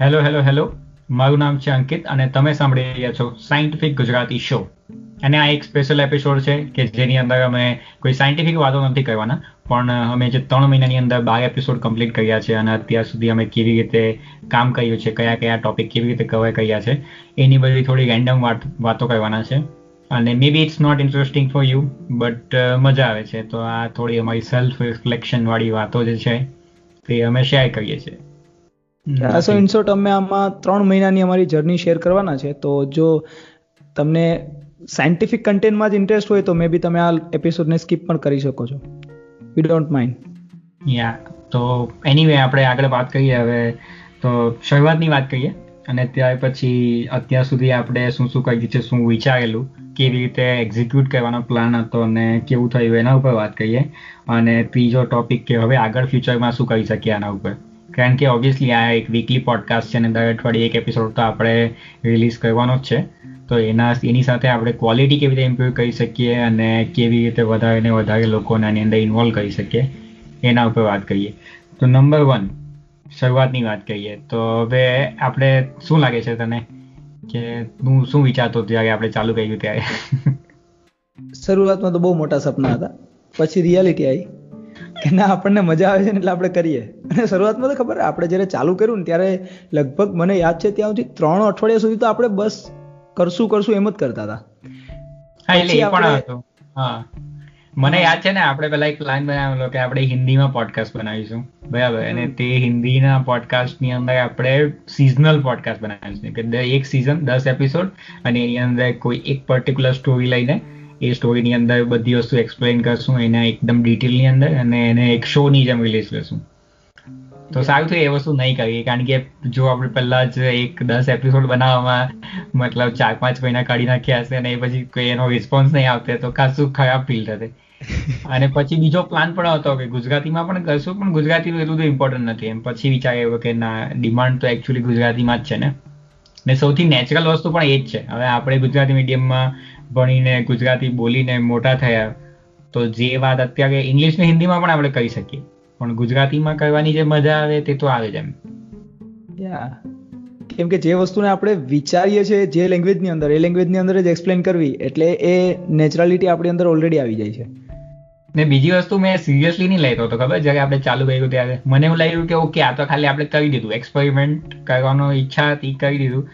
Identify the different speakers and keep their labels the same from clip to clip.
Speaker 1: Hello hello hello મારું નામ છે અંકિત અને તમે સાંભળી રહ્યા છો સાયન્ટિફિક ગુજરાતી શો અને આ એક સ્પેશિયલ એપિસોડ છે કે જેની અંદર અમે કોઈ સાયન્ટિફિક વાતો નથી કરવાના, પણ અમે જે ત્રણ મહિનાની અંદર બાર એપિસોડ કમ્પ્લીટ કર્યા છે અને અત્યાર સુધી અમે કેવી રીતે કામ કર્યું છે, કયા કયા ટોપિક કેવી રીતે કવર કર્યા છે, એની બધી થોડી રેન્ડમ વાતો કરવાના છે. અને maybe it's not interesting for you but મજા આવે છે. તો આ થોડી અમારી સેલ્ફ રિફ્લેક્શન વાળી વાતો જે છે, તે અમે શેર કરીએ છીએ.
Speaker 2: સો ઇન્સોટ અમે આમાં ત્રણ મહિનાની અમારી જર્ની શેર કરવાના છે. તો જો તમને સાયન્ટિફિક કન્ટેન્ટમાં જ ઇન્ટરેસ્ટ હોય તો મે બી તમે આ એપિસોડને સ્કીપ પણ કરી શકો છો. વી ડોન્ટ માઇન્ડ
Speaker 1: યા તો એનીવે આપણે આગળ વાત કરીએ હવે. તો શરૂઆતની વાત કરીએ અને ત્યાર પછી અત્યાર સુધી આપણે શું શું કર્યું છે શું વિચારેલું કેવી રીતે એક્ઝિક્યુટ કરવાનો પ્લાન હતો અને કેવું થયું એના ઉપર વાત કરીએ. અને ત્રીજો ટોપિક કે હવે આગળ ફ્યુચરમાં શું કરી શકીએ આના ઉપર. કારણ કે ઓબ્વિયસલી આ એક વીકલી પોડકાસ્ટ છે અને દર અઠવાડિયે એક એપિસોડ તો આપણે રિલીઝ કરવાનો જ છે. તો એના, એની સાથે આપણે ક્વોલિટી કેવી રીતે ઇમ્પ્રૂવ કરી શકીએ અને કેવી રીતે વધારે ને વધારે લોકોને આની અંદર ઇન્વોલ્વ કરી શકીએ, એના ઉપર વાત કરીએ. તો નંબર વન શરૂઆતની વાત કરીએ, તો હવે આપણે શું લાગે છે તને? કે તું શું વિચારતો ત્યારે આપણે ચાલુ કર્યું ત્યારે?
Speaker 2: શરૂઆતમાં તો બહુ મોટા સપના હતા, પછી રિયાલિટી આવી. કે ના આપણને મજા આવે છે ને એટલે આપણે કરીએ. અને શરૂઆતમાં તો ખબર આપણે જ્યારે ચાલુ કર્યું ને ત્યારે લગભગ મને યાદ છે ત્યાં સુધી ત્રણ અઠવાડિયા સુધી તો આપણે બસ કરશું કરશું એમ જ કરતા હતા.
Speaker 1: મને યાદ છે ને આપણે પેલા એક પ્લાન બનાવેલો કે આપણે હિન્દીમાં પોડકાસ્ટ બનાવીશું. બરાબર. અને તે હિન્દીના પોડકાસ્ટની અંદર આપણે સિઝનલ પોડકાસ્ટ બનાવીશું. કે એક સિઝન દસ એપિસોડ અને એની અંદર કોઈ એક પર્ટિક્યુલર સ્ટોરી લઈને એ સ્ટોરીની અંદર બધી વસ્તુ એક્સપ્લેન કરશું, એના એકદમ ડિટેલની અંદર અને એને એક શોની જેમ રિલીઝ કરશું. તો સારું થયું એ વસ્તુ નહીં કરીએ કારણ કે જો આપણે પહેલા જ એક દસ એપિસોડ બનાવવામાં મતલબ ચાર પાંચ મહિના કાઢી નાખ્યા હશે અને એ પછી કોઈ એનો રિસ્પોન્સ નહીં આવતો, તો ખાસું ખરાબ ફીલ થશે. અને પછી બીજો પ્લાન પણ હતો કે ગુજરાતીમાં પણ કરશું, પણ ગુજરાતીનું એટલું તો ઇમ્પોર્ટન્ટ નથી. એમ પછી વિચાર એવો કે ના ડિમાન્ડ તો એકચ્યુઅલી ગુજરાતીમાં જ છે ને. ને સૌથી નેચરલ વસ્તુ પણ એ જ છે. હવે આપણે ગુજરાતી મીડિયમમાં ભણીને ગુજરાતી બોલીને મોટા થયા તો જે વાત અત્યારે ઇંગ્લિશ ને હિન્દીમાં પણ આપણે કરી શકીએ. પણ ગુજરાતીમાં કરવાની જે મજા આવે તે તો આવે જ એમ.
Speaker 2: કેમ કે જે વસ્તુને આપણે વિચારીએ છીએ જે લેંગ્વેજની અંદર એ લેંગ્વેજની અંદર જ એક્સપ્લેન કરવી એટલે એ નેચરાલિટી આપણી અંદર ઓલરેડી આવી જાય છે.
Speaker 1: ને બીજી વસ્તુ મેં સિરિયસલી નહીં લેતો હતો ખબર જ્યારે આપણે ચાલુ કર્યું ત્યારે મને એવું લાગ્યું કે ઓકે આ તો ખાલી આપણે કરી દીધું એક્સપેરિમેન્ટ કરવાનો ઈચ્છા હતી કરી દીધું.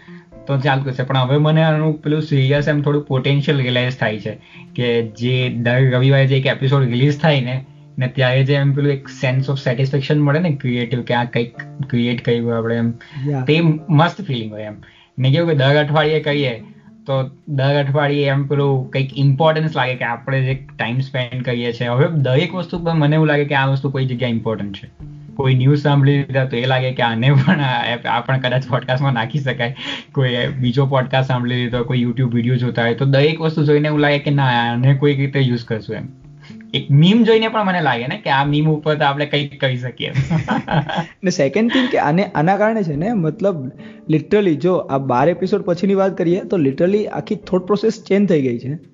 Speaker 1: તો ચાલતું છે પણ હવે મને આનું પેલું સિરિયસ એમ થોડું પોટેન્શિયલ રિલાઇઝ થાય છે કે જે દર રવિવારે જે એક એપિસોડ રિલીઝ થાય ને ને ત્યારે જે એમ પેલું એક સેન્સ ઓફ સેટિસ્ફેક્શન મળે ને ક્રિએટિવ કે આ કંઈક ક્રિએટ કર્યું આપણે એમ તે મસ્ત ફિલિંગ હોય એમ. ને કેવું કે દર અઠવાડિયે કહીએ તો દર અઠવાડિયે એમ પેલું કંઈક ઇમ્પોર્ટન્સ લાગે કે આપણે જે ટાઈમ સ્પેન્ડ કરીએ છીએ. હવે દરેક વસ્તુ પર મને એવું લાગે કે આ વસ્તુ કોઈ જગ્યાએ ઇમ્પોર્ટન્ટ છે. કોઈ ન્યૂઝ સાંભળી લીધા તો એ લાગે કે આને પણ આ પણ કદાચ પોડકાસ્ટમાં નાખી શકાય. કોઈ બીજો પોડકાસ્ટ સાંભળી લીધો, કોઈ યુટ્યુબ વીડિયો જોતા હોય, તો દરેક વસ્તુ જોઈને એવું લાગે કે ના, આને કોઈ રીતે યુઝ કરશું એમ. એક મીમ જોઈને પણ મને લાગે ને કે આ મીમ ઉપર તો આપણે કંઈક કહી શકીએ.
Speaker 2: ને સેકન્ડ થિંગ કે આને આના કારણે છે ને, મતલબ લિટરલી જો આ બાર એપિસોડ પછીની વાત કરીએ, તો લિટરલી આખી થોટ પ્રોસેસ ચેન્જ થઈ ગઈ છે.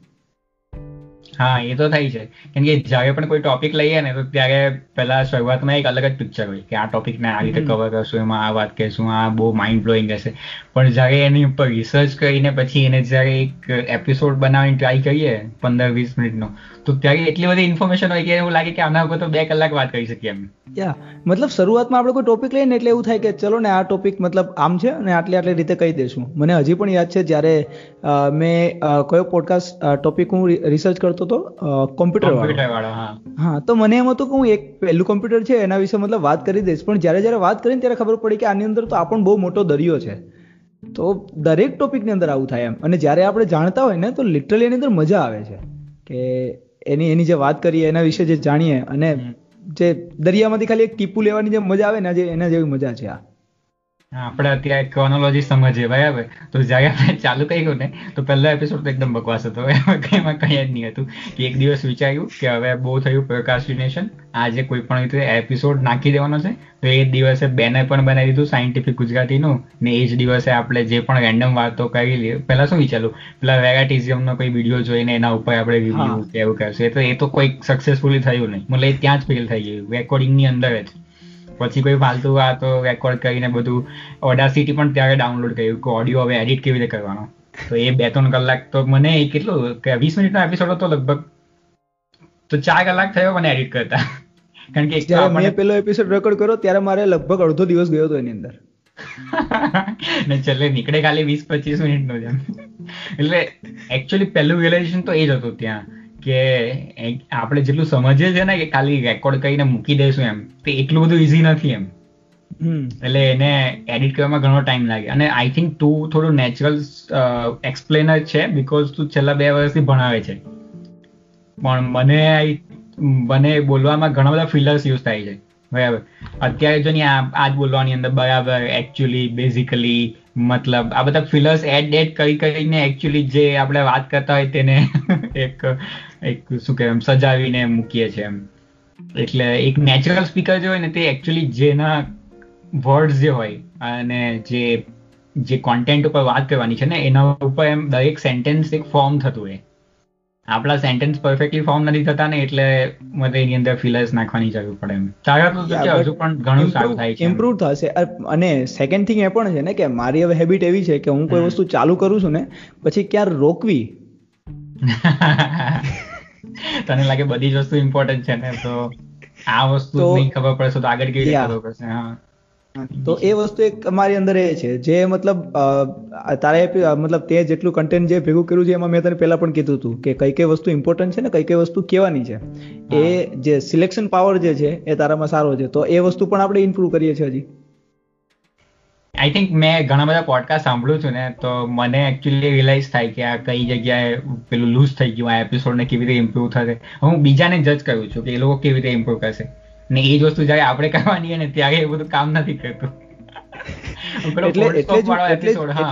Speaker 1: હા એ તો થાય છે. કેમ કે જ્યારે પણ કોઈ ટોપિક લઈએ ને તો ત્યારે પહેલા શરૂઆતમાં એક અલગ જ પિક્ચર હોય કે આ ટોપિકને આ રીતે કવર કરશું એમાં આ વાત કહેશું આ બહુ માઇન્ડ બ્લોઈંગ હશે પણ જ્યારે એની ઉપર રિસર્ચ કરીને પછી એને જ્યારે એક એપિસોડ બનાવીને ટ્રાય કરીએ પંદર વીસ મિનિટનો તો ત્યારે એટલી બધી ઇન્ફોર્મેશન હોય કે એવું લાગે કે આના ઉપર તો બે કલાક વાત કરી શકીએ એમ.
Speaker 2: યા મતલબ શરૂઆતમાં આપણે કોઈ ટોપિક લઈએ ને એટલે એવું થાય કે ચલો ને આ ટોપિક મતલબ આમ છે અને આટલી આટલી રીતે કહી દઈશું. મને હજી પણ યાદ છે જ્યારે મેં કયો પોડકાસ્ટ ટોપિક હું રિસર્ચ કરતો હતો? કોમ્પ્યુટર વાળો. હા. તો મને એમ હતું કે હું એક પહેલું કોમ્પ્યુટર છે એના વિશે મતલબ વાત કરી દઈશ. પણ જ્યારે જ્યારે વાત કરીને ત્યારે ખબર પડી કે આની અંદર તો આ પણ બહુ મોટો દરિયો છે. તો દરેક ટોપિકની અંદર આવું થાય એમ. અને જ્યારે આપણે જાણતા હોય ને તો લિટરલી એની અંદર મજા આવે છે. કે એની એની જે વાત કરીએ એના વિશે જે જાણીએ અને જે દરિયામાંથી ખાલી એક ટીપું લેવાની જે મજા આવે ને એના જેવી મજા છે આ.
Speaker 1: આપણે અત્યારે ક્રોનોલોજી સમજીએ બરાબર? તો જ્યારે આપણે ચાલુ કર્યું ને તો પહેલો એપિસોડ તો એકદમ બકવાસ હતો. એમાં કંઈ જ નહીં હતું. કે એક દિવસ વિચાર્યું કે હવે બહુ થયું પ્રોકાસ્ટિનેશન આજે કોઈ પણ રીતે એપિસોડ નાખી દેવાનો છે. તો એ દિવસે બેનર પણ બનાવી દીધું સાયન્ટિફિક ગુજરાતીનું. ને એ જ દિવસે આપણે જે પણ રેન્ડમ વાતો કરી લઈએ. પહેલા શું વિચાર્યું? પેલા વેરાટીઝમનો કોઈ વીડિયો જોઈને એના ઉપર આપણે રિવ્યુ કે એવું કરશું. એ તો એ તો કોઈ સક્સેસફુલી થયું નહીં. મતલબ એ ત્યાં જ ફેલ થઈ ગયું. રેકોર્ડિંગની અંદર જ. પછી કોઈ ફાલતુ આ તો રેકોર્ડ કરીને બધું ઓડાસિટી પણ ત્યારે ડાઉનલોડ કર્યું કે ઓડિયો હવે એડિટ કેવી રીતે કરવાનો. તો એ બે ત્રણ કલાક તો મને કેટલું કે વીસ મિનિટનો એપિસોડ હતો લગભગ. તો ચાર કલાક થયો મને એડિટ કરતા.
Speaker 2: કારણ કે જ્યારે મેં પેલો એપિસોડ રેકોર્ડ કર્યો ત્યારે મારે લગભગ અડધો દિવસ ગયો હતો એની અંદર.
Speaker 1: ને છેલ્લે નીકળે ખાલી વીસ પચીસ મિનિટ નો જેમ એટલે એકચ્યુઅલી પહેલું રિયલાઇઝેશન તો એ જ હતું ત્યાં. કે આપણે જેટલું સમજીએ છે ને કે ખાલી રેકોર્ડ કરીને મૂકી દઈશું એમ તે એટલું બધું ઇઝી નથી એમ. એટલે એને એડિટ કરવામાં ઘણો ટાઈમ લાગે. અને આઈ થિંક તું થોડું નેચરલ એક્સપ્લેનર છે બીકોઝ તું છેલ્લા બે વર્ષથી ભણાવે છે. પણ મને મને બોલવામાં ઘણા બધા ફિલર્સ યુઝ થાય છે. બરાબર. અત્યારે જો ને આજ બોલવાની અંદર બરાબર એકચ્યુઅલી બેઝિકલી મતલબ આ બધા ફિલર્સ એડ એડ કરી કરીને એકચ્યુઅલી જે આપણે વાત કરતા હોય તેને એક એક શું કહેવાય સજાવીને મૂકીએ છીએ એમ. એટલે એક નેચરલ સ્પીકર જે હોય ને તે એકચ્યુઅલી જેના વર્ડ્સ જે હોય અને જે જે કોન્ટેન્ટ ઉપર વાત કરવાની છે ને, એના ઉપર એમ દરેક સેન્ટેન્સ એક ફોર્મ થતું હોય. આપણા સેન્ટેન્સ પરફેક્ટલી ફોર્મ નથી થતા ને એટલે મને એની અંદર ફિલર્સ નાખવાની જરૂર પડે એમ. તારા તો હજુ પણ ઘણું સારું થાય છે
Speaker 2: ઇમ્પ્રુવ થશે. અને સેકન્ડ થિંગ એ પણ છે ને કે મારી હવે હેબિટ એવી છે કે હું કોઈ વસ્તુ ચાલુ કરું છું ને પછી ક્યારે રોકવી?
Speaker 1: તને લાગે બધી જ વસ્તુ ઇમ્પોર્ટન્ટ છે ને? તો આ વસ્તુ નહીં ખબર પડશે તો આગળ કેવી રીતે ખબર પડશે? હા.
Speaker 2: તો એ વસ્તુ એક મારી અંદર એ છે જે મતલબ તારે મતલબ તે જેટલું કન્ટેન્ટ જે ભેગું કર્યું છે એમાં મેં તને પહેલા પણ કીધું હતું કે કઈ કઈ વસ્તુ ઇમ્પોર્ટન્ટ છે ને કઈ કઈ વસ્તુ કહેવાની છે. એ જે સિલેક્શન પાવર જે છે એ તારામાં સારો છે. તો એ વસ્તુ પણ આપણે ઇમ્પ્રુવ કરીએ છીએ હજી.
Speaker 1: આઈ થિંક મેં ઘણા બધા પોડકાસ્ટ સાંભળ્યું છું ને તો મને એકચ્યુઅલી રિયલાઇઝ થાય કે આ કઈ જગ્યાએ પેલું લૂઝ થઈ ગયું આ એપિસોડને કેવી રીતે ઇમ્પ્રુવ થશે. હું બીજાને જજ કરું છું કે એ લોકો કેવી રીતે ઇમ્પ્રુવ કરશે. ને એ જ વસ્તુ જ્યારે આપણે કરવાની ને ત્યારે એ બધું કામ નથી કરતું
Speaker 2: એટલે એટલે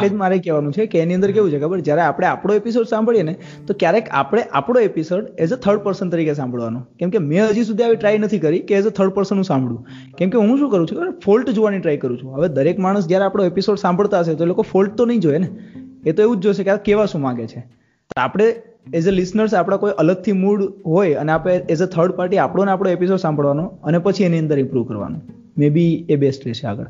Speaker 2: જ મારે કહેવાનું છે કે એની અંદર કેવું છે ખબર? જ્યારે આપણે આપણો એપિસોડ સાંભળીએ ને તો ક્યારેક આપણે આપણો episode as a third person તરીકે સાંભળવાનો. કેમ કે મેં હજી સુધી આવી ટ્રાય નથી કરી કે એઝ અ થર્ડ પર્સન હું સાંભળું. કેમ કે હું શું કરું છું ફોલ્ટ જોવાની ટ્રાય કરું છું. હવે દરેક માણસ જ્યારે આપણો એપિસોડ સાંભળતા હશે તો એ લોકો ફોલ્ટ તો નહીં જોયે ને. એ તો એવું જ જોશે કે આ કેવા શું માંગે છે. આપણે એઝ અ લિસનર્સ આપણા કોઈ અલગથી મૂડ હોય અને આપણે એઝ અ થર્ડ પાર્ટી આપણો ને આપણો એપિસોડ સાંભળવાનો અને પછી એની અંદર ઇમ્પ્રુવ કરવાનું. મે બી એ બેસ્ટ રહેશે આગળ.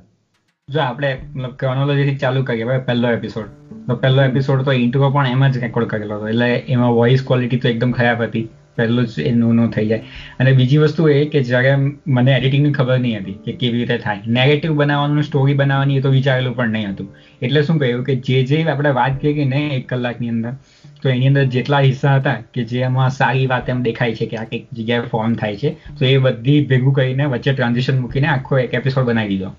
Speaker 1: જો આપણે મતલબ ક્રોનોલોજીથી ચાલુ કરીએ ભાઈ પહેલો એપિસોડ તો પહેલો એપિસોડ તો ઇન્ટ્રો પણ એમ જ રેકોર્ડ કરેલો હતો. એટલે એમાં વોઇસ ક્વોલિટી તો એકદમ ખરાબ હતી. પહેલું જ એનું નો થઈ જાય. અને બીજી વસ્તુ એ કે જ્યારે મને એડિટિંગની ખબર નહીં હતી કે કેવી રીતે થાય. નેગેટિવ બનાવવાનું સ્ટોરી બનાવવાની એ તો વિચારેલું પણ નહીં હતું. એટલે શું કહ્યું કે જે જે આપણે વાત કરી ને એક કલાકની અંદર, તો એની અંદર જેટલા હિસ્સા હતા કે જેમાં સારી વાત એમ દેખાય છે કે આ કંઈક જગ્યાએ ફોર્મ થાય છે, તો એ બધી ભેગું કરીને વચ્ચે ટ્રાન્ઝેક્શન મૂકીને આખો એક એપિસોડ બનાવી દીધો.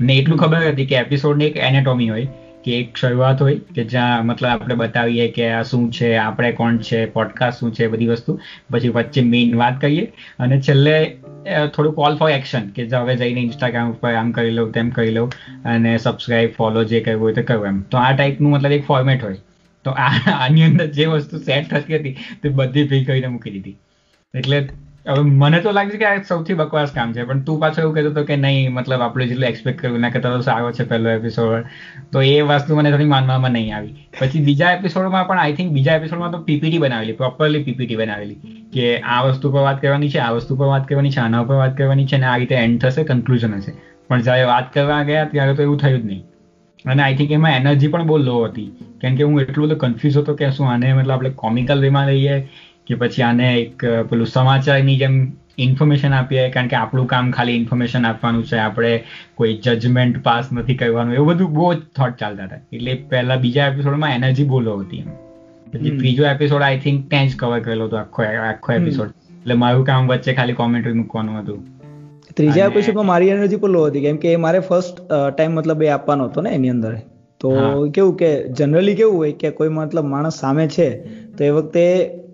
Speaker 1: ને એટલું ખબર હતી કે એપિસોડની એક એનેટોમી હોય કે એક શરૂઆત હોય કે જ્યાં મતલબ આપણે બતાવીએ કે આ શું છે, આપણે કોણ છે પોડકાસ્ટ શું છે, બધી વસ્તુ. પછી વચ્ચે મેઇન વાત કરીએ અને છેલ્લે થોડું કોલ ફોર એક્શન કે હવે જઈને ઇન્સ્ટાગ્રામ ઉપર આમ કરી લઉં, તેમ કરી લઉં અને સબસ્ક્રાઇબ ફોલો જે કરવું હોય તો કરવું એમ. તો આ ટાઈપનું મતલબ એક ફોર્મેટ હોય. તો આની અંદર જે વસ્તુ સેટ થતી હતી તે બધી ભેગી કરીને મૂકી દીધી. એટલે હવે મને તો લાગે છે કે આ સૌથી બકવાસ કામ છે, પણ તું પાછો એવું કહેતો હતો કે નહીં, મતલબ આપણે જેટલું એક્સપેક્ટ કર્યું એના કરતા તો સારો છે પહેલો એપિસોડ તો એ વસ્તુ મને થોડી માનવામાં નહીં આવી. પછી બીજા એપિસોડમાં પણ આઈ થિંક બીજા એપિસોડમાં તો પીપીટી બનાવેલી પ્રોપરલી પીપીટી બનાવેલી, કે આ વસ્તુ પર વાત કરવાની છે, આ વસ્તુ પર વાત કરવાની છે, આના પર વાત કરવાની છે, અને આ રીતે એન્ડ થશે કન્ક્લુઝન હશે. પણ જ્યારે વાત કરવા ગયા ત્યારે તો એવું થયું જ નહીં. અને આઈ થિંક એમાં એનર્જી પણ બહુ લો હતી. કેમ કે હું એટલું બધું કન્ફ્યુઝ હતો કે શું આને, મતલબ આપણે કોમિકલ વેમાં લઈએ કે પછી આને એક પેલું સમાચારની જેમ ઇન્ફોર્મેશન આપીએ કારણ કે આપણું કામ ખાલી ઇન્ફોર્મેશન આપવાનું છે. આપણે કોઈ જજમેન્ટ પાસ નથી કરવાનું. એવું બધું બહુ જ થોટ ચાલતા હતા. એટલે પહેલા બીજા એપિસોડમાં એનર્જી બોલો હતી એમ. પછી ત્રીજો એપિસોડ આઈ થિંક ત્યાં જ કવર કરેલો હતો આખો આખો એપિસોડ એટલે મારું કામ વચ્ચે ખાલી કોમેન્ટ્રી મૂકવાનું હતું.
Speaker 2: ત્રીજા એપિસોડમાં મારી એનર્જી પણ લો હતી. કેમ કે મારે ફર્સ્ટ ટાઈમ મતલબ એ આપવાનો હતો ને એની અંદર. તો કેવું કે જનરલી કેવું હોય કે કોઈ મતલબ માણસ સામે છે તો એ વખતે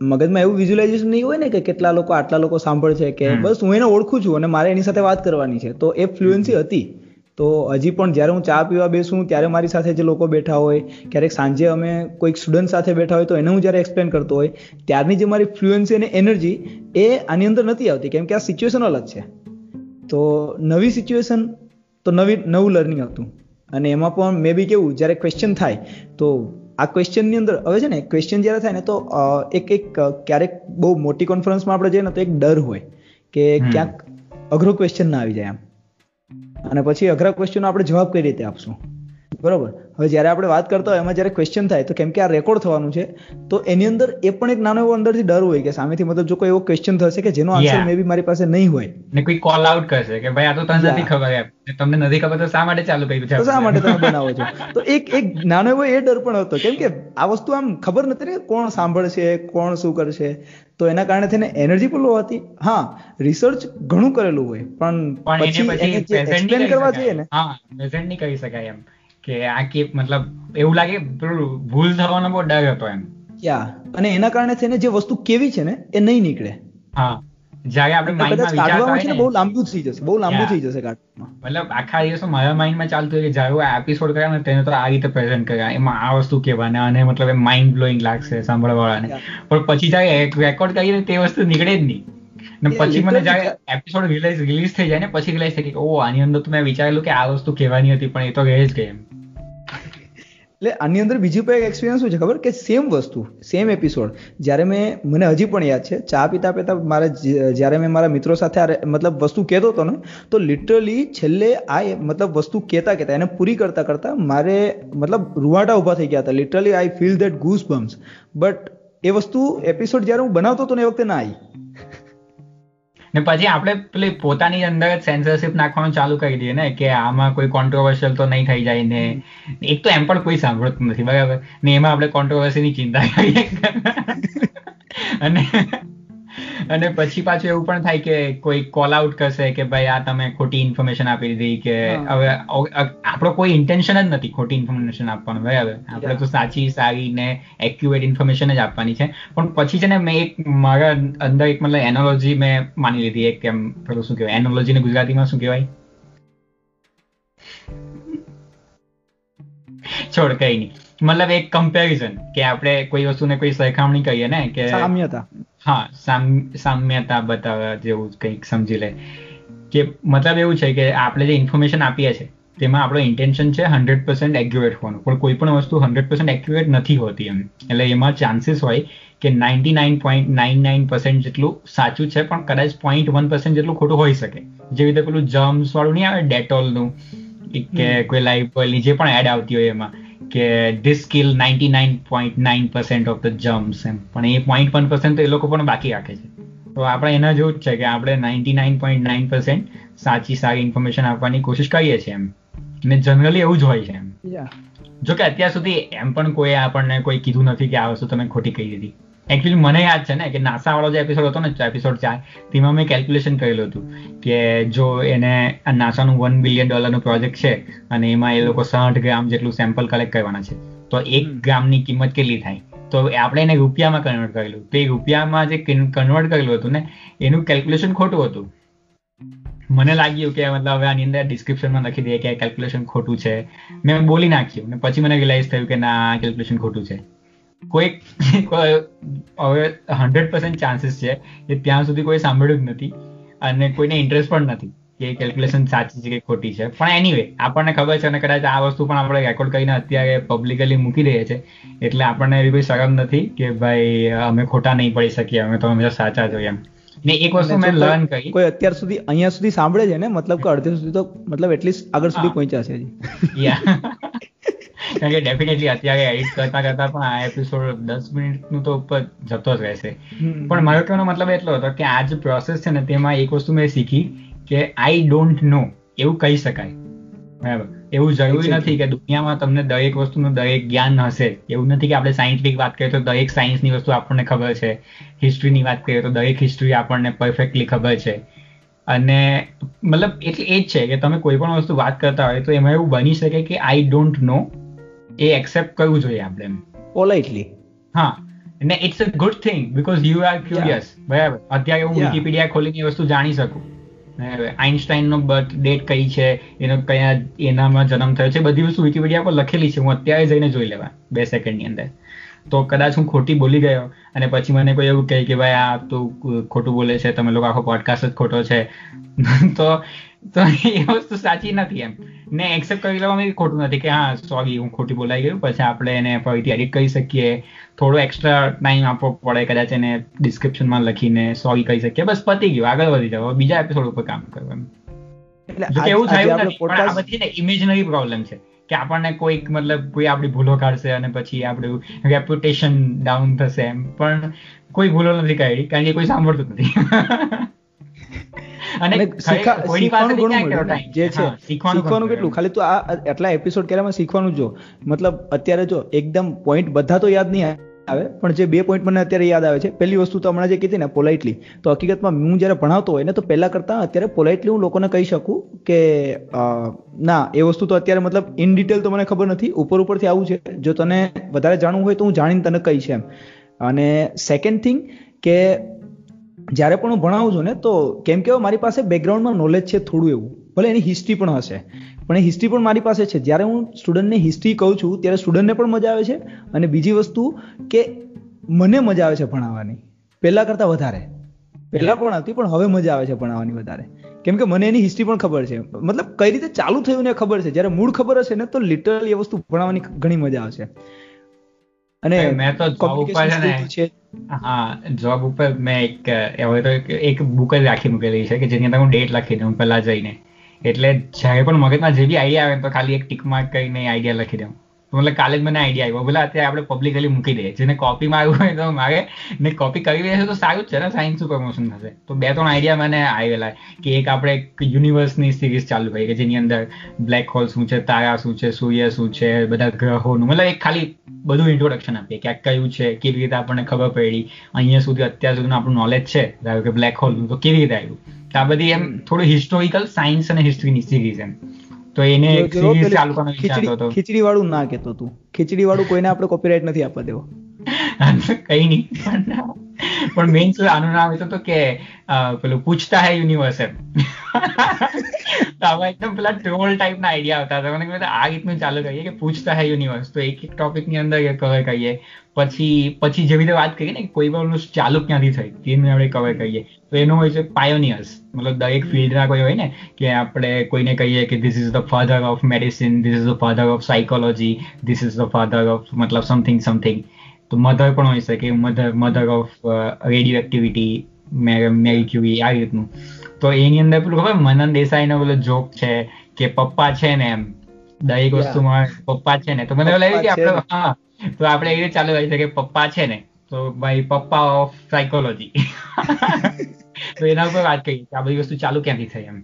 Speaker 2: મગજમાં એવું વિઝ્યુલાઇઝેશન નહીં હોય ને કે કેટલા લોકો આટલા લોકો સાંભળશે કે બસ હું એને ઓળખું છું અને મારે એની સાથે વાત કરવાની છે. તો એ ફ્લુએન્સી હતી. તો હજી પણ જ્યારે હું ચા પીવા બેસું ત્યારે મારી સાથે જે લોકો બેઠા હોય ક્યારેક સાંજે અમે કોઈક સ્ટુડન્ટ સાથે બેઠા હોય તો એને હું જ્યારે એક્સપ્લેન કરતો હોય ત્યારની જે મારી ફ્લુએન્સી અને એનર્જી એ આની અંદર નથી આવતી. કેમ કે આ સિચ્યુએશન અલગ છે. તો નવી સિચ્યુએશન તો નવી નવું લર્નિંગ હતું. અને એમાં પણ મે બી કેવું જ્યારે ક્વેશ્ચન થાય તો આ ક્વેશ્ચનની અંદર હવે છે ને ક્વેશ્ચન જ્યારે થાય ને તો એક એક ક્યારેક બહુ મોટી કોન્ફરન્સમાં આપણે જઈએ ને તો એક ડર હોય કે ક્યાંક અઘરો ક્વેશ્ચન ના આવી જાય એમ. અને પછી અઘરા ક્વેશ્ચનનો આપણે જવાબ કઈ રીતે આપશું? બરોબર? હવે જ્યારે આપણે વાત કરતા હોય એમાં જ્યારે ક્વેશ્ચન થાય તો કેમ કે આ રેકોર્ડ થવાનું છે તો એની અંદર એ પણ એક નાનો એવો અંદરથી ડર હોય કે સામેથી મતલબ જો કોઈ એવો ક્વેશ્ચન થશે કે જેનો આન્સર મે બી મારી પાસે નહીં હોય.
Speaker 1: ને કોઈ કોલ આઉટ કરશે કે ભાઈ આ તો તને નથી ખબર એમ. તમને નથી ખબર તો શા માટે ચાલુ કર્યું છે?
Speaker 2: શા માટે તમે બનાવો છો? તો એક એક નાનો એવો એ ડર પણ હતો. કેમ કે આ વસ્તુ આમ ખબર નથી ને કોણ સાંભળશે કોણ શું કરશે. તો એના કારણે થઈને એનર્જી પણ લો હતી. હા રિસર્ચ ઘણું કરેલું હોય. પણ પછી એક્સપ્લેન કરવા જઈએ ને
Speaker 1: હા પ્રેઝન્ટ નહીં કરી શકાય એમ. કે આ કે મતલબ એવું લાગે પેલું ભૂલ થવાનો બહુ ડર હતો એમ.
Speaker 2: યા અને એના કારણે થઈને જે વસ્તુ કેવી છે ને એ નહીં નીકળે.
Speaker 1: હા. જ્યારે આપણે માઇન્ડમાં
Speaker 2: ને બહુ લાંબુ થઈ જશે બહુ લાંબુ થઈ જશે
Speaker 1: મતલબ આખા દિવસ મારા માઇન્ડમાં ચાલતું કે જ્યારે આ એપિસોડ કર્યા ને તેને તો આ રીતે પ્રેઝન્ટ કર્યા. એમાં આ વસ્તુ કહેવાના અને મતલબ માઇન્ડ બ્લોઈંગ લાગશે સાંભળવા વાળાને પણ પછી જ્યારે રેકોર્ડ કરીને તે વસ્તુ નીકળે જ નહીં. ને પછી મને જ્યારે એપિસોડ રિલીઝ રિલીઝ થઈ જાય ને પછી રિલાઈઝ થઈ કે ઓ આની અંદર તો મેં વિચારેલું કે આ વસ્તુ કહેવાની હતી પણ એ તો રહે જ ગઈ એમ.
Speaker 2: એટલે આની અંદર બીજી પણ એક એક્સપિરિયન્સ શું છે, ખબર? કે સેમ વસ્તુ સેમ એપિસોડ જ્યારે મેં, મને હજી પણ યાદ છે, ચા પીતા પીતા મારે જ્યારે મેં મારા મિત્રો સાથે મતલબ વસ્તુ કહેતો હતો ને, તો લિટરલી છેલ્લે આ મતલબ વસ્તુ કહેતા કહેતા, એને પૂરી કરતા કરતા મારે, મતલબ રૂવાટા ઊભા થઈ ગયા હતા. Literally I feel that goosebumps but એ વસ્તુ એપિસોડ જ્યારે હું બનાવતો હતો ને એ વખતે ના આવી.
Speaker 1: ને પછી આપણે પેલી પોતાની અંદર સેન્સરશિપ નાખવાનું ચાલુ કરી દઈએ ને, કે આમાં કોઈ કોન્ટ્રોવર્શિયલ તો નહીં થઈ જાય ને. એક તો એમ પણ કોઈ સાંભળતું નથી, બરાબર? ને એમાં આપણે કોન્ટ્રોવર્સીની ચિંતા કરીએ. અને અને પછી પાછું એવું પણ થાય કે કોઈ કોલ આઉટ કરશે કે ભાઈ આ તમે ખોટી ઇન્ફોર્મેશન આપી દીધી કે હવે આપણો કોઈ ઇન્ટેન્શન જ નથી ખોટી ઇન્ફોર્મેશન આપવાનું બરાબર? આપણે તો સાચી સારી ને એક્યુરેટ ઇન્ફોર્મેશન જ આપવાની છે. પણ પછી છે ને મેં એક મારા અંદર એક મતલબ એનોલોજી મેં માની લીધી એક કેમ પેલું શું કહેવાય એનોલોજી ને ગુજરાતીમાં શું કહેવાય? છોડ કઈ નહીં. મતલબ એક કમ્પેરિઝન કે આપણે કોઈ વસ્તુને કોઈ સરખામણી કરીએ ને કે
Speaker 2: સામ્યતા.
Speaker 1: હા સામ્યતા બતાવવા જેવું કંઈક સમજી લે. કે મતલબ એવું છે કે આપણે જે ઇન્ફોર્મેશન આપીએ છીએ તેમાં આપણો ઇન્ટેન્શન છે હંડ્રેડ પર્સન્ટ એક્યુરેટ હોવાનું. પણ કોઈ પણ વસ્તુ હંડ્રેડ પર્સન્ટ એક્યુરેટ નથી હોતી એમ. એટલે એમાં ચાન્સીસ હોય કે ninety nine point nine nine percent જેટલું સાચું છે પણ કદાચ પોઈન્ટ વન પર્સન્ટ જેટલું ખોટું હોઈ શકે. જેવી રીતે પેલું જમ્સ વાળું નહીં આવે ડેટોલનું કે કોઈ લાઈફ ઓઇલની જે પણ એડ આવતી હોય એમાં. કે this skill ninety nine point nine percent of the gems એમ. પણ એ પોઈન્ટ વન પર્સન્ટ તો એ લોકો પણ બાકી રાખે છે. તો આપણે એના જેવું જ છે કે આપણે ninety nine point nine percent સાચી સારી ઇન્ફોર્મેશન આપવાની કોશિશ કરીએ છીએ એમ. ને જનરલી એવું જ હોય છે એમ. જો કે અત્યાર સુધી એમ પણ કોઈ આપણને કોઈ કીધું નથી કે આ વસ્તુ તમે ખોટી કહી દીધી. એકચ્યુઅલી મને યાદ છે ને કે નાસા વાળો જે એપિસોડ હતો ને એપિસોડ ચાર તેમાં મેં કેલ્ક્યુલેશન કરેલું હતું કે જો એને નાસાનું વન બિલિયન ડોલરનું પ્રોજેક્ટ છે અને એમાં એ લોકો સાઠ ગ્રામ જેટલું સેમ્પલ કલેક્ટ કરવાના છે તો એક ગ્રામની કિંમત કેટલી થાય? તો આપણે એને રૂપિયામાં કન્વર્ટ કરેલું. તો એ રૂપિયામાં જે કન્વર્ટ કરેલું હતું ને એનું કેલ્ક્યુલેશન ખોટું હતું. મને લાગ્યું કે મતલબ હવે આની અંદર ડિસ્ક્રિપ્શનમાં લખી દઈએ કે કેલ્ક્યુલેશન ખોટું છે. મેં બોલી નાખ્યું ને પછી મને રિલાઇઝ થયું કે ના કેલ્ક્યુલેશન ખોટું છે. કોઈ હવે હંડ્રેડ પર્સન્ટ ચાન્સીસ છે કે ત્યાં સુધી કોઈ સાંભળ્યું જ નથી અને કોઈને ઇન્ટરેસ્ટ પણ નથી કે કેલ્ક્યુલેશન સાચી છે કે ખોટી છે. પણ એનીવે આપણને ખબર છે અને કદાચ આ વસ્તુ પણ આપણે રેકોર્ડ કરીને અત્યારે પબ્લિકલી મૂકી દઈએ છે. એટલે આપણને એવી કોઈ શરમ નથી કે ભાઈ અમે ખોટા નહીં પડી શકીએ અમે તો હંમેશા સાચા જોઈએ એમ. ને એક વસ્તુ મેં લર્ન કરી
Speaker 2: કોઈ અત્યાર સુધી અહીંયા સુધી સાંભળે છે ને મતલબ કે અડધે સુધી તો મતલબ એટલીસ્ટ આગળ સુધી પહોંચ્યા છે
Speaker 1: યા કારણ કે ડેફિનેટલી અત્યારે એડિટ કરતા કરતા પણ આ એપિસોડ દસ મિનિટનું તો ઉપર જતો જ રહેશે. પણ મારો કહેવાનો મતલબ એટલો હતો કે આ જે પ્રોસેસ છે ને તેમાં એક વસ્તુ મેં શીખી કે આઈ ડોન્ટ નો એવું કહી શકાય. બરાબર. એવું જરૂરી નથી કે દુનિયામાં તમને દરેક વસ્તુનું દરેક જ્ઞાન હશે. એવું નથી કે આપણે સાયન્ટિફિક વાત કરીએ તો દરેક સાયન્સની વસ્તુ આપણને ખબર છે. હિસ્ટ્રીની વાત કરીએ તો દરેક હિસ્ટ્રી આપણને પરફેક્ટલી ખબર છે. અને મતલબ એટલે એ જ છે કે તમે કોઈ પણ વસ્તુ વાત કરતા હોય તો એમાં એવું બની શકે કે I don't know A accept કરવું જોઈએ આપણે એમ.
Speaker 2: પોલાઇટલી
Speaker 1: હા. ને it's a good thing because you are curious બરાબર. અત્યારે હું વિકીપીડિયા ખોલીને વસ્તુ જાણી શકું. આઇન્સ્ટાઈન નો બર્થ ડેટ કઈ છે? એનો કયા એનામાં જન્મ થયો છે? બધી વસ્તુ વિકીપીડિયા પર લખેલી છે. હું અત્યારે જઈને જોઈ લેવા. બે સેકન્ડની અંદર. તો કદાચ હું ખોટી બોલી ગયો અને પછી મને કોઈ એવું કહે કે ભાઈ આ તું ખોટું બોલે છે. તમે લોકો આખો પોડકાસ્ટ જ ખોટો છે. તો તો એ વસ્તુ સાચી નથી એમ. ને એક્સેપ્ટ કરી લેવામાં ખોટું નથી કે હા સોરી હું ખોટી બોલાઈ ગયું. પછી આપણે એને ફરીથી એડિટ કરી શકીએ. થોડો એક્સ્ટ્રા ટાઈમ આપવો પડે કદાચ એને ડિસ્ક્રિપ્શનમાં લખીને સોરી કહી શકીએ. બસ પતી ગયું. આગળ વધી જાવ બીજા એપિસોડ ઉપર કામ કરવું એમ. એટલે એવું થયું નથી પણ આ બધી ને ઇમેજનરી પ્રોબ્લેમ છે. કે આપણને કોઈક મતલબ કોઈ આપણી ભૂલો કાઢશે અને પછી આપણું રેપ્યુટેશન ડાઉન થશે એમ. પણ કોઈ ભૂલો નથી કાઢી કારણ કે કોઈ સાંભળતું નથી.
Speaker 2: અને શીખવાનું જે છે શીખવાનું કેટલું? ખાલી તું આ એટલા એપિસોડ કર્યામાં શીખવાનું જો? મતલબ અત્યારે જો એકદમ પોઈન્ટ બધા તો યાદ નહીં આવે પણ જે બે પોઈન્ટ મને અત્યારે યાદ આવે છે પહેલી વસ્તુ તો હમણાં જે કીધી ને પોલાઇટલી તો હકીકતમાં હું જ્યારે ભણાવતો હોય ને તો પહેલા કરતાં અત્યારે પોલાઇટલી હું લોકોને કહી શકું કે ના એ વસ્તુ તો અત્યારે મતલબ ઇન ડિટેલ તો મને ખબર નથી ઉપર ઉપરથી આવું છે. જો તને વધારે જાણવું હોય તો હું જાણીને તને કહીશ એમ. અને સેકન્ડ થિંગ કે જ્યારે પણ હું ભણાવું છું ને તો કેમ કે મારી પાસે બેકગ્રાઉન્ડમાં નોલેજ છે થોડું એવું. ભલે એની હિસ્ટ્રી પણ હશે. પણ એ હિસ્ટ્રી પણ મારી પાસે છે. જ્યારે હું સ્ટુડન્ટને હિસ્ટ્રી કહું છું ત્યારે સ્ટુડન્ટને પણ મજા આવે છે. અને બીજી વસ્તુ કે મને મજા આવે છે ભણાવવાની. પહેલા કરતાં વધારે. પહેલા પણ હતી પણ હવે મજા આવે છે ભણાવવાની વધારે. કેમ કે મને એની હિસ્ટ્રી પણ ખબર છે. મતલબ કઈ રીતે ચાલુ થયું ને ખબર છે. જ્યારે મૂળ ખબર હશે ને તો લિટરલી એ વસ્તુ ભણાવવાની ઘણી મજા આવશે.
Speaker 1: અને મેં તો છે. હા જોબ ઉપર મેં એક હવે તો એક બુક જ રાખી મૂકેલી છે કે જેની અંદર હું ડેટ લખી દઉં પહેલા જઈને. એટલે જ્યારે પણ મગજમાં જે બી આઈડિયા આવે તો ખાલી એક ટીક માર્ક કરીને આઈડિયા લખી દઉં. મતલબ કાલે જ મને આઈડિયા આવ્યો. બોલા અત્યારે આપણે પબ્લિકલી મૂકી દઈએ. જેને કોપી આવ્યું હોય તો મારે ને કોપી કરી દેશે તો સારું જ છે ને સાયન્સનું પ્રમોશન થશે. તો બે ત્રણ આઈડિયા મને આવેલા કે એક આપણે એક યુનિવર્સની સિરીઝ ચાલુ કરી કે જેની અંદર બ્લેક હોલ શું છે તારા શું છે સૂર્ય શું છે બધા ગ્રહોનું. મતલબ એક ખાલી બધું ઇન્ટ્રોડક્શન આપીએ કે કયું છે કેવી રીતે આપણને ખબર પડી અહીંયા સુધી અત્યાર સુધીનું આપણું નોલેજ છે ધારો કે બ્લેક હોલનું તો કેવી રીતે આવ્યું? તો આ બધી એમ થોડું હિસ્ટોરિકલ સાયન્સ અને હિસ્ટ્રીની સિરીઝ એમ. તો એને સિરીઝ ચાલુ કરવાનો વિચારતો હતો.
Speaker 2: ખીચડી વાળું ના કેતો તું. ખીચડી વાળું કોઈને આપણે કોપીરાઇટ નથી આપવા દેવો.
Speaker 1: કઈ નહીં પણ મેઇન શું આનું નામ હતું તો કે પેલું પૂછતા હે યુનિવર્સ એમ. આમાં એકદમ પેલા ટ્રોલ ટાઈપના આઈડિયા હતા. મને આ રીતનું ચાલુ કરીએ કે પૂછતા હે યુનિવર્સ તો એક એક ટોપિકની અંદર કવર કરીએ. પછી પછી જેવી રીતે વાત કરીએ ને કોઈ પણ ચાલુ ક્યાંથી થઈ, તેને આપણે કવર કરીએ. તો એનું હોય છે પાયોનિયર્સ મતલબ દરેક ફિલ્ડના કોઈ હોય ને, કે આપણે કોઈને કહીએ કે this is the father of medicine this is the father of psychology this is the father of મતલબ સમથિંગ સમથિંગ તો મધર પણ હોઈ શકે mother mother of radioactivity Marie Curie આ રીતનું. તો એની અંદર પેલું ખબર મનન દેસાઈનો પેલો જોક છે કે પપ્પા છે ને એમ. દરેક વસ્તુમાં પપ્પા છે ને. તો મને એવું લાગ્યું કે આપણે હા. તો આપણે એ રીતે ચાલુ કરી શકીએ પપ્પા છે ને. તો ભાઈ પપ્પા ઓફ સાયકોલોજી તો એના ઉપર વાત કરી આ બધી વસ્તુ ચાલુ ક્યાંથી થઈ એમ.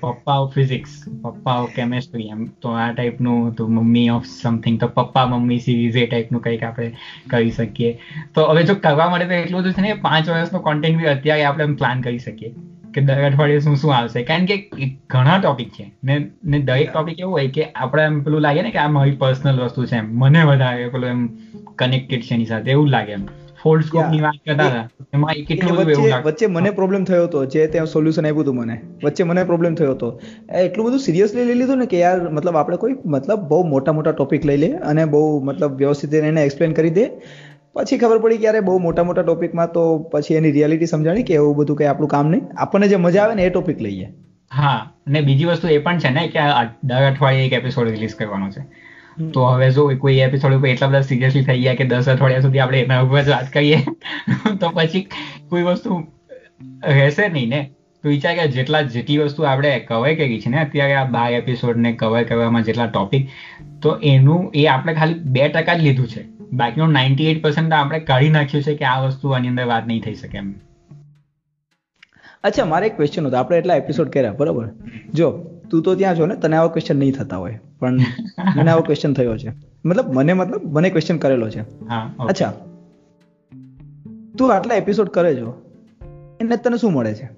Speaker 1: Papa of physics papa chemistry એમ તો આ ટાઈપનું તો મમ્મી ઓફ સમથિંગ તો પપ્પા મમ્મી સિરીઝ એ ટાઈપનું કંઈક આપણે કરી શકીએ. તો હવે જો કરવા માટે તો એટલું બધું છે ને પાંચ વર્ષનો કોન્ટેન્ટ બી અત્યારે આપણે પ્લાન કરી શકીએ. કે દર અઠવાડિયે શું શું આવશે. કારણ કે ઘણા ટોપિક છે. ને ને દરેક ટોપિક એવું હોય કે આપણે એમ પેલું લાગે ને કે આ મારી પર્સનલ વસ્તુ છે એમ. મને વધારે પેલું એમ કનેક્ટેડ છે એની સાથે એવું લાગે એમ. ફોલ્ડ સ્કોપની વાત કરતા હતા. એમાં કેટલું બધું એવું
Speaker 2: વચ્ચે મને પ્રોબ્લેમ થયો હતો જે ત્યાં સોલ્યુશન આપ્યું હતું મને. વચ્ચે મને પ્રોબ્લેમ થયો હતો. એટલું બધું સિરિયસલી લઈ લીધું ને કે યાર મતલબ આપણે કોઈ મતલબ બહુ મોટા મોટા ટોપિક લઈ લે અને બહુ મતલબ વ્યવસ્થિત એને એક્સપ્લેન કરી દે. પછી ખબર પડી કે યારે બહુ મોટા મોટા ટોપિકમાં તો પછી એની રિયાલિટી સમજાણી કે એવું બધું કઈ આપણું કામ નહીં. આપણને જે મજા આવે ને એ ટોપિક લઈએ.
Speaker 1: હા અને બીજી વસ્તુ એ પણ છે ને કે દર અઠવાડિયે એક એપિસોડ રિલીઝ કરવાનો છે. તો હવે જો કોઈ એપિસોડ ઉપર એટલા બધા સિરિયસલી થઈ ગયા કે દસ અઠવાડિયા સુધી આપણે એના ઉપર જ વાત કરીએ, તો પછી કોઈ વસ્તુ રહેશે નહીં ને? તો વિચાર કે જેટલા જેટલી વસ્તુ આપણે કવર કરી છે ને, અત્યારે આ બાર એપિસોડને કવર કરવામાં જેટલા ટોપિક તો એનું એ આપણે ખાલી બે ટકા જ લીધું છે. બાકીનું નાઇન્ટી એટ પર્સન્ટ આપણે કાઢી નાખ્યું છે કે આ વસ્તુ આની અંદર વાત નહીં થઈ શકે એમ.
Speaker 2: અચ્છા, મારે એક ક્વેશ્ચન હતો. આપણે એટલા એપિસોડ કર્યા, બરાબર? જો તું તો ત્યાં છો ને તને આવા ક્વેશ્ચન નહીં થતા હોય પણ મને આવો ક્વેશ્ચન થયો છે મતલબ મને મતલબ મને ક્વેશ્ચન કરેલો છે અચ્છા તું આટલા એપિસોડ કરે છો એને તને શું મળે છે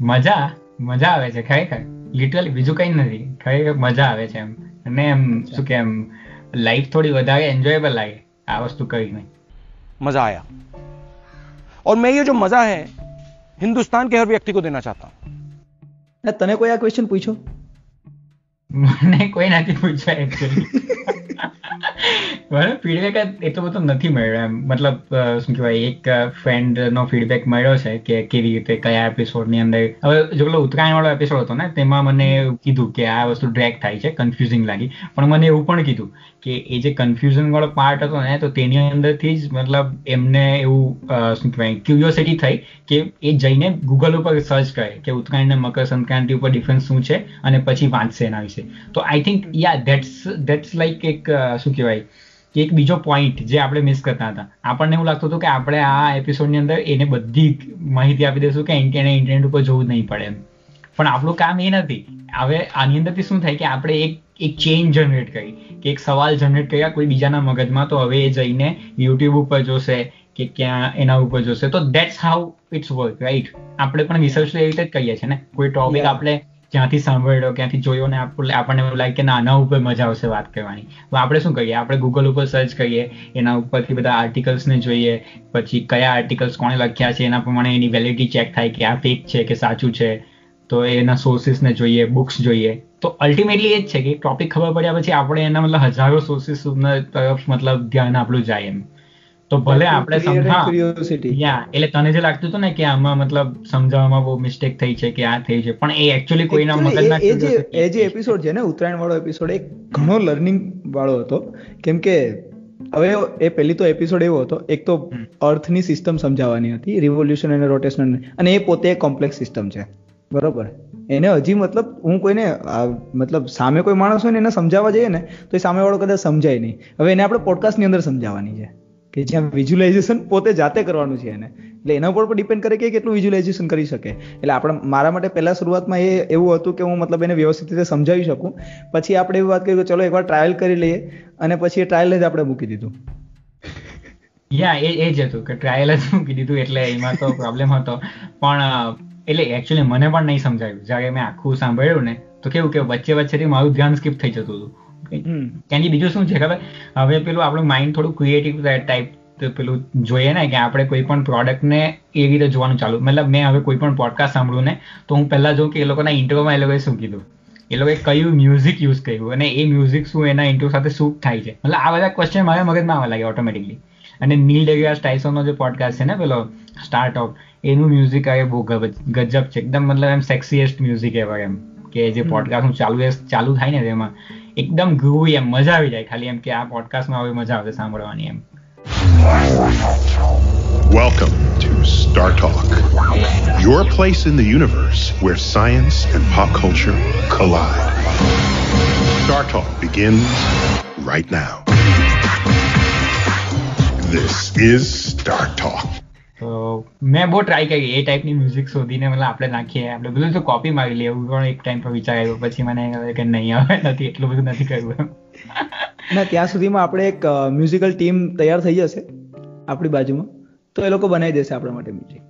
Speaker 1: મજા મજા આવે છે ખરેખર લિટરલી બીજું કઈ નથી ખરેખર મજા આવે છે એમ અને એમ શું કે એમ લાઈફ થોડી વધારે એન્જોયેબલ લાગે આ વસ્તુ કરીને
Speaker 3: मजा आया और मैं ये जो मजा है हिंदुस्तान के हर व्यक्ति को देना चाहता हूं
Speaker 2: તને કોઈ આ ક્વેશ્ચન પૂછ્યો?
Speaker 1: મને કોઈ નથી પૂછ્યા એકચ્યુઅલી મને ફીડબેક એટલો બધો નથી મળ્યો એમ. મતલબ શું કહેવાય, એક ફ્રેન્ડ નો ફીડબેક મળ્યો છે કે કેવી રીતે, કયા એપિસોડની અંદર. હવે જો પેલો ઉત્તરાયણવાળો એપિસોડ હતો ને, તેમાં મને કીધું કે આ વસ્તુ ડ્રેક થાય છે કન્ફ્યુઝિંગ લાગી. પણ મને એવું પણ કીધું કે એ જે કન્ફ્યુઝન વાળો પાર્ટ હતો ને, તો તેની અંદરથી જ મતલબ એમને એવું શું કહેવાય ક્યુરિયોસિટી થઈ કે એ જઈને ગૂગલ ઉપર સર્ચ કરે કે ઉત્તરાયણ મકર સંક્રાંતિ ઉપર ડિફરન્સ શું છે અને પછી વાંચશે એના વિશે. તો I think yeah that's that's like એક શું કહેવાય, કે એક બીજો પોઈન્ટ જે આપણે મિસ કરતા હતા. આપણને એવું લાગતું હતું કે આપણે આ એપિસોડની અંદર એને બધી માહિતી આપી દઈશું કે એને ઇન્ટરનેટ ઉપર જવું નહીં પડે એમ. પણ આપણું કામ એ નથી. હવે આની અંદરથી શું થાય કે આપણે એક એક ચેન્જ જનરેટ કરી કે એક સવાલ જનરેટ કર્યા કોઈ બીજાના મગજમાં તો હવે એ જઈને યુટ્યુબ ઉપર જોશે કે ક્યાં એના ઉપર જોશે. તો that's how it's work right આપણે પણ રિસર્ચ એવી રીતે જ કહીએ છીએ ને? કોઈ ટોપિક આપણે જ્યાંથી સાંભળ્યો ક્યાંથી જોયો ને આપણને એવું લાગે કે ના આના ઉપર મજા આવશે વાત કરવાની. તો આપણે શું કરીએ? આપણે ગૂગલ ઉપર સર્ચ કરીએ એના ઉપરથી બધા આર્ટિકલ્સને જોઈએ પછી કયા આર્ટિકલ્સ કોણે લખ્યા છે એના પ્રમાણે એની વેલિડિટી ચેક થાય કે આ ફેક છે કે સાચું છે. તો એના સોર્સિસને જોઈએ બુક્સ જોઈએ. તો અલ્ટિમેટલી એ જ છે કે ટોપિક ખબર પડ્યા પછી આપણે એના મતલબ હજારો સોર્સિસ તરફ મતલબ ધ્યાન આપણું જાય એમ. તો ભલે આપણે એટલે તને જે લાગતું હતું ને કે આમાં મતલબ સમજાવવામાં બહુ મિસ્ટેક થઈ છે કે આ થઈ છે પણ એ એકચ્યુઅલી કોઈના મગજના
Speaker 2: એ જે એ જે એપિસોડ છે. ને ઉત્તરાયણ વાળો એપિસોડ એ ઘણો લર્નિંગ વાળો હતો. કેમ કે હવે એ પહેલી તો એપિસોડ એવો હતો એક તો અર્થની સિસ્ટમ સમજાવવાની હતી રિવોલ્યુશન અને રોટેશન અને એ પોતે કોમ્પ્લેક્સ સિસ્ટમ છે. બરોબર. એને હજી મતલબ હું કોઈને મતલબ સામે કોઈ માણસ હોય ને એને સમજાવવા જઈએ ને, તો એ સામેવાળો કદાચ સમજાય નહીં. હવે એને આપણે પોડકાસ્ટની અંદર સમજાવવાની છે કે જ્યાં વિઝ્યુલાઇઝેશન પોતે જાતે કરવાનું છે એને. એટલે એના ઉપર પણ ડિપેન્ડ કરે કે કેટલું વિઝ્યુલાઇઝેશન કરી શકે. એટલે આપણે મારા માટે પહેલા શરૂઆતમાં એ એવું હતું કે હું મતલબ એને વ્યવસ્થિત રીતે સમજાવી શકું. પછી આપણે એવી વાત કરી કે ચલો એકવાર ટ્રાયલ કરી લઈએ અને પછી એ ટ્રાયલ જ આપણે મૂકી દીધું.
Speaker 1: યા એ એ જ હતું કે ટ્રાયલ જ મૂકી દીધું એટલે એમાં તો પ્રોબ્લેમ હતો. પણ એટલે એકચ્યુઅલી મને પણ નહીં સમજાયું. જ્યારે મેં આખું સાંભળ્યું ને તો કેવું કે વચ્ચે વચ્ચેથી મારું ધ્યાન સ્કીપ થઈ જતું હતું. ત્યાંથી બીજું શું છે ખબર? હવે પેલું આપણું માઇન્ડ થોડું ક્રિએટિવ ટાઈપ પેલું જોઈએ ને કે આપણે કોઈ પણ પ્રોડક્ટને એ રીતે જોવાનું ચાલુ. મતલબ મેં હવે કોઈ પણ પોડકાસ્ટ સાંભળું ને તો હું પહેલાં જોઉં કે એ લોકોના ઇન્ટરવ્યુમાં એ લોકોએ શું કીધું? એ લોકોએ કયું મ્યુઝિક યુઝ કર્યું અને એ મ્યુઝિક શું એના ઇન્ટરવ્યુ સાથે શું થાય છે? મતલબ આ બધા ક્વેશ્ચન મારા મગજમાં આવવા લાગે ઓટોમેટિકલી અને નીલ ડેગ્રાસ સ્ટાઇસોનો જે પોડકાસ્ટ છે ને પેલો સ્ટાર્ટઅપ એનું મ્યુઝિક આવે બહુ ગજબ છે એકદમ મતલબ એમ સેક્સીએસ્ટ મ્યુઝિક એવા એમ કે જે પોડકાસ્ટ ચાલુ ચાલુ થાય ને તેમાં એકદમ ગ્રુવી એમ મજા આવી જાય ખાલી એમ કે આ પોડકાસ્ટમાં હવે મજા આવશે સાંભળવાની એમ
Speaker 4: Welcome to Star Talk, your place in the universe where science and pop culture collide. Star Talk begins right now. This is Star Talk.
Speaker 1: તો મેં બહુ ટ્રાય કરી એ ટાઈપની મ્યુઝિક શોધીને મતલબ આપણે નાખીએ. આપણે બધું તો કોપી મારી એવું પણ એક ટાઈમ પર વિચાર આવ્યો. પછી મને કે નહીં આવે નથી એટલું બધું નથી કર્યું
Speaker 2: ના ત્યાં સુધીમાં આપણે એક મ્યુઝિકલ ટીમ તૈયાર થઈ જશે આપણી બાજુમાં. તો એ લોકો બનાવી દેશે આપણા માટે મ્યુઝિક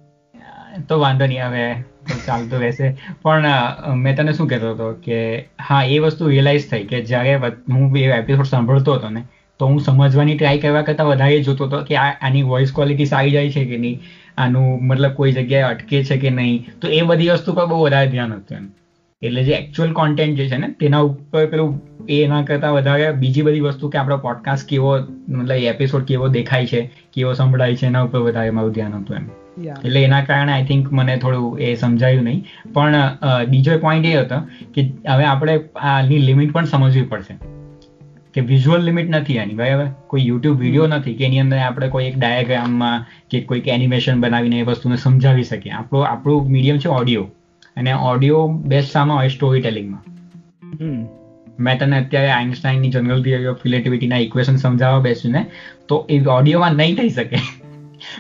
Speaker 1: તો વાંધો નહીં હવે ચાલતું રહેશે. પણ મેં તને શું કહેતો હતો કે હા એ વસ્તુ રિયલાઇઝ થઈ કે જ્યારે હું એ એપિસોડ સાંભળતો હતો ને તો હું સમજવાની ટ્રાય કરવા કરતાં વધારે જોતો હતો કે આ આની વોઇસ ક્વોલિટી સારી જાય છે કે નહીં? આનું મતલબ કોઈ જગ્યાએ અટકે છે કે નહીં? તો એ બધી વસ્તુ પર બહુ વધારે ધ્યાન હતું એમ. એટલે જે એકચ્યુઅલ કોન્ટેન્ટ જે છે ને તેના ઉપર પેલું એના કરતાં વધારે બીજી બધી વસ્તુ કે આપણો પોડકાસ્ટ કેવો મતલબ એપિસોડ કેવો દેખાય છે કેવો સંભળાય છે એના ઉપર વધારે મારું ધ્યાન હતું એમ. એટલે એના કારણે આઈ થિંક મને થોડું એ સમજાયું નહીં. પણ બીજો પોઈન્ટ એ હતો કે હવે આપણે આની લિમિટ પણ સમજવી પડશે. કે વિઝ્યુઅલ લિમિટ નથી એની બરાબર? કોઈ યુટ્યુબ વીડિયો નથી કે એની અંદર આપણે કોઈ એક ડાયાગ્રામમાં કે કોઈક એનિમેશન બનાવીને એ વસ્તુને સમજાવી શકીએ. આપણું આપણું મીડિયમ છે ઓડિયો અને ઓડિયો બેસ્ટ સામાં હોય સ્ટોરી ટેલિંગમાં મેં તને અત્યારે આઇન્સ્ટાઇનની જનરલ થિયરી ઓફ રિલેટિવિટીના ઇક્વેશન સમજાવવા બેસ્યું ને તો એ ઓડિયોમાં નહીં થઈ શકે.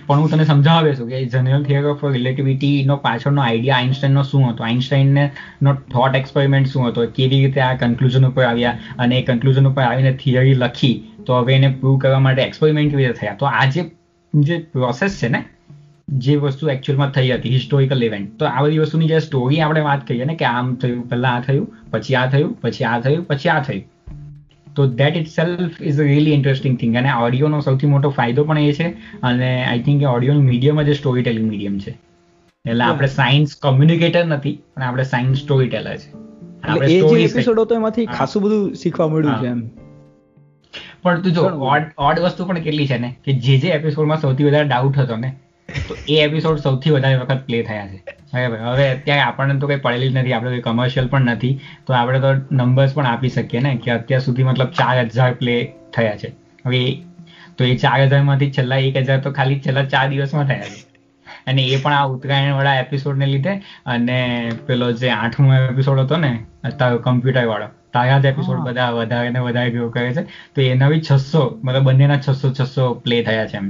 Speaker 1: પણ હું તને સમજાવે છું કે જનરલ થિયરી ઓફ રિલેટિવિટીનો પાછળનો આઈડિયા આઇન્સ્ટાઈનનો શું હતો? આઇન્સ્ટાઈનને નો થોટ એક્સપેરિમેન્ટ શું હતો? કેવી રીતે આ કન્ક્લુઝન ઉપર આવ્યા? અને એ કન્ક્લુઝન ઉપર આવીને થિયરી લખી, તો હવે એને પ્રૂવ કરવા માટે એક્સપેરિમેન્ટ કેવી રીતે થયા? તો આ જે જે પ્રોસેસ છે ને, જે વસ્તુ એકચ્યુઅલમાં થઈ હતી હિસ્ટોરિકલ ઇવેન્ટ તો આ બધી વસ્તુની જે સ્ટોરી આપણે વાત કરીએ ને, કે આમ થયું, પહેલાં આ થયું, પછી આ થયું, પછી આ થયું, પછી આ થયું. તો that itself is a really interesting thing અને ઓડિયોનો સૌથી મોટો ફાયદો પણ એ છે અને આઈ થિંક ઓડિયોનું મીડિયમ જ સ્ટોરી ટેલિંગ મીડિયમ છે. એટલે આપણે સાયન્સ કોમ્યુનિકેટર નથી પણ આપણે સાયન્સ સ્ટોરી ટેલર છે
Speaker 2: આપણે એ એપિસોડ હતો એમાંથી ખાસું બધું શીખવા મળ્યું છે એમ.
Speaker 1: પણ તું જો ઓડ ઓડ વસ્તુ પણ કેટલી છે ને કે જે જે એપિસોડમાં સૌથી વધારે ડાઉટ હતો ને તો એ એપિસોડ સૌથી વધારે વખત પ્લે થયા છે. હવે હવે અત્યારે આપણને તો કંઈ પડેલી નથી આપણે કોઈ કમર્શિયલ પણ નથી તો આપણે તો નંબર્સ પણ આપી શકીએ ને કે અત્યાર સુધી મતલબ ચાર હજાર પ્લે થયા છે. હવે તો એ ચાર હજારમાંથી છેલ્લા એક હજાર તો ખાલી છેલ્લા ચાર દિવસમાં થયા છે. અને એ પણ આ ઉત્તરાયણ વાળા એપિસોડ ને લીધે અને પેલો જે આઠમો એપિસોડ હતો ને કમ્પ્યુટર વાળો તારા જ એપિસોડ બધા વધારે ને વધારે ગ્રો કરે છે. તો એના બી છસો મતલબ બંનેના છસો છસો પ્લે થયા છે એમ.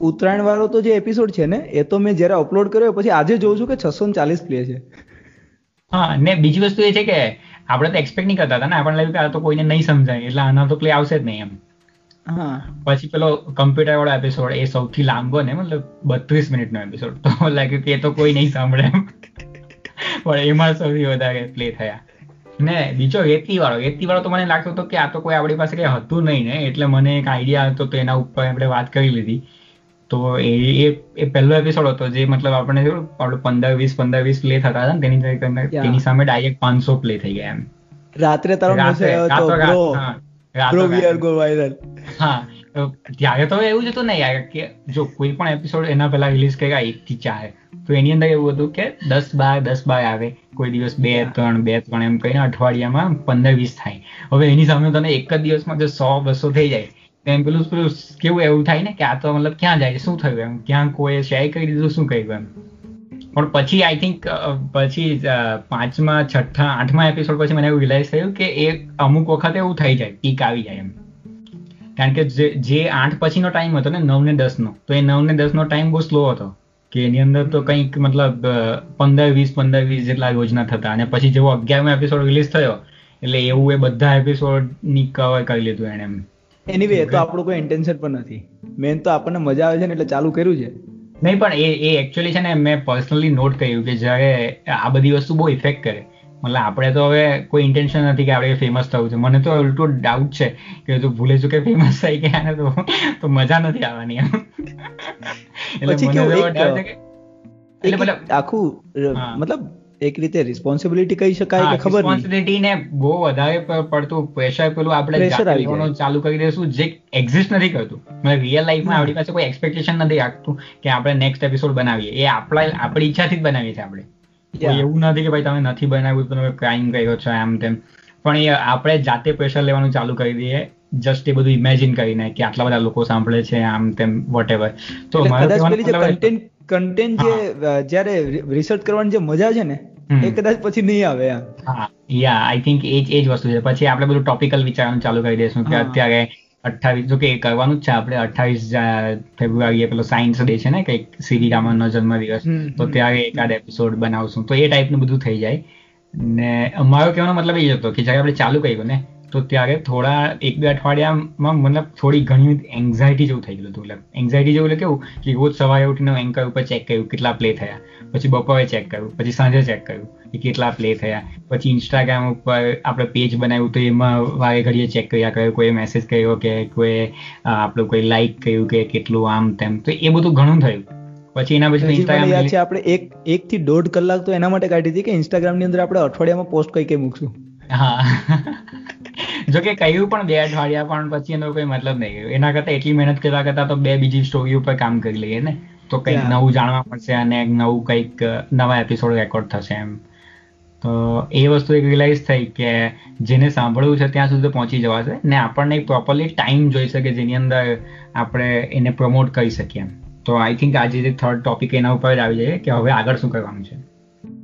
Speaker 2: ઉત્તરાયણ વાળો તો જે એપિસોડ છે ને એ તો મેં જ્યારે અપલોડ કર્યો પછી આજે જોઉં છું કે છસો ચાલીસ પ્લે છે.
Speaker 1: હા ને બીજી વસ્તુ એ છે કે આપણે તો એક્સપેક્ટ નહીં કરતા હતા ને આપણને લાગ્યું કે આ તો કોઈને નહીં સમજાય એટલે આના તો પ્લે આવશે જ નહીં એમ.
Speaker 2: હા.
Speaker 1: પછી પેલો કમ્પ્યુટર વાળો એપિસોડ એ સૌથી લાંબો ને મતલબ બત્રીસ મિનિટનો એપિસોડ તો લાગ્યું કે એ તો કોઈ નહીં સાંભળે પણ એમાં સૌથી વધારે પ્લે થયા. ને બીજો રેતી વાળો રેતી વાળો તો મને લાગતો હતો કે આ તો કોઈ આપણી પાસે કઈ હતું નહીં ને એટલે મને એક આઈડિયા હતો તો એના ઉપર આપણે વાત કરી લીધી. તો એ એ પહેલો એપિસોડ હતો જે મતલબ આપણે આપણે પંદર વીસ પંદર વીસ પ્લે થતા હતા તેની તેની સામે ડાયરેક્ટ પાંચસો પ્લે થઈ ગયા એમ.
Speaker 2: રાત્રે તારો મેસેજ આવ્યો હતો bro bro we are go viral
Speaker 1: હા ત્યારે તો એવું જ હતું ને યાર કે જો કોઈ પણ એપિસોડ એના પહેલા રિલીઝ કર્યા એક થી ચાર તો એની અંદર એવું હતું કે દસ બાર દસ બાર આવે કોઈ દિવસ બે ત્રણ બે ત્રણ એમ કહીને અઠવાડિયામાં પંદર વીસ થાય. હવે એની સામે તને એક જ દિવસમાં જો સો બસો થઈ જાય એમ પેલું કેવું એવું થાય ને કે આ તો મતલબ ક્યાં જાય શું થયું એમ? ક્યાં કોઈ શેર કરી દીધું? શું કહ્યું એમ? પણ પછી આઈ થિંક પછી પાંચમા, છઠ્ઠા, આઠમા એપિસોડ પછી મને એવું રિલાઇઝ થયું કે એ અમુક વખત એવું થઈ જાય પીક આવી જાય એમ. કારણ કે જે આઠ પછીનો ટાઈમ હતો ને નવ ને દસ નો તો એ નવ ને દસ નો ટાઈમ બહુ સ્લો હતો. કે એની અંદર તો કંઈક મતલબ પંદર વીસ પંદર વીસ જેટલા યોજના થતા. અને પછી જેવો અગિયારમો એપિસોડ રિલીઝ થયો, એટલે એવું એ બધા એપિસોડની કવર કરી લીધું એને એમ.
Speaker 2: એનીવે તો આપણું કોઈ ઇન્ટેન્શન પણ નથી. મેન તો આપણને મજા આવે છે ને એટલે ચાલુ કર્યું છે.
Speaker 1: નહીં પણ એ એ એકચ્યુઅલી છે ને મેં પર્સનલી નોટ કર્યું કે જ્યારે આ બધી વસ્તુ બહુ ઇફેક્ટ કરે. મતલબ આપણે તો હવે કોઈ ઇન્ટેન્શન નથી કે આપણે ફેમસ થવું છે. મને તો ઉલટું ડાઉટ છે કે તું ભૂલે છું કે ફેમસ થઈ ગયા ને તો તો મજા નથી આવવાની એમ.
Speaker 2: છે કે એટલે મતલબ આખું મતલબ એક રીતે રિસ્પોન્સિબિલિટી કહી શકાય કે ખબર
Speaker 1: રિસ્પોન્સિબિલિટી ને બહુ વધારે પડતું પ્રેશર પેલું આપણે ચાલુ કરી દેશું જે એક્ઝિસ્ટ નથી કરતું. મતલબ રિયલ લાઈફમાં આપણી પાસે કોઈ એક્સપેક્ટેશન નથી રાખતું કે આપણે નેક્સ્ટ એપિસોડ બનાવીએ. એ આપણા આપણી ઈચ્છાથી જ બનાવીએ છીએ આપણે. એવું નથી કે ભાઈ તમે નથી બનાવ્યું તમે ક્રાઇમ કર્યો છો એમ તેમ. પણ એ આપણે જાતે પ્રેશર લેવાનું ચાલુ કરી દઈએ જસ્ટ એ બધું ઇમેજિન કરીને કે આટલા બધા લોકો સાંભળે છે આમ તેમ વોટ એવર તો
Speaker 2: કન્ટેન્ટ કન્ટેન્ટ જે જ્યારે રિસર્ચ કરવાની જે મજા છે ને એ કદાચ પછી નહીં આવે
Speaker 1: હા યા આઈ થિંક એ જ એ જ વસ્તુ છે. પછી આપણે બધું ટોપિકલ વિચારવાનું ચાલુ કરી દઈશું કે અત્યારે અઠ્ઠાવીસ જો કે કરવાનું જ છે આપણે. અઠ્ઠાવીસ ફેબ્રુઆરીએ પેલો સાયન્સ ડે છે ને કંઈક સીવી રામનનો જન્મદિવસ તો ત્યારે એકાદ એપિસોડ બનાવશું. તો એ ટાઈપનું બધું થઈ જાય. ને અમારો કહેવાનો મતલબ એ હતો કે જ્યારે આપણે ચાલુ કર્યું ને તો ત્યારે થોડા એક બે અઠવાડિયામાં મતલબ થોડી ઘણી એન્ઝાયટી જેવું થઈ ગયું હતું. મતલબ એન્ઝાયટી જેવું એટલે કેવું કે રોજ સવારે ઉઠીને એન્કર ઉપર ચેક કર્યું કેટલા પ્લે થયા. પછી બપોરે ચેક કર્યું પછી સાંજે ચેક કર્યું કે કેટલા પ્લે થયા. પછી ઇન્સ્ટાગ્રામ ઉપર આપણે પેજ બનાવ્યું તો એમાં વારે ઘડીએ ચેક કર્યા કર્યો કોઈ મેસેજ કર્યો કે કોઈ આપણું કોઈ લાઈક કર્યું કે કેટલું આમ તેમ. તો એ બધું ઘણું થયું. પછી એના પછી
Speaker 2: ઇન્સ્ટાગ્રામ યાદ છે આપણે એક એક થી દોઢ કલાક તો એના માટે કાઢી હતી કે ઇન્સ્ટાગ્રામની અંદર આપણે અઠવાડિયામાં પોસ્ટ કઈ કઈ મૂકશું?
Speaker 1: હા. જો કે કહ્યું પણ બે અઠવાડિયા પણ પછી એનો કોઈ મતલબ નહીં એના કરતા એટલી મહેનત કરતા કરતા તો બે બીજી સ્ટોરી ઉપર કામ કરી લઈએ ને. તો કંઈક નવું જાણવા મળશે અને નવું કંઈક નવા એપિસોડ રેકોર્ડ થશે એમ. તો એ વસ્તુ એક રિલાઇઝ થઈ કે જેને સાંભળવું છે ત્યાં સુધી પહોંચી જવાશે ને આપણને પ્રોપરલી ટાઈમ જોઈ શકે જેની અંદર આપણે એને પ્રમોટ કરી શકીએ એમ. તો આઈ થિંક આજે જે થર્ડ ટોપિક એના ઉપર જ આવી જાય કે હવે આગળ શું કરવાનું છે.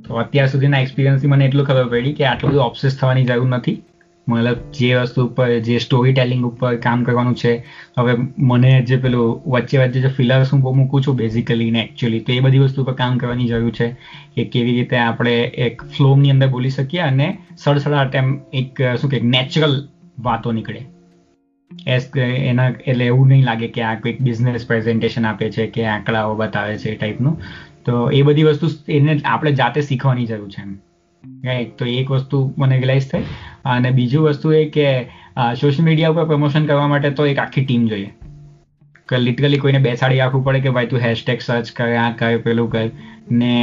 Speaker 1: તો અત્યાર સુધીના એક્સપિરિયન્સથી મને એટલું ખબર પડી કે આટલું બધું ઓબ્સેસ થવાની જરૂર નથી. મતલબ જે વસ્તુ ઉપર, જે સ્ટોરી ટેલિંગ ઉપર કામ કરવાનું છે, હવે મને જે પેલું વચ્ચે વચ્ચે જે ફિલર્સ હું બહુ મૂકું છું બેઝિકલી ને એકચ્યુઅલી તો એ બધી વસ્તુ ઉપર કામ કરવાની જરૂર છે કે કેવી રીતે આપણે એક ફ્લોની અંદર બોલી શકીએ અને સડસડાટ એમ એક, શું કે નેચરલ વાતો નીકળે. એસ એના, એટલે એવું નહીં લાગે કે આ કોઈક બિઝનેસ પ્રેઝન્ટેશન આપે છે કે આંકડાઓ બતાવે છે એ ટાઈપનું તો એ બધી વસ્તુ એને આપણે જાતે શીખવાની જરૂર છે એમ. રાઈટ તો એક વસ્તુ મને રિલાઇઝ થઈ. અને બીજું વસ્તુ એ કે સોશિયલ મીડિયા ઉપર પ્રમોશન કરવા માટે તો એક આખી ટીમ જોઈએ. કે લિટરલી કોઈને બેસાડી રાખવું પડે કે ભાઈ તું હેશટેગ સર્ચ કર, આ કર, પેલું કર. ને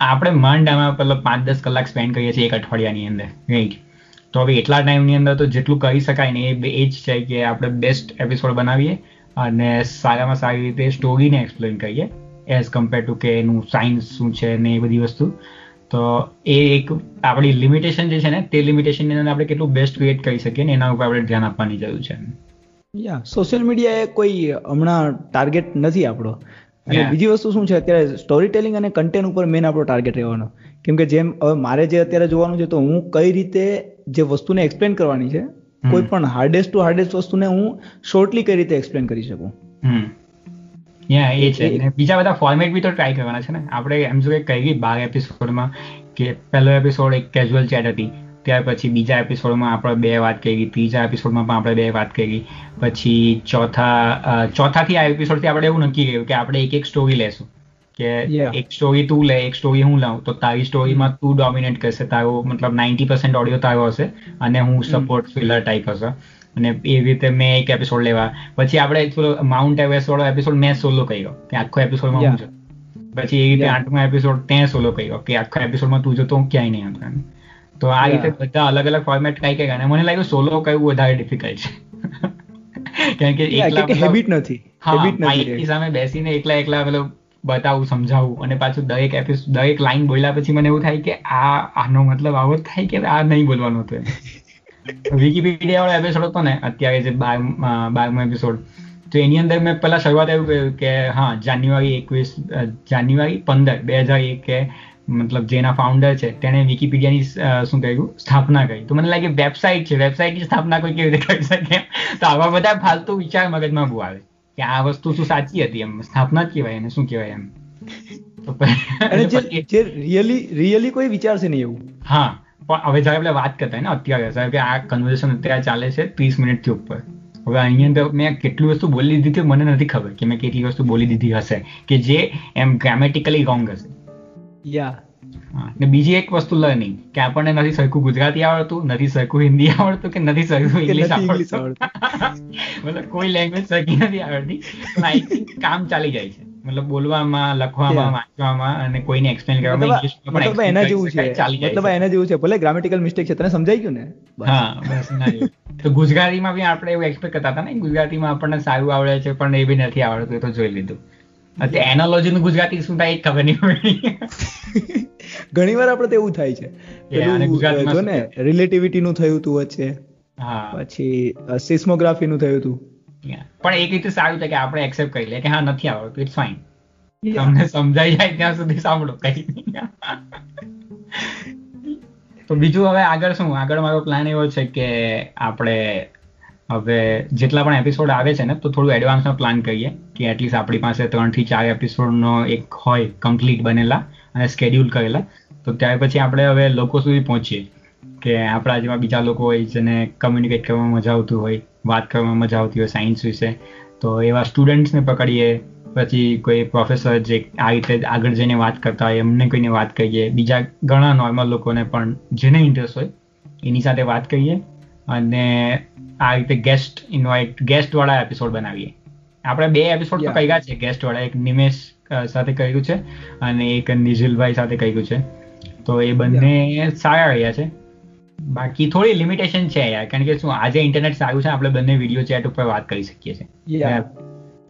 Speaker 1: આપણે માંડ આમાં પેલો પાંચ દસ કલાક સ્પેન્ડ કરીએ છીએ એક અઠવાડિયાની અંદર રાઈટ તો હવે એટલા ટાઈમની અંદર તો જેટલું કરી શકાય ને એ જ છે કે આપણે બેસ્ટ એપિસોડ બનાવીએ અને સારામાં સારી રીતે સ્ટોરીને એક્સપ્લેન કરીએ એઝ કમ્પેર ટુ કે એનું સાયન્સ શું છે ને એ બધી વસ્તુ. તો એ એક આપણી લિમિટેશન જે છે ને તે લિમિટેશનની અંદર આપણે કેટલું બેસ્ટ ક્રિએટ કરી શકીએ ને એના ઉપર આપણે ધ્યાન આપવાની જરૂર છે.
Speaker 2: યા સોશિયલ મીડિયા એ કોઈ હમણાં ટાર્ગેટ નથી આપણો. અને બીજી વસ્તુ શું છે અત્યારે સ્ટોરી ટેલિંગ અને કન્ટેન્ટ ઉપર મેન આપણો ટાર્ગેટ રહેવાનો. કેમ કે જેમ હવે મારે જે અત્યારે જોવાનું છે તો હું કઈ રીતે જે વસ્તુને એક્સપ્લેન કરવાની છે કોઈ પણ હાર્ડેસ્ટ ટુ હાર્ડેસ્ટ વસ્તુને હું શોર્ટલી કઈ રીતે એક્સપ્લેન કરી શકું?
Speaker 1: એ છે. ને બીજા બધા ફોર્મેટ બી તો ટ્રાય કરવાના છે ને. આપણે એમ શું કે કહી ગઈ બાર એપિસોડમાં કે પહેલો એપિસોડ એક કેઝ્યુઅલ ચેટ હતી ત્યાર પછી બીજા એપિસોડમાં આપણે બે વાત કરી ત્રીજા એપિસોડમાં પણ આપણે બે વાત કરી પછી ચોથા ચોથાથી આ એપિસોડથી આપણે એવું નક્કી કર્યું કે આપણે એક એક સ્ટોરી લેશું. કે એક સ્ટોરી તું લે એક સ્ટોરી હું લઉં તો તારી સ્ટોરીમાં તું ડોમિનેટ કરશે. તારો મતલબ નાઇન્ટી પર્સન્ટ ઓડિયો તારો હશે અને હું સપોર્ટ ફિલર ટાઈપ હશે. અને એવી રીતે મેં એક એપિસોડ લેવા. પછી આપણે માઉન્ટ એવરેસ્ટ વાળો એપિસોડ મેં સોલો કર્યો કે આખો એપિસોડમાં હું છું. પછી એ રીતે આઠમો એપિસોડ તે સોલો કર્યો કે આખા એપિસોડમાં તું જતો હું ક્યાંય નહીં હતો તો આ રીતે બધા અલગ અલગ ફોર્મેટ કઈ કઈ અને મને લાગ્યું સોલો કયું વધારે ડિફિકલ્ટ છે. કારણ કે એકલા
Speaker 2: હેબિટ નથી. હેબિટ નથી
Speaker 1: સામે બેસીને એકલા એકલા પેલો બતાવું સમજાવું અને પાછું દરેક એપિસોડ દરેક લાઈન બોલ્યા પછી મને એવું થાય કે આ આનો મતલબ આવો જ થાય કે આ નહીં બોલવાનું હતું વિકીપીડિયા વાળો એપિસોડ હતો ને અત્યારે જે બાર બારમો એપિસોડ તો એની અંદર મેં પહેલા શરૂઆત એવું કહ્યું કે હા જાન્યુઆરી એકવીસ જાન્યુઆરી પંદર બે હજાર એક મતલબ જેના ફાઉન્ડર છે તેણે વિકીપીડિયાની શું કહ્યું સ્થાપના કરી. તો મને લાગે વેબસાઇટ છે વેબસાઇટની સ્થાપના કોઈ કેવી રીતે કરી શકે તો આવા બધા ફાલતુ વિચાર મગજમાં બહુ આવે કે આ વસ્તુ શું સાચી હતી એમ? સ્થાપના જ કહેવાય એને શું કહેવાય એમ?
Speaker 2: અને જે રિયલી રિયલી કોઈ વિચારશે નહીં એવું?
Speaker 1: હા. પણ હવે જ્યારે આપણે વાત કરતા ને અત્યારે સાહેબ કે આ કન્વર્ઝેશન અત્યારે ચાલે છે ત્રીસ મિનિટથી ઉપર. હવે અહીંયા અંદર મેં કેટલી વસ્તુ બોલી દીધી મને નથી ખબર કે મેં કેટલી વસ્તુ બોલી દીધી હશે કે જે એમ ગ્રામેટિકલી રોંગ હશે.
Speaker 2: યા
Speaker 1: ને બીજી એક વસ્તુ લર્નિંગ કે આપણને નથી સરખું ગુજરાતી આવડતું નથી સરખું હિન્દી આવડતું કે નથી સરખું ઇંગ્લિશ આવડતું. મતલબ કોઈ લેંગ્વેજ સરખી નથી આવડતી કામ ચાલી જાય છે. મતલબ બોલવામાં લખવામાં વાંચવામાં અને કોઈને એક્સપ્લેન કરવામાં ઇંગ્લિશ પણ
Speaker 2: મતલબ એના જેવું છે. મતલબ એના જેવું છે. ભલે ગ્રામેટિકલ મિસ્ટેક છે તને સમજાઈ ગયું ને?
Speaker 1: હા બસ એના જેવું. તો ગુજરાતીમાં બી આપણે એવું એક્સપેક્ટ કરતા હતા ને ગુજરાતીમાં આપણને સારું આવડે છે પણ એ બી નથી આવડતું એ તો જોઈ લીધું. અત્યારે એનોલોજી નું ગુજરાતી શું થાય એ ખબર નહીં પડી.
Speaker 2: ઘણી વાર આપણે તો એવું થાય છે. જો ને રિલેટિવિટી નું થયું હતું વચ્ચે.
Speaker 1: હા.
Speaker 2: પછી સિસ્મોગ્રાફી નું થયું હતું.
Speaker 1: પણ એક રીતે સારું છે કે આપણે એક્સેપ્ટ કરી લે કે હા નથી આવડતું ઇટ્સ ફાઇન તમને સમજાઈ જાય ત્યાં સુધી સાંભળો કઈ તો બીજું હવે આગળ શું? આગળ મારો પ્લાન એવો છે કે આપણે હવે જેટલા પણ એપિસોડ આવે છે ને તો થોડું એડવાન્સમાં પ્લાન કરીએ કે એટલીસ્ટ આપણી પાસે ત્રણથી ચાર એપિસોડનો એક હોય કમ્પ્લીટ બનેલા અને સ્કેડ્યુલ કરેલા. તો ત્યાર પછી આપણે હવે લોકો સુધી પહોંચીએ કે આપણા જેવા બીજા લોકો હોય જેને કમ્યુનિકેટ કરવામાં મજા આવતું હોય વાત કરવામાં મજા આવતી હોય સાયન્સ વિશે. તો એવા સ્ટુડન્ટ્સને પકડીએ પછી કોઈ પ્રોફેસર જે આ રીતે આગળ જઈને વાત કરતા હોય એમને કોઈને વાત કરીએ બીજા ઘણા નોર્મલ લોકોને પણ જેને ઇન્ટરેસ્ટ હોય એની સાથે વાત કરીએ અને આ રીતે ગેસ્ટ ઇન્વાઇટ ગેસ્ટ વાળા એપિસોડ બનાવીએ. આપણે બે એપિસોડ તો કર્યા છે ગેસ્ટ વાળા. એક નિમેશ સાથે કર્યું છે અને એક નિઝિલભાઈ સાથે કર્યું છે. તો એ બંને સારા રહ્યા છે. બાકી થોડી લિમિટેશન છે યાર કારણ કે શું આજે ઇન્ટરનેટ સારું છે આપણે બંને વીડિયો ચેટ ઉપર વાત કરી શકીએ છીએ.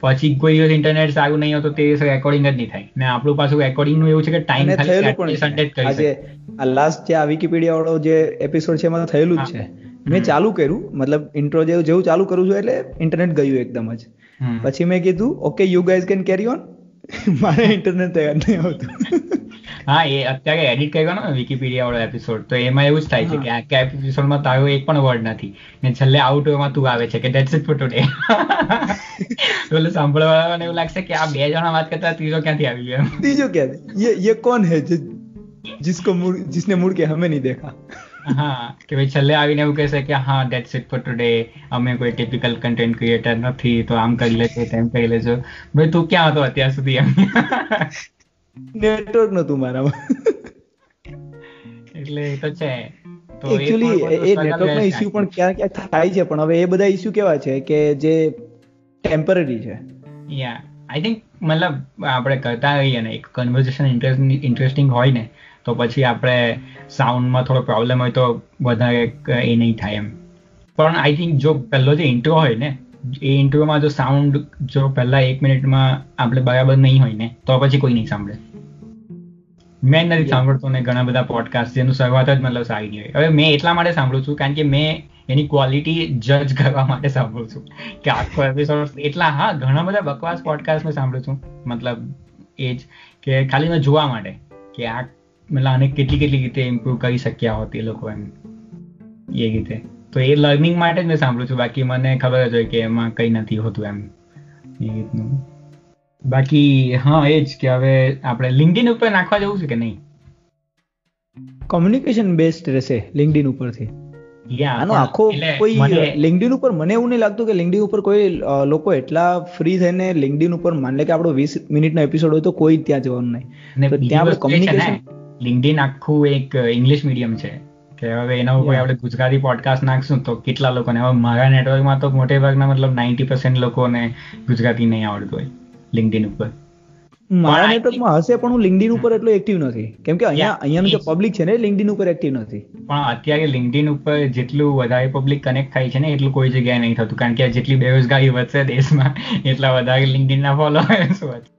Speaker 1: પછી કોઈ દિવસ ઇન્ટરનેટ સારું નહીં હોય તો તે રેકોર્ડિંગ જ નહીં થાય. ને આપણું પાછું રેકોર્ડિંગનું એવું છે કે ટાઈમ ખાલી. કરી
Speaker 2: આજે આ લાસ્ટ જે આ વિકીપીડિયા વાળો જે એપિસોડ છે એમાં થયેલું જ છે. મેં ચાલુ કર્યું મતલબ ઇન્ટ્રો જેવું જેવું ચાલુ કરું છું એટલે ઇન્ટરનેટ ગયું એકદમ જ. પછી મેં કીધું okay you guys can carry on મારે ઇન્ટરનેટ તૈયાર નહીં આવતું.
Speaker 1: હા એ અત્યારે એડિટ કરવાનો ને વિકીપીડિયા વાળો એપિસોડ તો એમાં એવું જ થાય છે કે આખા એપિસોડમાં તારો એક પણ વર્ડ નથી ને છેલ્લે આઉટ એમાં તું આવે છે કે ધેટ્સ ઇટ ફોર ટુડે એટલે સાંભળવાને એવું લાગશે કે આ બે જણા વાત કરતા ત્રીજો ક્યાંથી આવી ગયો એમ.
Speaker 2: तीजो क्या ये ये कौन है जो जिसको मुड़ जिसने मुड़ के हमें नहीं देखा
Speaker 1: હા કે ભાઈ છેલ્લે આવીને એવું કહેશે કે હા ધેટ્સ ઇટ ફોર ટુડે અમે કોઈ ટિપિકલ કન્ટેન્ટ ક્રિએટર નથી તો આમ કરી લેજો તેમ કરી લેજો ભાઈ તું ક્યાં હતો અત્યાર સુધી એમ
Speaker 2: નેટવર્ક નતું મારામાં.
Speaker 1: એટલે એ તો છે.
Speaker 2: એકચ્યુઅલી એ નેટવર્કનો ઇસ્યુ પણ ક્યાંક ક્યાંક થાય છે પણ હવે એ બધા ઇસ્યુ કેવા છે કે જે ટેમ્પરરી છે?
Speaker 1: યા આઈ થિંક મતલબ આપણે કરતા રહીએ ને એક કન્વર્ઝેશન ઇન્ટરેસ્ટિંગ હોય ને તો પછી આપણે સાઉન્ડમાં થોડો પ્રોબ્લેમ હોય તો વધારે એ નહીં થાય એમ. પણ આઈ થિંક જો પહેલો જે ઇન્ટ્રો હોય ને એ ઇન્ટ્રોમાં જો સાઉન્ડ જો પહેલા એક મિનિટમાં આપણે બરાબર નહીં હોય ને તો પછી કોઈ નહીં સાંભળે. મેં નથી સાંભળતો ને ઘણા બધા પોડકાસ્ટ જેનું શરૂઆત જ મતલબ સારી નહીં હવે મેં એટલા માટે સાંભળું છું કારણ કે મેં એની ક્વોલિટી જજ કરવા માટે સાંભળું છું કે આખો એપિસોડ એટલા હા ઘણા બધા બકવાસ પોડકાસ્ટ મેં સાંભળું છું. મતલબ એ જ કે ખાલી મેં જોવા માટે કે આ મતલબ આને કેટલી કેટલી રીતે ઇમ્પ્રુવ કરી શક્યા હોત એ લોકો એમ. એ રીતે. તો એ લર્નિંગ માટે જ મેં સાંભળું છું. બાકી મને ખબર જ હોય કે એમાં કંઈ નથી હોતું એમ. એ રીતનું. બાકી હા એ જ કે હવે આપણે લિંકડિન ઉપર નાખવા જવું છે કે નહીં?
Speaker 2: કોમ્યુનિકેશન બેસ્ટ રહેશે લિંકડિન ઉપરથી. આનો આખો કોઈ લિંકડિન ઉપર મને એવું નહીં લાગતું કે લિંકડિન ઉપર કોઈ લોકો એટલા ફ્રી થઈને લિંકડિન ઉપર માન લે કે આપણો વીસ મિનિટનો એપિસોડ હોય તો કોઈ ત્યાં જવાનું નહીં. તો ત્યાં આપણે
Speaker 1: કોમ્યુનિકેશન એ છે ને,
Speaker 2: communication-
Speaker 1: LinkedIn આખું એક ઇંગ્લિશ મીડિયમ છે. કે હવે એના ઉપર આપણે ગુજરાતી પોડકાસ્ટ નાખશું તો કેટલા લોકોને? હવે મારા નેટવર્કમાં તો મોટે ભાગના મતલબ નાઇન્ટી પર્સન્ટ લોકોને ગુજરાતી નહીં આવડતું હોય. લિંકડિન ઉપર.
Speaker 2: મારા નેટવર્કમાં હશે પણ હું લિંકડિન ઉપર એટલો એક્ટિવ નથી. કેમ કે અહીંયા અહીંયાનું જે પબ્લિક છે ને લિંકડિન ઉપર એક્ટિવ નથી.
Speaker 1: પણ અત્યારે લિંકડિન ઉપર જેટલું વધારે પબ્લિક કનેક્ટ થાય છે ને એટલું કોઈ જગ્યાએ નહીં થતું. કારણ કે જેટલી બેરોજગારી વધશે દેશમાં એટલા વધારે લિંકડિન ના ફોલોઅર્સ વધશે.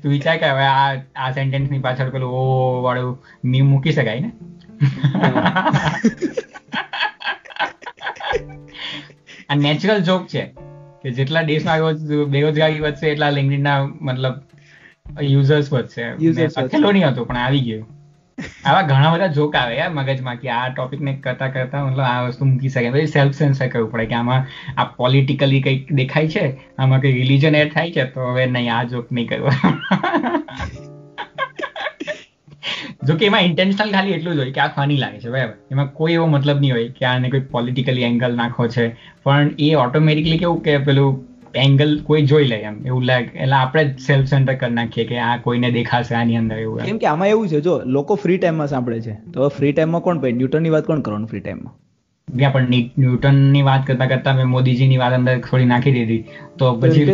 Speaker 1: તું વિચાર કે હવે આ આ સેન્ટેન્સની પાછળ પેલું ઓ વાળું મીમ મૂકી શકાય ને? આ નેચરલ જોક છે કે જેટલા દેશમાં બેરોજગારી વધશે એટલા LinkedIn ના મતલબ યુઝર્સ વધશે. લખેલું નહીં હતો પણ આવી ગયું. આવા ઘણા બધા જોક આવે યાર મગજમાં કે આ ટોપિક ને કરતા કરતા મતલબ આ વસ્તુ મૂકી શકે. પછી સેલ્ફ સેન્સર કરવું પડે કે આમાં આ પોલિટિકલી કંઈક દેખાય છે? આમાં કંઈ રિલીજન એડ થાય છે? તો હવે નહીં આ જોક નહીં કરવા. જો કે એમાં ઇન્ટેન્શનલ ખાલી એટલું જ હોય કે આ ફની લાગે છે બરાબર. એમાં કોઈ એવો મતલબ નહીં હોય કે આને કોઈ પોલિટિકલી એંગલ નાખો છે. પણ એ ઓટોમેટિકલી કેવું કે પેલું એંગલ કોઈ જોઈ લે એમ. એવું લાગે. એટલે આપણે જ સેલ્ફ સેન્ટર કરી નાખીએ કે આ કોઈને દેખાશે આની અંદર એવું
Speaker 2: કેમ કે આમાં એવું છે જો લોકો ફ્રી ટાઈમમાં સાંભળે છે તો ફ્રી ટાઈમમાં કોણ ભાઈ? ન્યૂટનની વાત કોણ કરવાનું ફ્રી ટાઈમમાં
Speaker 1: ત્યાં પણ ન્યૂટન ન્યૂટનની વાત કરતા કરતા મેં મોદીજીની વાત અંદર થોડી નાખી દીધી. તો પછી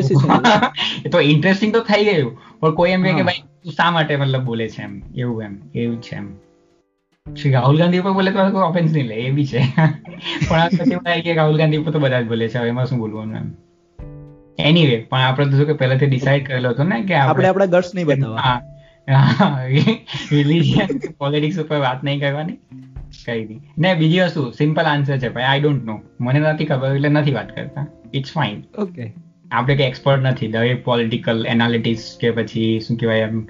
Speaker 1: તો ઇન્ટરેસ્ટિંગ તો થઈ ગયું. પણ કોઈ એમ કે ભાઈ શા માટે મતલબ બોલે છે એમ? એવું એમ? એવું છે એમ? શ્રી રાહુલ ગાંધી ઉપર બોલે તો કોઈ ઓફેન્સ નહીં લે એ બી છે. પણ આ પછી કે રાહુલ ગાંધી ઉપર તો બધા જ બોલે છે એમાં શું બોલવાનું એમ? એનીવે પણ આપણે તો કે પહેલાથી ડિસાઈડ કરેલો હતો ને કે
Speaker 2: આપણે આપણા ગટ્સ નહીં બતાવવા.
Speaker 1: રિલિજન પોલિટિક્સ ઉપર વાત નહીં કરવાની. કઈ દી ને બીજી વસ્તુ સિમ્પલ આન્સર છે ભાઈ આઈ ડોન્ટ નો મને નથી ખબર એટલે નથી વાત કરતા. ઇટ્સ ફાઇન
Speaker 2: ઓકે
Speaker 1: આપણે કઈ એક્સપર્ટ નથી. દરેક પોલિટિકલ એનાલિટિસ કે પછી શું કહેવાય એમ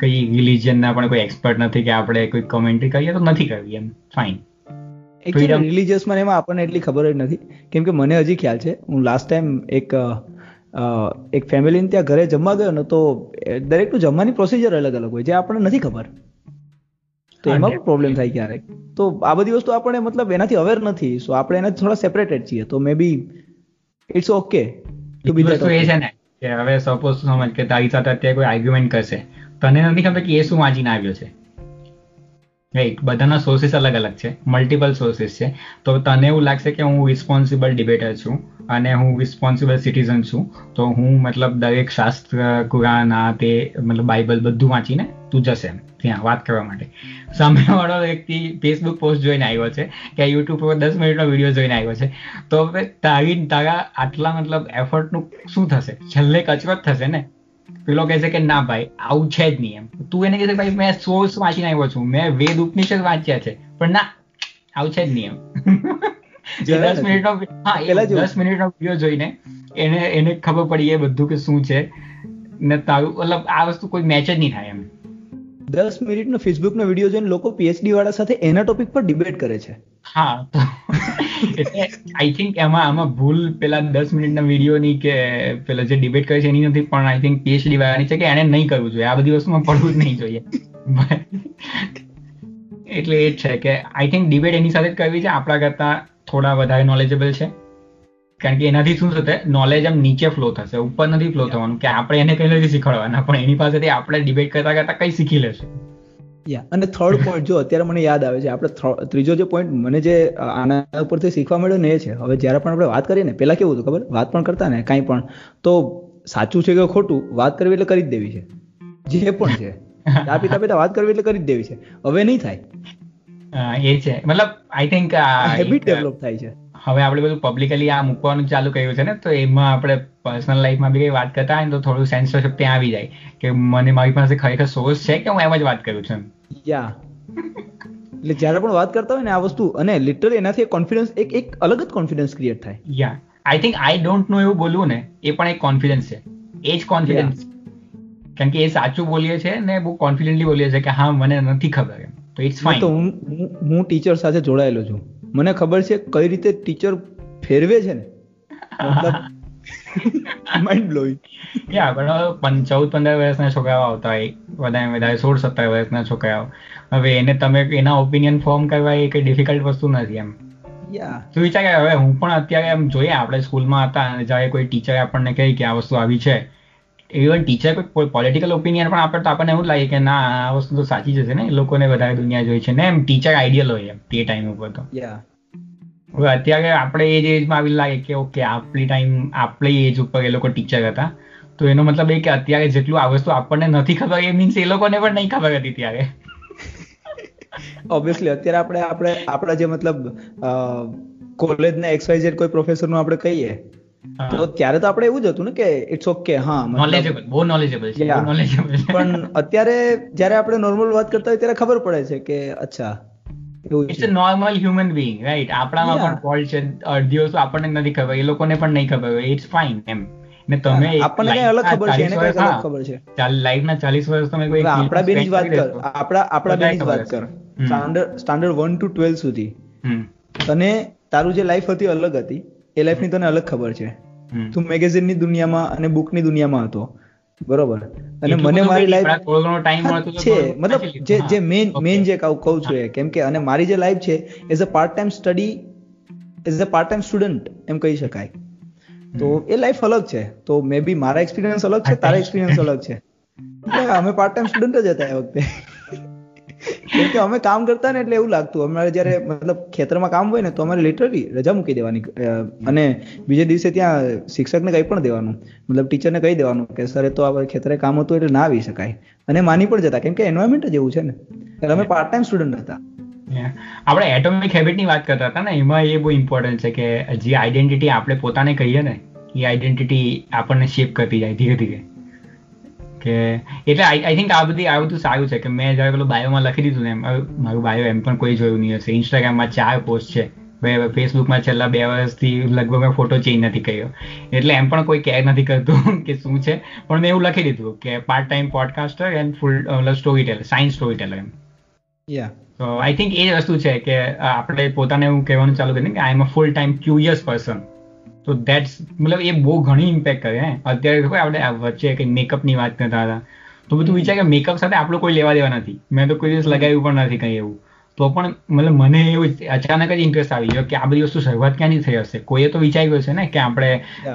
Speaker 1: કઈ રિલિજનના પણ કોઈ એક્સપર્ટ નથી કે આપણે કોઈ કોમેન્ટ્રી કરીએ તો નથી કરવી એમ. ફાઇન
Speaker 2: રિલિજિયસ મને એમાં આપણને એટલી ખબર જ નથી. કેમ કે મને હજી ખ્યાલ છે હું લાસ્ટ ટાઈમ એક એક ફેમિલીને ત્યાં ઘરે જમવા ગયો ને તો દરેકનું જમવાની પ્રોસિજર અલગ અલગ હોય જે આપણને નથી ખબર. તો એમાં પણ પ્રોબ્લેમ થાય ક્યારેક. તો આ બધી વસ્તુ આપણે મતલબ એનાથી અવેર નથી. સો આપણે એનાથી થોડા સેપરેટેડ છીએ. તો મે બી ઇટ્સ ઓકે બી
Speaker 1: બીજી વસ્તુ એ છે ને કે હવે સપોઝ સમજ કે તારી સાથે અત્યારે કોઈ આર્ગ્યુમેન્ટ કરશે. તને નથી ખબર કે એ શું વાંચીને આવ્યો છે. રાઈટ બધાના સોર્સિસ અલગ અલગ છે. મલ્ટિપલ સોર્સિસ છે. તો તને એવું લાગશે કે હું રિસ્પોન્સિબલ ડિબેટર છું. અને હું રિસ્પોન્સિબલ સિટીઝન છું. તો હું મતલબ દરેક શાસ્ત્ર, કુરાન આ તે મતલબ બાઇબલ બધું વાંચીને તું જશે ત્યાં વાત કરવા માટે. સામેવાળો વ્યક્તિ ફેસબુક પોસ્ટ જોઈને આવ્યો છે કે યુટ્યુબ પર દસ મિનિટનો વીડિયો જોઈને આવ્યો છે. તો હવે તારી તારા આટલા મતલબ એફર્ટનું શું થશે? છેલ્લે કચરો જ થશે ને? પેલો કહે છે કે ના ભાઈ, આવું છે જ નહીં એમ. તું એને કહે છે ભાઈ, મેં સોર્સ વાંચીને આવ્યો છું. મેં વેદ ઉપનિષદ વાંચ્યા છે. પણ ના, આવું છે જ નહીં એમ. દસ
Speaker 2: મિનિટ
Speaker 1: નો હા એ
Speaker 2: પેલા જેવું.
Speaker 1: દસ વીડિયો જોઈને એને એને ખબર પડી એ બધું કે શું છે. ને તારું મતલબ આ વસ્તુ કોઈ મેચ જ નહીં થાય એમ.
Speaker 2: દસ મિનિટનો ફેસબુકનો વીડિયો જોઈને લોકો પીએચડી વાળા સાથે એના ટોપિક પર ડિબેટ કરે છે.
Speaker 1: હા એટલે આઈ થિંક એમાં આમાં ભૂલ પેલા દસ મિનિટના વિડીયોની કે પેલા જે ડિબેટ કરે છે એની નથી પણ આઈ થિંક પીએચડી વાળાની છે કે એને નહીં કરવું જોઈએ. આ બધી વસ્તુમાં પડવું જ નહીં જોઈએ. એટલે એ જ છે કે આઈ થિંક ડિબેટ એની સાથે જ કરવી છે. આપણા કરતા થોડા વધારે નોલેજેબલ છે. કારણ કે એનાથી શું થશે? નોલેજ આમ નીચે ફ્લો થશે ઉપર નથી ફ્લો થવાનું કે આપણે એને કઈ નથી શીખવાડવાના પણ એની પાસેથી આપણે ડિબેટ કરતા કરતા કઈ શીખી લેશું.
Speaker 2: યા અને થર્ડ પોઈન્ટ જો અત્યારે મને યાદ આવે છે આપણે ત્રીજો જે પોઈન્ટ મને જે આના ઉપરથી શીખવા મળ્યો ને એ છે. હવે જ્યારે પણ આપણે વાત કરીએ ને પેલા કેવું હતું ખબર? વાત પણ કરતા ને કાંઈ પણ. તો સાચું છે કે ખોટું? વાત કરવી એટલે કરી જ દેવી છે. જે પણ છે. ચા પીતા પીતા વાત કરવી એટલે કરી જ દેવી છે. હવે નહીં થાય.
Speaker 1: એ છે. મતલબ આઈ થિંક
Speaker 2: હેબિટ ડેવલપ થાય છે.
Speaker 1: હવે આપણે બધું પબ્લિકલી આ મૂકવાનું ચાલુ કર્યું છે ને તો એમાં આપણે પર્સનલ લાઈફમાં બી કઈ વાત કરતા હોય ને તો થોડું સેન્સરશિપ ત્યાં આવી જાય. કે મને મારી પાસે ખરેખર સોર્સ છે કે હું એમ જ વાત કરું છું
Speaker 2: યા. એટલે જ્યારે પણ વાત કરતા હોય ને આ વસ્તુ અને લિટરલી એનાથી કોન્ફિડન્સ એક એક અલગ જ કોન્ફિડન્સ ક્રિએટ થાય.
Speaker 1: યા. I think I don't know એવું બોલવું ને એ પણ એક કોન્ફિડન્સ છે. એ જ કોન્ફિડન્સ કારણ કે એ સાચું બોલીએ છે ને બહુ કોન્ફિડન્ટલી બોલીએ છે કે હા મને નથી ખબર એમ. તો ઇટ્સ ફાઇન
Speaker 2: હું હું- હું ટીચર સાથે જોડાયેલો છું. મને ખબર છે કઈ રીતે ટીચર ફેરવે છે ને? મતલબ માઇન્ડ બ્લોઈંગ
Speaker 1: યા પણ પં- ચૌદ પંદર વર્ષના છોકરાઓ આવતા હોય. વધારે વધારે સોળ સત્તર વર્ષના છોકરાઓ. હવે એને તમે એના ઓપિનિયન ફોર્મ કરવા એ કઈ ડિફિકલ્ટ વસ્તુ નથી એમ. તું વિચાર હવે હું પણ અત્યારે એમ જોઈએ આપણે સ્કૂલમાં હતા અને જ્યારે કોઈ ટીચર આપણને કહે કે આ વસ્તુ આવી છે ઇવન ટીચર કોઈ પોલિટિકલ ઓપિનિયન પણ આપણે તો આપણને એવું લાગે કે ના આ વસ્તુ તો સાચી જશે ને? લોકોને વધારે દુનિયા જોઈ છે. ને એમ ટીચર આઈડિયલ હોય એમ તે ટાઈમ ઉપર તો. હવે અત્યારે આપણે એ જ એજમાં આવી લાગે કે ઓકે આપણી ટાઈમ આપણી એજ ઉપર એ લોકો ટીચર હતા. તો એનો મતલબ એ કે અત્યારે જેટલું આ વસ્તુ આપણને નથી ખબર એ મીન્સ એ લોકોને પણ નહીં ખબર હતી ત્યારે.
Speaker 2: ઓબ્વિયસલી અત્યારે આપણે આપણે આપણા જે મતલબ કોલેજના એક્સવાયઝેડ કોઈ પ્રોફેસરનું આપણે કહીએ તો ત્યારે તો આપણે એવું જ હતું ને કે ઇટ્સ ઓકે હા
Speaker 1: નોલેજેબલ બહુ નોલેજેબલ છે નોલેજેબલ
Speaker 2: પણ અત્યારે જ્યારે આપણે નોર્મલ વાત કરતા હોય ત્યારે ખબર પડે છે કે અચ્છા it's
Speaker 1: a normal human being right આપણામાં પણ ફોલ્ટ છે અડધી વસ્તુ આપણને નથી ખબર એ લોકોને પણ નહીં ખબર હોય ઇટ્સ ફાઇન એમ. ને તમે
Speaker 2: આપણને કઈ અલગ ખબર છે એને કઈ અલગ ખબર છે.
Speaker 1: ચાલ લાઈફ ના ચાલીસ વર્ષ તમે કોઈ
Speaker 2: આપણા બેની જ વાત કર. આપણા આપણા
Speaker 1: બધાય
Speaker 2: બેની જ વાત કર. Standard standard one two twelve સુધી.
Speaker 1: હમ,
Speaker 2: તને તારું જે લાઈફ હતી અલગ હતી. એ લાઈફની તને અલગ ખબર છે. તું મેગેઝિનની દુનિયામાં અને બુકની દુનિયામાં હતો. બરોબર? અને મને મારી લાઈફ છે. મતલબ જે જે મેઇન મેઇન જે કહું છું એ કેમ કે અને મારી જે લાઈફ છે as a part time study as a part time student એમ કહી શકાય. તો એ લાઈફ અલગ છે. તો મે બી મારા એક્સપિરિયન્સ અલગ છે તારા એક્સપિરિયન્સ અલગ છે. અમે પાર્ટ ટાઈમ સ્ટુડન્ટ જ હતા એ વખતે. કે અમે કામ કરતા ને એટલે એવું લાગતું. અમારે જ્યારે મતલબ ખેતરમાં કામ હોય ને તો અમારે લિટરલી રજા મૂકી દેવાની. અને બીજે દિવસે ત્યાં શિક્ષકને કંઈ પણ દેવાનું. મતલબ ટીચરને કહી દેવાનું કે, સર એ તો આ ખેતરે કામ હતું એટલે ના આવી શકાય. અને માની પણ જતા. કેમ કે એન્વાયરમેન્ટ જ એવું છે ને. અમે પાર્ટ ટાઈમ સ્ટુડન્ટ હતા.
Speaker 1: આપણે એટોમિક હેબિટની વાત કરતા હતા ને, એમાં એ બહુ ઇમ્પોર્ટન્ટ છે કે, જે આઈડેન્ટિટી આપણે પોતાને કહીએ ને, એ આઈડેન્ટિટી આપણને શેપ કરતી જાય ધીરે ધીરે. કે એટલે આઈ આઈ થિંક આ બધી આ બધું સારું છે કે મેં જ્યારે પેલું બાયોમાં લખી દીધું ને એમ મારું બાયો એમ પણ કોઈ જોયું નહીં હશે. ઇન્સ્ટાગ્રામમાં ચાર પોસ્ટ છે. ફેસબુકમાં છેલ્લા બે વર્ષથી લગભગ મેં ફોટો ચેન્જ નથી કર્યો. એટલે એમ પણ કોઈ કેર નથી કરતું કે શું છે. પણ મેં એવું લખી દીધું કે part time podcaster and full storyteller science storyteller એમ તો આઈ થિંક એ જ વસ્તુ છે કે આપણે પોતાને એવું કહેવાનું ચાલુ કરીને કે I am a full time curious person તો દેટ્સ મતલબ એ બહુ ઘણી ઇમ્પેક્ટ કરે હે. અત્યારે ખબર આપણે વચ્ચે કંઈક મેકઅપની વાત કરતા હતા. તો બધું વિચાર કે મેકઅપ સાથે આપણું કોઈ લેવા દેવા નથી. મેં તો કોઈ દિવસ લગાવ્યું પણ નથી કંઈ એવું. તો પણ મતલબ મને એવું અચાનક જ ઇન્ટરેસ્ટ આવી ગયો કે આ બધી વસ્તુ શરૂઆત ક્યાંથી થઈ હશે? કોઈએ તો વિચાર્યું હશે ને કે આપણે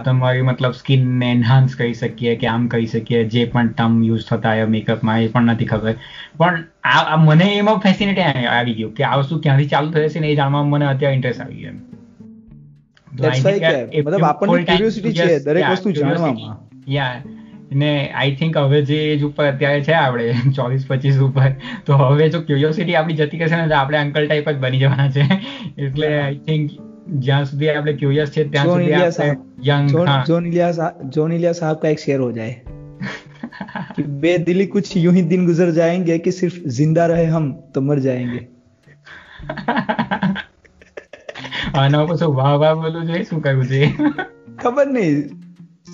Speaker 1: તમારી મતલબ સ્કિનને એન્હાન્સ કરી શકીએ કે આમ કરી શકીએ જે પણ ટર્મ યુઝ થતા હોય મેકઅપમાં એ પણ નથી ખબર. પણ આ મને એમાં ફેસિનેટ આવી ગયું કે આ વસ્તુ ક્યાંથી ચાલુ થઈ છે ને એ જાણવામાં મને અત્યારે ઇન્ટરેસ્ટ આવી ગયો
Speaker 2: That's
Speaker 1: I
Speaker 2: why
Speaker 1: think
Speaker 2: કે
Speaker 1: that if
Speaker 2: મતલબ
Speaker 1: you
Speaker 2: આપણને
Speaker 1: full time
Speaker 2: curiosity છે
Speaker 1: curious-
Speaker 2: દરેક
Speaker 1: yeah,
Speaker 2: વસ્તુ
Speaker 1: curiosity.
Speaker 2: જાણવામાં.
Speaker 1: Yeah. ને આઈ થિંક હવે જે એજ ઉપર અત્યારે છે આપણે ચોવીસ પચીસ ઉપર તો હવે જો ક્યુરિયોસિટી આપણી જતી કરશે ને તો આપણે અંકલ ટાઈપ જ બની જવાના છે એટલે આઈ થિંક જ્યાં સુધી આપણે ક્યુરિયસ છે ત્યાં
Speaker 2: જોન
Speaker 1: સુધી
Speaker 2: ઇલિયા
Speaker 1: આપણે
Speaker 2: સાહેબ
Speaker 1: યંગ
Speaker 2: जोन
Speaker 1: હા
Speaker 2: जोन इलिया सा- जोन इलिया साहब का एक शेर हो जाए कि बेदिली कुछ यूं ही दिन गुजर जाएंगे कि सिर्फ जिंदा रहे हम तो मर जाएंगे
Speaker 1: खाना पसो वाह वाह बोलो जो शू कर मुझे।
Speaker 2: खबर नहीं।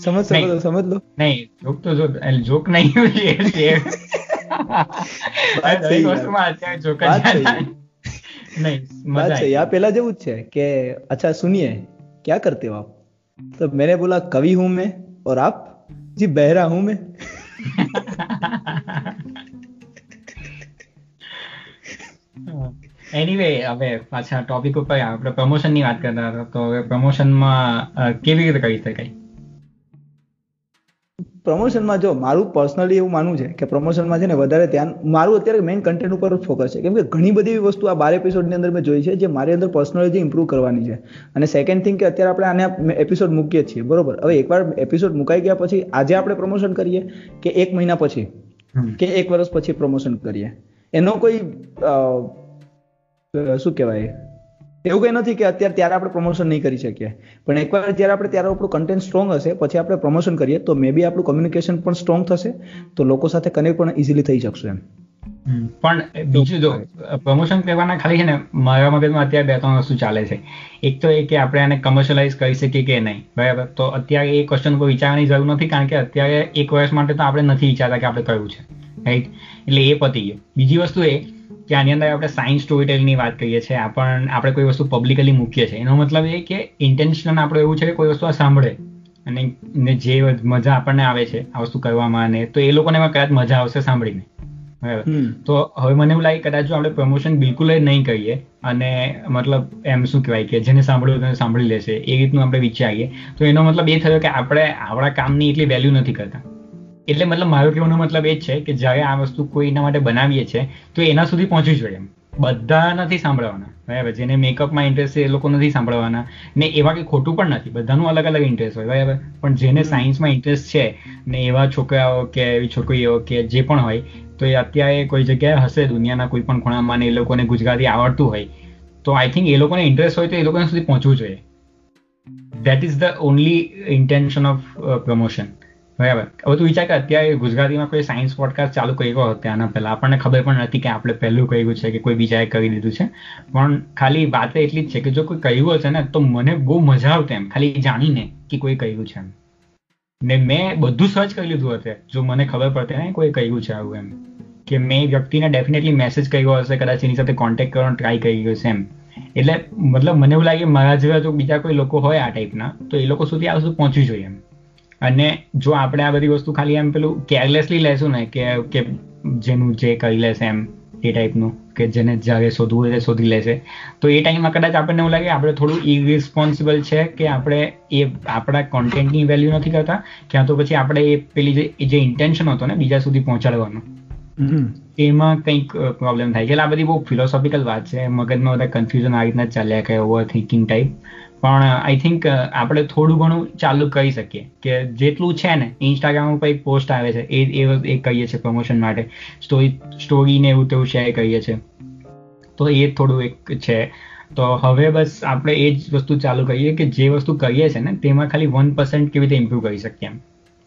Speaker 2: समझ समझ लो
Speaker 1: समझ लो।
Speaker 2: नहीं जोक
Speaker 1: तो
Speaker 2: जो
Speaker 1: जोक नहीं हुई है।
Speaker 2: ये बात
Speaker 1: सही है।
Speaker 2: जोक
Speaker 1: नहीं
Speaker 2: मज़ा
Speaker 1: है।
Speaker 2: यहाँ पहला जो उच्च है कि अच्छा सुनिए क्या करते हो आप? तो मैंने बोला कवि हूँ मैं और आप? जी बहरा हूँ मैं।
Speaker 1: એનીવે હવે પાછા ટોપિક ઉપર આપણે પ્રમોશનની વાત કરતા હતા. તો હવે પ્રમોશનમાં કેવી રીતે કરી શકાય?
Speaker 2: પ્રમોશનમાં જો મારું પર્સનલી એવું માનવું છે કે પ્રમોશનમાં છે ને વધારે ધ્યાન મારું અત્યારે મેઇન કન્ટેન્ટ ઉપર ફોકસ છે. કેમ કે ઘણી બધી એવી વસ્તુ આ બાર એપિસોડની અંદર મેં જોઈ છે જે મારી અંદર પર્સનલી જે ઇમ્પ્રૂવ કરવાની છે. અને સેકન્ડ થિંગ કે અત્યારે આપણે આને એપિસોડ મૂકીએ છીએ. બરોબર? હવે એકવાર એપિસોડ મુકાઈ ગયા પછી આજે આપણે પ્રમોશન કરીએ કે એક મહિના પછી? કે એક વર્ષ પછી પ્રમોશન કરીએ? એનો કોઈ શું કહેવાય? એવું કંઈ નથી કે અત્યારે ત્યારે આપણે પ્રમોશન નહીં કરી શકીએ. પણ એકવાર જ્યારે આપણે ત્યારે આપણું કન્ટેન્ટ સ્ટ્રોંગ હશે, પછી આપણે પ્રમોશન કરીએ, તો મે બી આપણું કમ્યુનિકેશન પણ સ્ટ્રોંગ થશે, તો લોકો સાથે કનેક્ટ પણ ઇઝીલી થઈ શકશે એમ.
Speaker 1: પણ બીજું જો પ્રમોશન કરવાના ખાલી છે ને, મારા મગજમાં અત્યારે બે ત્રણ વસ્તુ ચાલે છે. એક તો એ કે આપણે આને કમર્શિયલાઇઝ કરી શકીએ કે નહીં, બરાબર? તો અત્યારે એ ક્વેશ્ચન પર વિચારવાની જરૂર નથી, કારણ કે અત્યારે એક વર્ષ માટે તો આપણે નથી વિચારતા કે આપણે કયું છે રાઈટ એટલે એ પતી ગયું. બીજી વસ્તુ એ કે આની અંદર આપણે સાયન્સ સ્ટોરી ટેલિંગની વાત કરીએ છીએ આપણ આપણે કોઈ વસ્તુ પબ્લિકલી મૂકીએ છીએ. એનો મતલબ એ કે ઇન્ટેન્શન આપણે એવું છે કે કોઈ વસ્તુ આ સાંભળે અને જે મજા આપણને આવે છે આ વસ્તુ કરવામાં અને તો એ લોકોને કદાચ મજા આવશે સાંભળીને. બરાબર? તો હવે મને એવું લાગે કદાચ જો આપણે પ્રમોશન બિલકુલ જ નહીં કરીએ અને મતલબ એમ શું કહેવાય કે જેને સાંભળ્યું તેને સાંભળી લેશે એ રીતનું આપણે વિચારીએ. તો એનો મતલબ એ થયો કે આપણે આપણા કામની એટલી વેલ્યુ નથી કરતા. એટલે મતલબ મારો કહેવાનો મતલબ એ જ છે કે જ્યારે આ વસ્તુ કોઈ એના માટે બનાવીએ છીએ તો એના સુધી પહોંચવી જોઈએ એમ. બધા નથી સાંભળવાના બરાબર? જેને મેકઅપમાં ઇન્ટરેસ્ટ છે એ લોકો નથી સાંભળવાના ને એવા કંઈ ખોટું પણ નથી. બધાનું અલગ અલગ ઇન્ટરેસ્ટ હોય બરાબર? પણ જેને સાયન્સમાં ઇન્ટરેસ્ટ છે ને એવા છોકરાઓ કે એવી છોકરીઓ કે જે પણ હોય તો એ અત્યારે કોઈ જગ્યાએ હશે દુનિયાના કોઈ પણ ખૂણામાં ને એ લોકોને ગુજરાતી આવડતું હોય તો આઈ થિંક એ લોકોને ઇન્ટરેસ્ટ હોય તો એ લોકોને સુધી પહોંચવું જોઈએ. That is the only intention of promotion બરાબર. હવે તું વિચાર કે અત્યારે ગુજરાતીમાં કોઈ સાયન્સ પોડકાસ્ટ ચાલુ કર્યો હતો આના પહેલા, આપણને ખબર પણ નથી કે આપણે પહેલું કર્યું છે કે કોઈ બીજાએ કરી દીધું છે. પણ ખાલી વાત એટલી જ છે કે જો કોઈ કહ્યું હશે ને, તો મને બહુ મજા આવતી એમ. ખાલી જાણીને કે કોઈ કહ્યું છે એમ. ને મેં બધું સર્ચ કરી લીધું હશે, જો મને ખબર પડતી ને કોઈ કહ્યું છે આવું એમ. કે મેં વ્યક્તિને ડેફિનેટલી મેસેજ કર્યો હશે, કદાચ એની સાથે કોન્ટેક્ટ કરવાનો ટ્રાય કર્યો છે એમ. એટલે મતલબ મને એવું લાગે મારા જેવા જો બીજા કોઈ લોકો હોય આ ટાઈપના તો એ લોકો સુધી આ વસ્તુ પહોંચવી જોઈએ એમ. અને જો આપણે આ બધી વસ્તુ ખાલી એમ પેલું કેરલેસલી લેશું ને કે કે જેનું જે કરી લેશે એમ એ ટાઈપનું કે જેને જ્યારે શોધવું હોય શોધી લેશે તો એ ટાઈમમાં કદાચ આપણને એવું લાગે આપણે થોડું ઇરિસ્પોન્સિબલ છે કે આપણે એ આપણા કોન્ટેન્ટની વેલ્યુ નથી કરતા ક્યાં તો પછી આપણે એ પેલી જે ઇન્ટેન્શન હતો ને બીજા સુધી પહોંચાડવાનો. એમાં કંઈક પ્રોબ્લેમ થાય છે. એટલે આ બધી બહુ ફિલોસોફિકલ વાત છે. મગજમાં બધા કન્ફ્યુઝન આ રીતના ચાલ્યા કે ઓવર થિંકિંગ ટાઈપ પણ આઈ થિંક આપણે થોડું ઘણું ચાલુ કરી શકીએ કે જેટલું છે ને ઇન્સ્ટાગ્રામ ઉપર એક પોસ્ટ આવે છે, એ એ કહીએ છીએ પ્રમોશન માટે. સ્ટોરી સ્ટોરીને એવું તેવું શેર કરીએ છીએ. તો એ થોડું એક છે. તો હવે બસ આપણે એ જ વસ્તુ ચાલુ કરીએ કે જે વસ્તુ કરીએ છીએ ને, તેમાં ખાલી વન પર્સન્ટ કેવી રીતે ઇમ્પ્રૂવ કરી શકીએ એમ.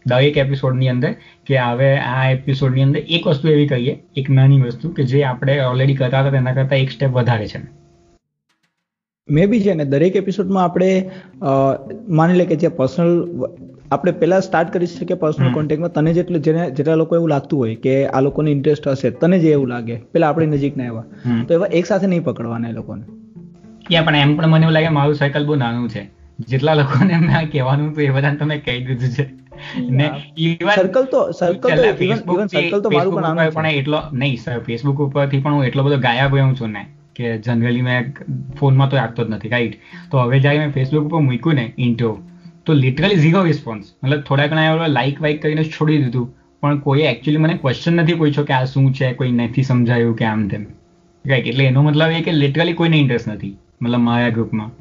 Speaker 1: દરેક એપિસોડની અંદર કે હવે આ એપિસોડની અંદર એક વસ્તુ એવી કહીએ એક નાની વસ્તુ કે જે આપણે ઓલરેડી કરતા હતા, તેના કરતાં એક સ્ટેપ વધારે છે.
Speaker 2: મે બી છે ને દરેક એપિસોડમાં આપણે માની લે કે જે પર્સનલ આપણે પહેલા સ્ટાર્ટ કરી શકીએ પર્સનલ કોન્ટેક્ટમાં તને જેટલું જેને જેટલા લોકો એવું લાગતું હોય કે આ લોકોને ઇન્ટરેસ્ટ હશે તને જે એવું લાગે પેલા આપણી નજીકના એવા. તો એવા એક સાથે નહીં પકડવાના એ લોકોને.
Speaker 1: યા પણ એમ પણ મને એવું લાગે મારું સાયકલ બહુ નાનું છે. જેટલા લોકોને મેં કહેવાનું હતું એ બધાને તમે કહી દીધું છે.
Speaker 2: ને સર્કલ તો સર્કલ તો ઇવન સર્કલ તો મારું પણ નાનું
Speaker 1: પણ એટલો નહીં સર ફેસબુક ઉપરથી પણ હું એટલો બધો ગાયબ રહ્યો છું ને. કે જનરલી મેં ફોનમાં તો રાખતો જ નથી રાઈટ તો હવે જ્યારે મેં ફેસબુક ઉપર મૂક્યું ને ઇન્ટો તો લિટરલી ઝીરો રિસ્પોન્સ મતલબ થોડા ઘણા એવા લાઇક વાઇક કરીને છોડી દીધું. પણ કોઈએ એકચ્યુઅલી મને ક્વેશ્ચન નથી પૂછ્યો કે આ શું છે કોઈ નથી સમજાયું કે આમ તેમ. રાઈટ એટલે એનો મતલબ એ કે લિટરલી કોઈને ઇન્ટરેસ્ટ નથી મતલબ મારા ગ્રુપમાં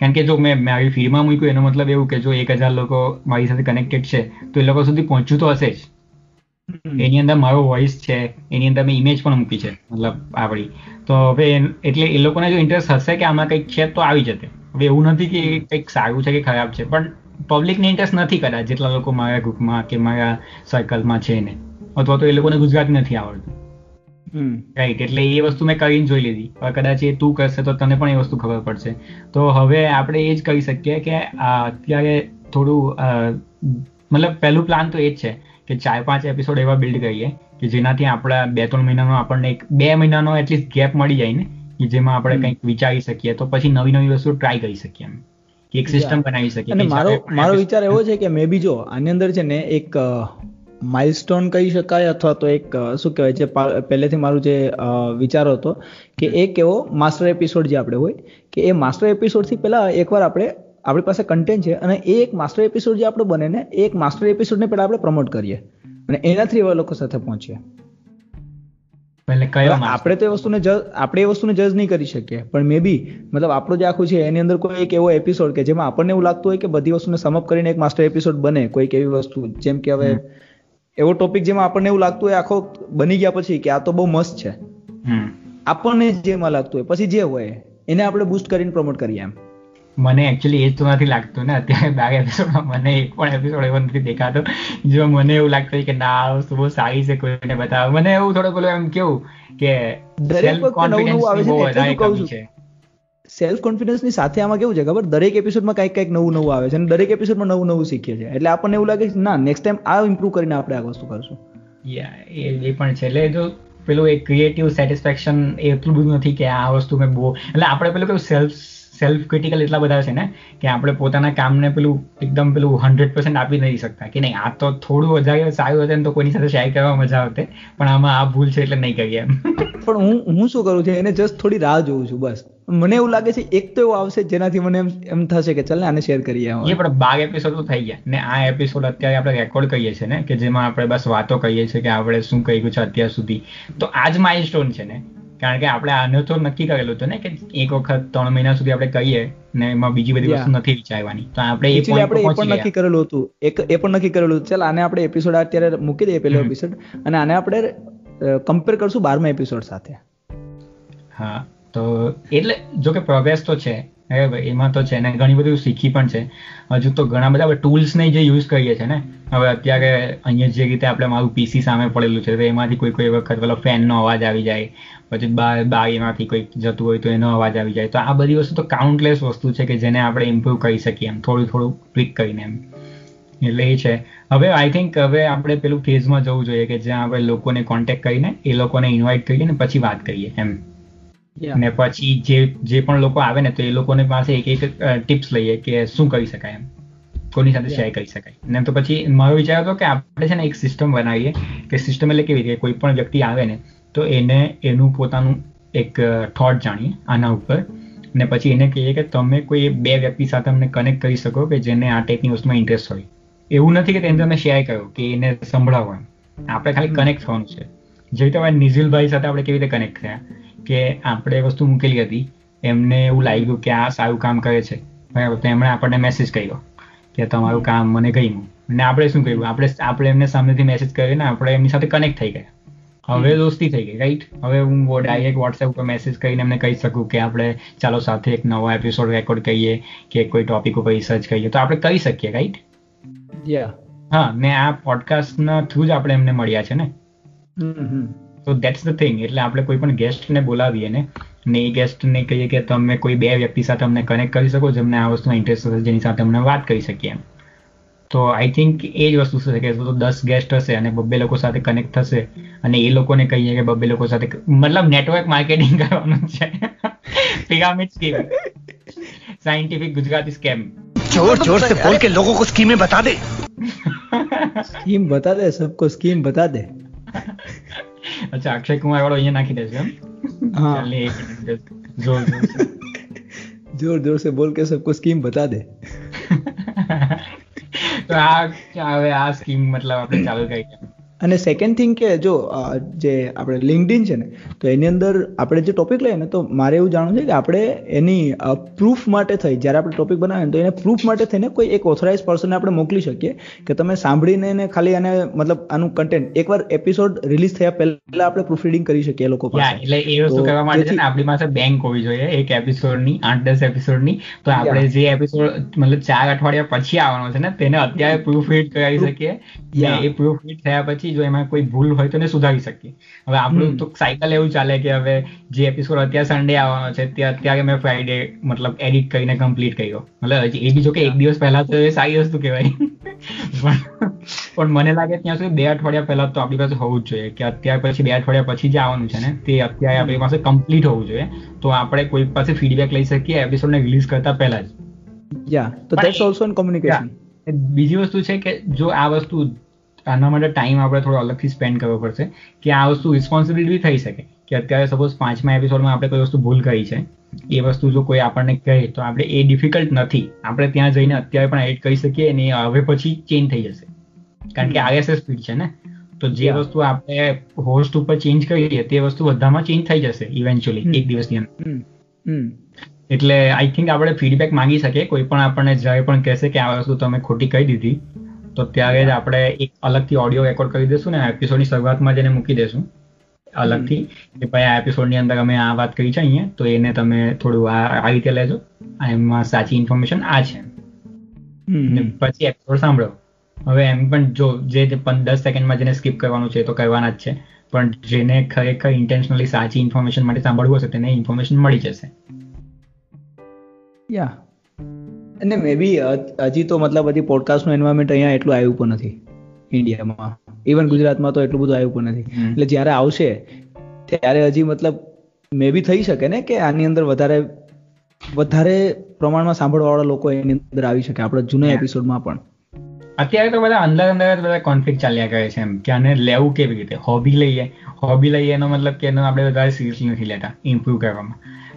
Speaker 1: કારણ કે જો મેં મારી ફીડમાં મૂક્યું એનો મતલબ એવું કે જો એક હજાર લોકો મારી સાથે કનેક્ટેડ છે તો એ લોકો સુધી પહોંચ્યું તો હશે જ. એની અંદર મારો વોઇસ છે એની અંદર મેં ઇમેજ પણ મૂકી છે મતલબ આપણી તો હવે એટલે એ લોકોને જો ઇન્ટરેસ્ટ હશે કે આમાં કંઈક છે તો આવી જશે. હવે એવું નથી કે કંઈક સારું છે કે ખરાબ છે પણ પબ્લિકને ઇન્ટરેસ્ટ નથી કદાચ જેટલા લોકો મારા ગ્રુપમાં કે મારા સર્કલમાં છે ને. અથવા તો એ લોકોને ગુજરાતી નથી આવડતું. રાઈટ એટલે એ વસ્તુ મેં કરીને જોઈ લીધી. હવે કદાચ એ તું કરશે તો તને પણ એ વસ્તુ ખબર પડશે. તો હવે આપણે એ જ કરી શકીએ કે અત્યારે થોડું મતલબ પહેલું પ્લાન તો એ જ છે. કે ચાર પાંચ એપિસોડ એવા બિલ્ડ કરીએ કે જેનાથી આપણા બે ત્રણ મહિનાનો આપણને એક બે મહિનાનો એટલીસ્ટ ગેપ મળી જાય ને કે જેમાં આપણે કંઈક વિચારી શકીએ તો પછી નવી નવી વસ્તુ ટ્રાય કરી શકીએ એમ. એક સિસ્ટમ બનાવી શકીએ
Speaker 2: અને મારો મારો વિચાર એવો છે કે મે બી જો આની અંદર છે ને એક માઇલસ્ટોન કહી શકાય અથવા તો એક શું કહેવાય છે પહેલેથી મારું જે વિચારો હતો કે એક એવો માસ્ટર એપિસોડ જે આપણે હોય કે એ માસ્ટર એપિસોડથી પહેલાં એકવાર આપણે આપણી પાસે કન્ટેન્ટ છે અને એ એક માસ્ટર એપિસોડ જે આપણો બને ને એ એક માસ્ટર એપિસોડને પહેલા આપણે પ્રમોટ કરીએ અને એનાથી એવા લોકો સાથે પહોંચીએ. આપણે તો એ વસ્તુને જજ આપણે એ વસ્તુને જજ નહીં કરી શકીએ પણ મે બી મતલબ આપણું જે આખું છે એની અંદર કોઈ એક એવો એપિસોડ કે જેમાં આપણને એવું લાગતું હોય કે બધી વસ્તુને સમઅપ કરીને એક માસ્ટર એપિસોડ બને કોઈક એવી વસ્તુ. જેમ કે હવે એવો ટોપિક જેમાં આપણને એવું લાગતું હોય આખો બની ગયા પછી કે આ તો બહુ મસ્ત છે. આપણને જેમાં લાગતું હોય પછી જે હોય એને આપણે બુસ્ટ કરીને પ્રમોટ કરીએ એમ.
Speaker 1: મને એકચ્યુઅલી એ જ તો નથી લાગતું ને. અત્યારે બાર એપિસોડમાં મને એક પણ એપિસોડ એવો નથી દેખાતો. જો મને એવું લાગતું કે ના આ વસ્તુ બહુ સારી છે કોઈને બતાવો મને એવું થોડું પેલું એમ કેવું કે
Speaker 2: સેલ્ફ કોન્ફિડન્સ છે સેલ્ફ કોન્ફિડન્સની સાથે આમાં કેવું છે ખબર? દરેક એપિસોડમાં કંઈક કંઈક નવું નવું આવે છે અને દરેક એપિસોડમાં નવું નવું શીખીએ છીએ. એટલે આપણને એવું લાગે છે ના નેક્સ્ટ ટાઈમ આ ઇમ્પ્રુવ કરીને આપણે આ વસ્તુ કરશું.
Speaker 1: એ પણ છે. એટલે જો પેલું એક ક્રિએટિવ સેટિસ્ફેક્શન એટલું બધું નથી કે આ વસ્તુ મેં બહુ એટલે આપણે પેલું કેવું સેલ્ફ સેલ્ફ ક્રિટિકલ એટલા બધા છે ને કે આપણે પોતાના કામને પેલું એકદમ પેલું હંડ્રેડ પર્સન્ટ આપી નથી શકતા. કે નહીં આ તો થોડું વધારે સારું હતું તો કોઈની સાથે શેર કરવા મજા આવતે પણ આમાં આ ભૂલ છે એટલે નહીં કરીએ એમ.
Speaker 2: પણ હું હું શું કરું છું એને જસ્ટ થોડી રાહ જોઉં છું બસ. મને એવું લાગે છે એક તો એવું આવશે જેનાથી મને એમ એમ થશે કે ચાલ આને શેર કરીએ
Speaker 1: એ પણ બાર એપિસોડ તો થઈ ગયા. ને આ એપિસોડ અત્યારે આપણે રેકોર્ડ કરીએ છીએ ને કે જેમાં આપણે બસ વાતો કહીએ છીએ કે આપણે શું કર્યું છે અત્યાર સુધી. તો આ જ માઇલસ્ટોન છે ને કારણ કે આપણે આને તો નક્કી કરેલું હતું ને કે એક વખત ત્રણ મહિના સુધી આપણે કહીએ ને એમાં બીજી બધી વસ્તુ નથી વિચારવાની. તો આપણે એ
Speaker 2: આપણે એ પણ નક્કી કરેલું હતું. એક એ પણ નક્કી કરેલું ચાલ આને આપણે એપિસોડ અત્યારે મૂકી દઈએ પેલો એપિસોડ અને આને આપણે કમ્પેર કરશું બારમા એપિસોડ સાથે.
Speaker 1: હા તો એટલે જો કે પ્રોગ્રેસ તો છે. એમાં તો છે ને ઘણી બધું શીખી પણ છે. હજુ તો ઘણા બધા ટૂલ્સ ને જે યુઝ કરીએ છે ને હવે અત્યારે અહીંયા જે રીતે આપણે મારું પીસી સામે પડેલું છે તો એમાંથી કોઈ કોઈ વખત પેલો ફેનનો અવાજ આવી જાય. પછી બાર બારીમાંથી કોઈક જતું હોય તો એનો અવાજ આવી જાય. તો આ બધી વસ્તુ તો કાઉન્ટલેસ વસ્તુ છે કે જેને આપણે ઇમ્પ્રુવ કરી શકીએ એમ થોડું થોડું ક્લિક કરીને એમ. એટલે એ છે. હવે આઈ થિંક હવે આપણે પેલું ફેઝમાં જવું જોઈએ કે જ્યાં આપણે લોકોને કોન્ટેક્ટ કરીને એ લોકોને ઇન્વાઇટ કરીએ ને પછી વાત કરીએ એમ. ને પછી જે જે પણ લોકો આવે ને તો એ લોકોને પાસે એક એક ટિપ્સ લઈએ કે શું કરી શકાય એમ. કોની સાથે શેર કરી શકાય. ને તો પછી મારો વિચાર હતો કે આપણે છે ને એક સિસ્ટમ બનાવીએ. કે સિસ્ટમ એટલે કેવી રીતે? કોઈ પણ વ્યક્તિ આવે ને તો એને એનું પોતાનું એક થોટ જાણીએ આના ઉપર. ને પછી એને કહીએ કે તમે કોઈ બે વ્યક્તિ સાથે અમને કનેક્ટ કરી શકો કે જેને આ ટાઈપની વસ્તુમાં ઇન્ટરેસ્ટ હોય. એવું નથી કે તેને તમે શેર કરો કે એને સંભળાવો એમ. આપણે ખાલી કનેક્ટ થવાનું છે. જે રીતે નિઝિલભાઈ સાથે આપણે કેવી રીતે કનેક્ટ થયા કે આપણે વસ્તુ મૂકેલી હતી એમને એવું લાગ્યું કે આ સારું કામ કરે છે. બરાબર તો એમણે આપણને મેસેજ કર્યો કે તમારું કામ મને ગયું અને આપણે શું કહ્યું આપણે આપણે એમને સામેથી મેસેજ કર્યો ને આપણે એમની સાથે કનેક્ટ થઈ ગયા. હવે દોસ્તી થઈ ગઈ રાઈટ હવે હું ડાયરેક્ટ વોટ્સએપ ઉપર મેસેજ કરીને એમને કહી શકું કે આપણે ચાલો સાથે એક નવો એપિસોડ રેકોર્ડ કરીએ કે કોઈ ટોપિક ઉપર રિસર્ચ કરીએ. તો આપણે કરી શકીએ રાઈટ હા ને આ પોડકાસ્ટના થ્રુ જ આપણે એમને મળ્યા છે ને? તો દેટ્સ ધ થિંગ એટલે આપણે કોઈ પણ ગેસ્ટને બોલાવીએ ને ને એ ગેસ્ટને કહીએ કે તમે કોઈ બે વ્યક્તિ સાથે અમને કનેક્ટ કરી શકો જેમને આ વસ્તુમાં ઇન્ટરેસ્ટ હશે જેની સાથે અમને વાત કરી શકીએ એમ. તો આઈ થિંક એ જ વસ્તુ થશે કે તો દસ ગેસ્ટ હશે અને બબ્બે લોકો સાથે કનેક્ટ થશે અને એ લોકોને કહીએ કે બબ્બે લોકો સાથે મતલબ નેટવર્ક માર્કેટિંગ કરવાનું છે pyramid scheme scientific Gujarati scam
Speaker 3: जोर जोर से बोल के लोगों को स्कीमें बता दे
Speaker 2: स्कीम बता दे सबको स्कीम बता दे
Speaker 1: અચ્છા અક્ષય કુમાર વાળો અહીંયા નાખી દેશે એમ ચાલ એક મિનિટ જોર જોર
Speaker 2: જોર જોર से बोल के सबको स्कीम बता दे
Speaker 1: તો આ હવે આ સ્કીમ મતલબ આપણે ચાલુ કરી
Speaker 2: અને સેકન્ડ થિંગ કે જો જે આપણે લિંકડિન છે ને તો એની અંદર આપણે જે ટોપિક લઈએ ને તો મારે એવું જાણવું છે કે આપણે એની પ્રૂફ માટે થઈ જ્યારે આપણે ટોપિક બનાવીએ તો એને પ્રૂફ માટે થઈને કોઈ એક ઓથોરાઇઝ પર્સનને આપણે મોકલી શકીએ કે તમે સાંભળીને એને ખાલી આને મતલબ આનું કન્ટેન્ટ એકવાર એપિસોડ રિલીઝ થયા પહેલા આપણે પ્રૂફ રીડિંગ કરી શકીએ લોકો
Speaker 1: પાસે. એટલે એ વસ્તુ કરવા માટે છે ને આપણી પાસે બેંક હોવી જોઈએ એક એપિસોડની આઠ દસ એપિસોડની તો આપણે જે એપિસોડ મતલબ ચાર અઠવાડિયા પછી આવવાનો છે ને તેને અત્યારે પ્રૂફ રીડ કરાવી શકીએ. એ પ્રૂફ રીડ થયા પછી પછી જો એમાં કોઈ ભૂલ હોય તો એને સુધારી શકીએ. હવે આપણું તો સાયકલ એવું ચાલે કે હવે જે એપિસોડ અત્યારે સન્ડે આવવાનો છે તે અત્યારે મેં ફ્રાઈડે મતલબ એડિટ કરીને કમ્પ્લીટ કર્યો. મતલબ એ બી જો કે એક દિવસ પહેલા તો એ સારી વસ્તુ કહેવાય. પણ મને લાગે ત્યાં સુધી બે અઠવાડિયા પહેલા તો આપણી પાસે હોવું જ જોઈએ કે અત્યાર પછી બે અઠવાડિયા પછી જે આવવાનું છે ને તે અત્યારે આપણી પાસે કમ્પ્લીટ હોવું જોઈએ. તો આપણે કોઈ પાસે ફીડબેક લઈ શકીએ એપિસોડને રિલીઝ કરતા પહેલા
Speaker 2: જ. યા તો ધેટ્સ ઓલસો ઇન કોમ્યુનિકેશન
Speaker 1: બીજી વસ્તુ છે કે જો આ વસ્તુ આના માટે ટાઈમ આપણે થોડો અલગથી સ્પેન્ડ કરવો પડશે કે આ વસ્તુ રિસ્પોન્સિબિલિટી થઈ શકે. કે અત્યારે સપોઝ પાંચમા એપિસોડમાં આપણે કોઈ વસ્તુ ભૂલ કરી છે એ વસ્તુ જો કોઈ આપણને કહે તો આપણે એ ડિફિકલ્ટ નથી. આપણે ત્યાં જઈને અત્યારે પણ એડ કરી શકીએ અને હવે પછી ચેન્જ થઈ જશે. કારણ કે આરએસએસ સ્પીડ છે ને? તો જે વસ્તુ આપણે હોસ્ટ ઉપર ચેન્જ કરીએ તે વસ્તુ બધામાં ચેન્જ થઈ જશે ઇવેન્ચ્યુઅલી એક દિવસની અંદર. એટલે આઈ થિંક આપણે ફીડબેક માંગી શકીએ. કોઈ પણ આપણને જ્યારે પણ કહેશે કે આ વસ્તુ તમે ખોટી કહી દીધી તો ત્યારે જ આપણે એક અલગથી ઓડિયો રેકોર્ડ કરી દઈશું ને એપિસોડની શરૂઆતમાં જ એને મૂકી દઈશું. અલગથી. કે ભાઈ આ એપિસોડની અંદર અમે આ વાત કરી છે અહીંયા તો એને તમે થોડું આ રીતે લેજો. એમાં સાચી ઇન્ફોર્મેશન આ છે. પછી એપિસોડ સાંભળો. હવે એમ પણ જો જે દસ સેકન્ડમાં જેને સ્કીપ કરવાનું છે તો કરવાના જ છે. પણ જેને ખરેખર ઇન્ટેન્શનલી સાચી ઇન્ફોર્મેશન માટે સાંભળવું હશે તેને ઇન્ફોર્મેશન મળી જશે.
Speaker 2: યા અને મે બી હજી તો મતલબ હજી પોડકાસ્ટનું એન્વાયરમેન્ટ અહીંયા એટલું આવ્યું પણ નથી. ઇન્ડિયામાં ઇવન ગુજરાતમાં તો એટલું બધું આવ્યું પણ નથી. એટલે જ્યારે આવશે ત્યારે હજી મતલબ મે બી થઈ શકે ને કે આની અંદર વધારે વધારે પ્રમાણમાં સાંભળવાવાળા લોકો એની અંદર આવી શકે આપણા જૂના એપિસોડમાં પણ.
Speaker 1: અત્યારે તો બધા અંદર અંદર જ બધા કોન્ફ્લિક્ટ ચાલ્યા કરે છે એમ. કે આને લેવું કેવી રીતે? હોબી લઈએ. હોબી લઈએ એનો મતલબ કે એનો આપણે વધારે સિરિયસલી નથી લેતા ઇમ્પ્રુવ કરવામાં.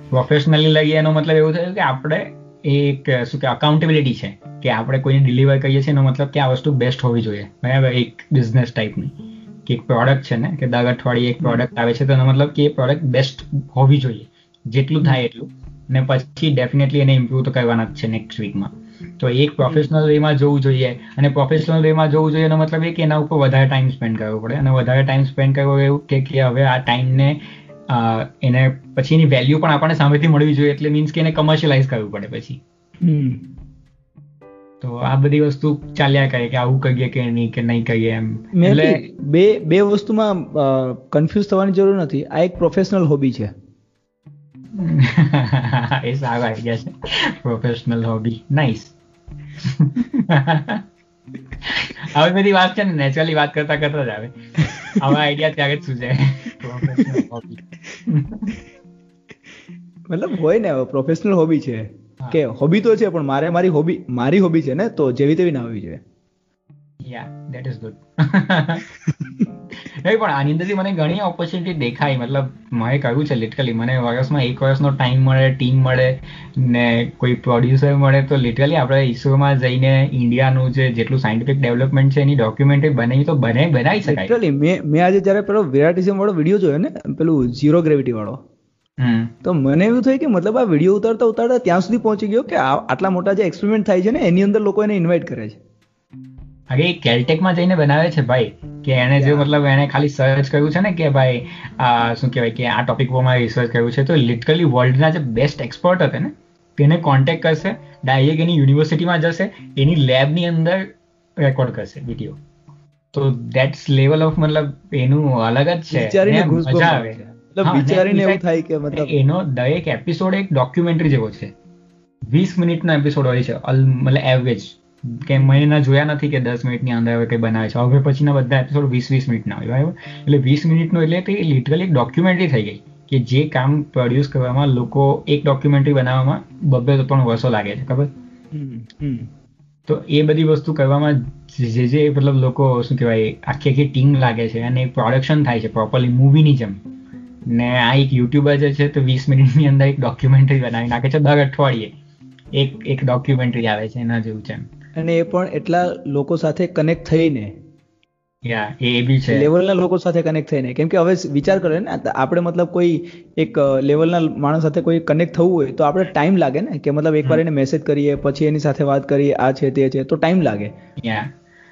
Speaker 1: પ્રોફેશનલી લઈએ એનો મતલબ એવું થયું કે આપણે એક, શું કે અકાઉન્ટેબિલિટી છે કે આપણે કોઈને ડિલિવર કરીએ છીએ એનો મતલબ કે આ વસ્તુ બેસ્ટ હોવી જોઈએ. બરાબર? એક બિઝનેસ ટાઈપની કે એક પ્રોડક્ટ છે ને, કે દર અઠવાડિયે એક પ્રોડક્ટ આવે છે તો એનો મતલબ કે એ પ્રોડક્ટ બેસ્ટ હોવી જોઈએ. જેટલું થાય એટલું. ને પછી ડેફિનેટલી એને ઇમ્પ્રુવ તો કરવાના જ છે નેક્સ્ટ વીકમાં તો એક પ્રોફેશનલ વેમાં જવું જોઈએ. અને પ્રોફેશનલ વેમાં જવું જોઈએ એનો મતલબ એ કે એના ઉપર વધારે ટાઈમ સ્પેન્ડ કરવો પડે. અને વધારે ટાઈમ સ્પેન્ડ કરવો એવું કે હવે આ ટાઈમને એને પછી એની વેલ્યુ પણ આપણને સામેથી મળવી જોઈએ એટલે મીન્સ કે એને કમર્શિયલાઇઝ કરવું પડે પછી. તો આ બધી વસ્તુ ચાલ્યા કરે કે આવું કહીએ કે નહીં કે નહીં કહીએ એમ.
Speaker 2: એટલે બે બે વસ્તુમાં કન્ફ્યુઝ થવાની જરૂર નથી. આ એક પ્રોફેશનલ હોબી છે.
Speaker 1: એ સારો આઈડિયા છે. પ્રોફેશનલ હોબી નાઇસ હવે બધી વાત છે ને નેચરલી વાત કરતા કરતા જ આવે. આવા આઈડિયા ત્યારે જ સુજે પ્રોફેશનલ
Speaker 2: મતલબ હોય ને પ્રોફેશનલ હોબી છે. કે હોબી તો છે પણ મારે મારી હોબી મારી હોબી છે ને તો જેવી તેવી ના હોવી જોઈએ.
Speaker 1: યા ધેટ ઇઝ ગુડ નહીં પણ આની અંદરથી મને ઘણી ઓપોર્ચ્યુનિટી દેખાય મતલબ મેં કહ્યું છે લિટરલી મને વર્ષમાં એક વર્ષનો ટાઈમ મળે ટીમ મળે ને કોઈ પ્રોડ્યુસર મળે તો લિટરલી આપણે ઈસરોમાં જઈને ઇન્ડિયાનું જે જેટલું સાયન્ટિફિક ડેવલપમેન્ટ છે એની ડોક્યુમેન્ટરી બનાવી તો બને બનાવી શકાય.
Speaker 2: લિટરલી મેં મેં આજે જ્યારે પેલો વિરાટિઝમ વાળો વીડિયો જોયો ને પેલું ઝીરો ગ્રેવિટી વાળો તો મને એવું થયું કે મતલબ આ વીડિયો ઉતારતા ઉતારતા ત્યાં સુધી પહોંચી ગયો કે આટલા મોટા જે એક્સપેરિમેન્ટ થાય છે ને એની અંદર લોકો એને ઇન્વાઇટ કરે છે.
Speaker 1: અરે કેલટેકમાં જઈને બનાવે છે ભાઈ કે એને જે મતલબ એને ખાલી સર્ચ કર્યું છે ને કે ભાઈ આ શું કહેવાય કે આ ટોપિક પર મારે રિસર્ચ કર્યું છે તો લિટરલી વર્લ્ડના જે બેસ્ટ એક્સપર્ટ હતા ને તેને કોન્ટેક્ટ કરશે ડાયરેક્ટ એની યુનિવર્સિટીમાં જશે એની લેબની અંદર રેકોર્ડ કરશે વીડિયો તો દેટ્સ લેવલ ઓફ મતલબ એનું અલગ જ છે મજા આવે.
Speaker 2: વિચારીને એવું થાય કે મતલબ
Speaker 1: એનો દરેક એપિસોડ એક ડોક્યુમેન્ટરી જેવો છે. વીસ મિનિટનો એપિસોડ હોય છે મતલબ એવરેજ કે મેં એના જોયા નથી કે દસ મિનિટની અંદર હવે કંઈ બનાવે છે. હવે પછીના બધા એપિસોડ વીસ વીસ મિનિટના હોય બરાબર? એટલે વીસ મિનિટનો એટલે તે લિટરલી એક ડોક્યુમેન્ટરી થઈ ગઈ કે જે કામ પ્રોડ્યુસ કરવામાં લોકો એક ડોક્યુમેન્ટરી બનાવવામાં બબ્બે ત્રણ વર્ષો લાગે છે ખબર? તો એ બધી વસ્તુ કરવામાં જે જે મતલબ લોકો શું કહેવાય આખી આખી ટીમ લાગે છે અને એક પ્રોડક્શન થાય છે પ્રોપરલી મૂવીની જેમ. ને આ એક યુટ્યુબર જે છે તો વીસ મિનિટની અંદર એક ડોક્યુમેન્ટરી બનાવી નાખે છે દર અઠવાડિયે. એક એક ડોક્યુમેન્ટરી આવે છે એના જેવું છે
Speaker 2: અને એ પણ એટલા લોકો સાથે કનેક્ટ થઈને.
Speaker 1: એ બી છે.
Speaker 2: લેવલના લોકો સાથે કનેક્ટ થઈને. કેમ કે હવે વિચાર કરે ને આપણે મતલબ કોઈ એક લેવલના માણસ સાથે કોઈ કનેક્ટ થવું હોય તો આપણે ટાઈમ લાગે ને કે મતલબ એકવાર એને મેસેજ કરીએ પછી એની સાથે વાત કરીએ આ છે તે છે તો ટાઈમ લાગે.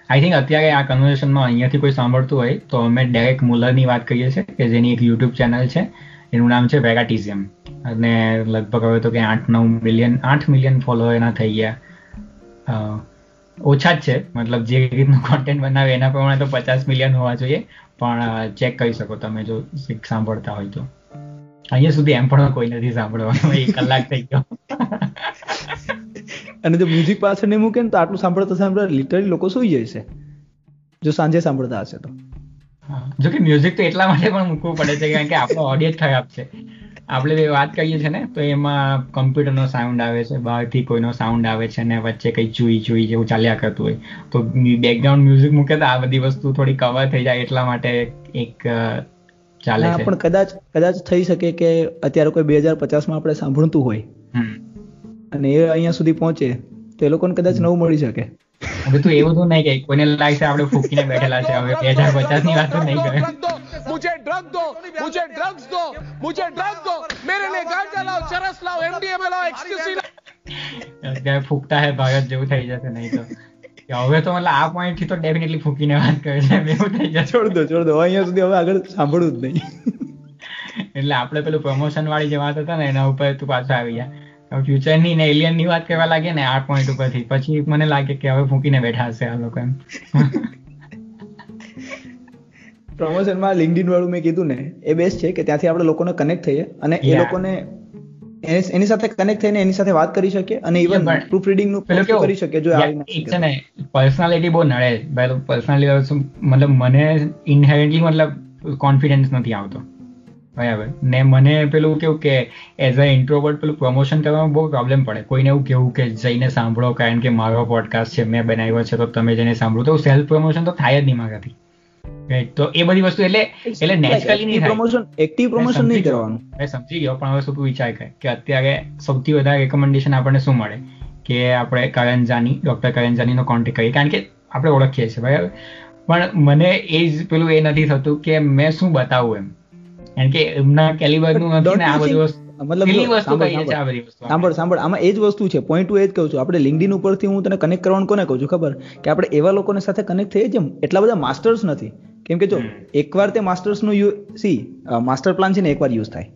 Speaker 1: આઈ થિંક અત્યારે આ કન્વર્સેશનમાં અહીંયાથી કોઈ સાંભળતું હોય તો અમે ડેરેક મુલરની વાત કરીએ છીએ કે જેની એક યુટ્યુબ ચેનલ છે એનું નામ છે વેગાટિઝમ અને લગભગ હવે તો કે આઠ નવ મિલિયન આઠ મિલિયન ફોલોઅર એના થઈ ગયા. ઓછા જ છે. મતલબ જે રીતનું કોન્ટેન્ટ બનાવે એના પ્રમાણે તો પચાસ મિલિયન હોવા જોઈએ. પણ ચેક કરી શકો તમે જો સાંભળતા હોય તો. અહીંયા સુધી એમ પણ કોઈ નથી સાંભળવાનું. એક કલાક થઈ ગયો.
Speaker 2: અને જો મ્યુઝિક પાછળ નહીં મૂકે ને તો આટલું સાંભળતા સાંભળતા લિટરલી લોકો સુઈ જશે જો સાંજે સાંભળતા હશે તો.
Speaker 1: જો કે મ્યુઝિક તો એટલા માટે પણ મૂકવું પડે છે કારણ કે આપણો ઓડિયન્સ ખરાબ છે. આપણે વાત કરીએ છીએ ને તો એમાં કમ્પ્યુટરનો સાઉન્ડ આવે છે બહારથી કોઈનો સાઉન્ડ આવે છે ને વચ્ચે કંઈ ચૂઈ ચૂઈ જેવું ચાલ્યા કરતું હોય. તો બેકગ્રાઉન્ડ મ્યુઝિક મૂકે તો આ બધી વસ્તુ થોડી કવર થઈ જાય એટલા માટે એક ચાલે છે.
Speaker 2: પણ કદાચ કદાચ થઈ શકે કે અત્યારે કોઈ બે હજાર પચાસમાં આપણે સાંભળતું હોય. અને એ અહીંયા સુધી પહોંચે તો એ લોકોને કદાચ નવું મળી શકે.
Speaker 1: હવે તું એવું તો નહીં કે કોઈને લાગશે આપણે ફૂકીને બેઠેલા છે હવે બે હજાર પચાસની વાત નહીં કરે.
Speaker 3: ड्रग दो मुझे ड्रग्स दो मुझे ड्रग्स दो मेरे लिए गांजा लाओ चरस लाओ एमडीएमए लाओ एक्सटेसी लाओ
Speaker 1: અત્યારે ફૂકતા હે ભારત જેવું થઈ જશે નહીં તો કે હવે તો મતલબ આ પોઈન્ટ થી તો ડેફિનેટલી ફૂકીને વાત કરે છે એમ એવું થઈ જશે
Speaker 2: છોડ દો છોડ દો અહીંયા સુધી હવે આગળ સાંભળવું જ નહીં
Speaker 1: એટલે આપણે પેલું પ્રમોશન વાળી જે વાત હતા ને એના ઉપર તું પાછો આવી ગયા ફ્યુચર ની ને એલિયન ની વાત કરવા લાગે ને આ પોઈન્ટ ઉપરથી પછી મને લાગે કે હવે ફૂકીને બેઠા હશે આ લોકો એમ
Speaker 2: પ્રમોશનમાં લિંકડિન વાળું મેં કીધું ને એ બેસ્ટ છે કે ત્યાંથી આપણે લોકોને કનેક્ટ થઈએ અને એ લોકોને એની સાથે કનેક્ટ થઈને એની સાથે વાત કરી શકીએ અને ઇવન
Speaker 1: પણ
Speaker 2: પ્રૂફ
Speaker 1: રીડિંગનું
Speaker 2: કરી શકીએ જો આવી
Speaker 1: છે ને પર્સનાલિટી બહુ નડે. ભાઈ પર્સનાલિટી મતલબ મને ઇનહેરન્ટલી મતલબ કોન્ફિડન્સ નથી આવતો. બરાબર? ને મને પેલું કેવું કે એઝ અ ઇન્ટ્રોવર્ટ પેલું પ્રમોશન કરવામાં બહુ પ્રોબ્લેમ પડે. કોઈને એવું કેવું કે જઈને સાંભળો કારણ કે મારો પોડકાસ્ટ છે મેં બનાવ્યો છે તો તમે જઈને સાંભળો. તો સેલ્ફ પ્રમોશન તો થાય જ નહીં મારાથી? તો એ બધી વસ્તુ એટલે એટલે નેચરલી નહીં
Speaker 2: પ્રમોશન એક્ટિવ પ્રમોશન નહીં કરવાનું.
Speaker 1: મેં સમજી ગયો પણ હવે શું તું વિચાર કર? કે અત્યારે સૌથી વધારે રેકમેન્ડેશન આપણને શું મળે? કે આપણે કરણ જાની ડોક્ટર કરણ જાનીનો કોન્ટેક્ટ કરીએ. કારણ કે આપણે ઓળખીએ છીએ બરાબર? પણ મને એ જ પેલું એ નથી થતું કે મેં શું બતાવું એમ. કારણ કે એમના કેલિબરનું નથી ને આ બધું વસ્તુ
Speaker 2: મતલબ સાંભળ, સાંભળ. આમાં એ જ વસ્તુ છે. પોઈન્ટ હું એ જ કહું છું. આપણે લિંકડિન ઉપરથી હું તને કનેક્ટ કરવાનું કોને કહું છું ખબર? કે આપણે એવા લોકોને સાથે કનેક્ટ થઈએ જેમ એટલા બધા માસ્ટર્સ નથી. કેમ કે જો. એકવાર તે માસ્ટર્સનું યુ સી માસ્ટર પ્લાન છે ને એકવાર યુઝ થાય.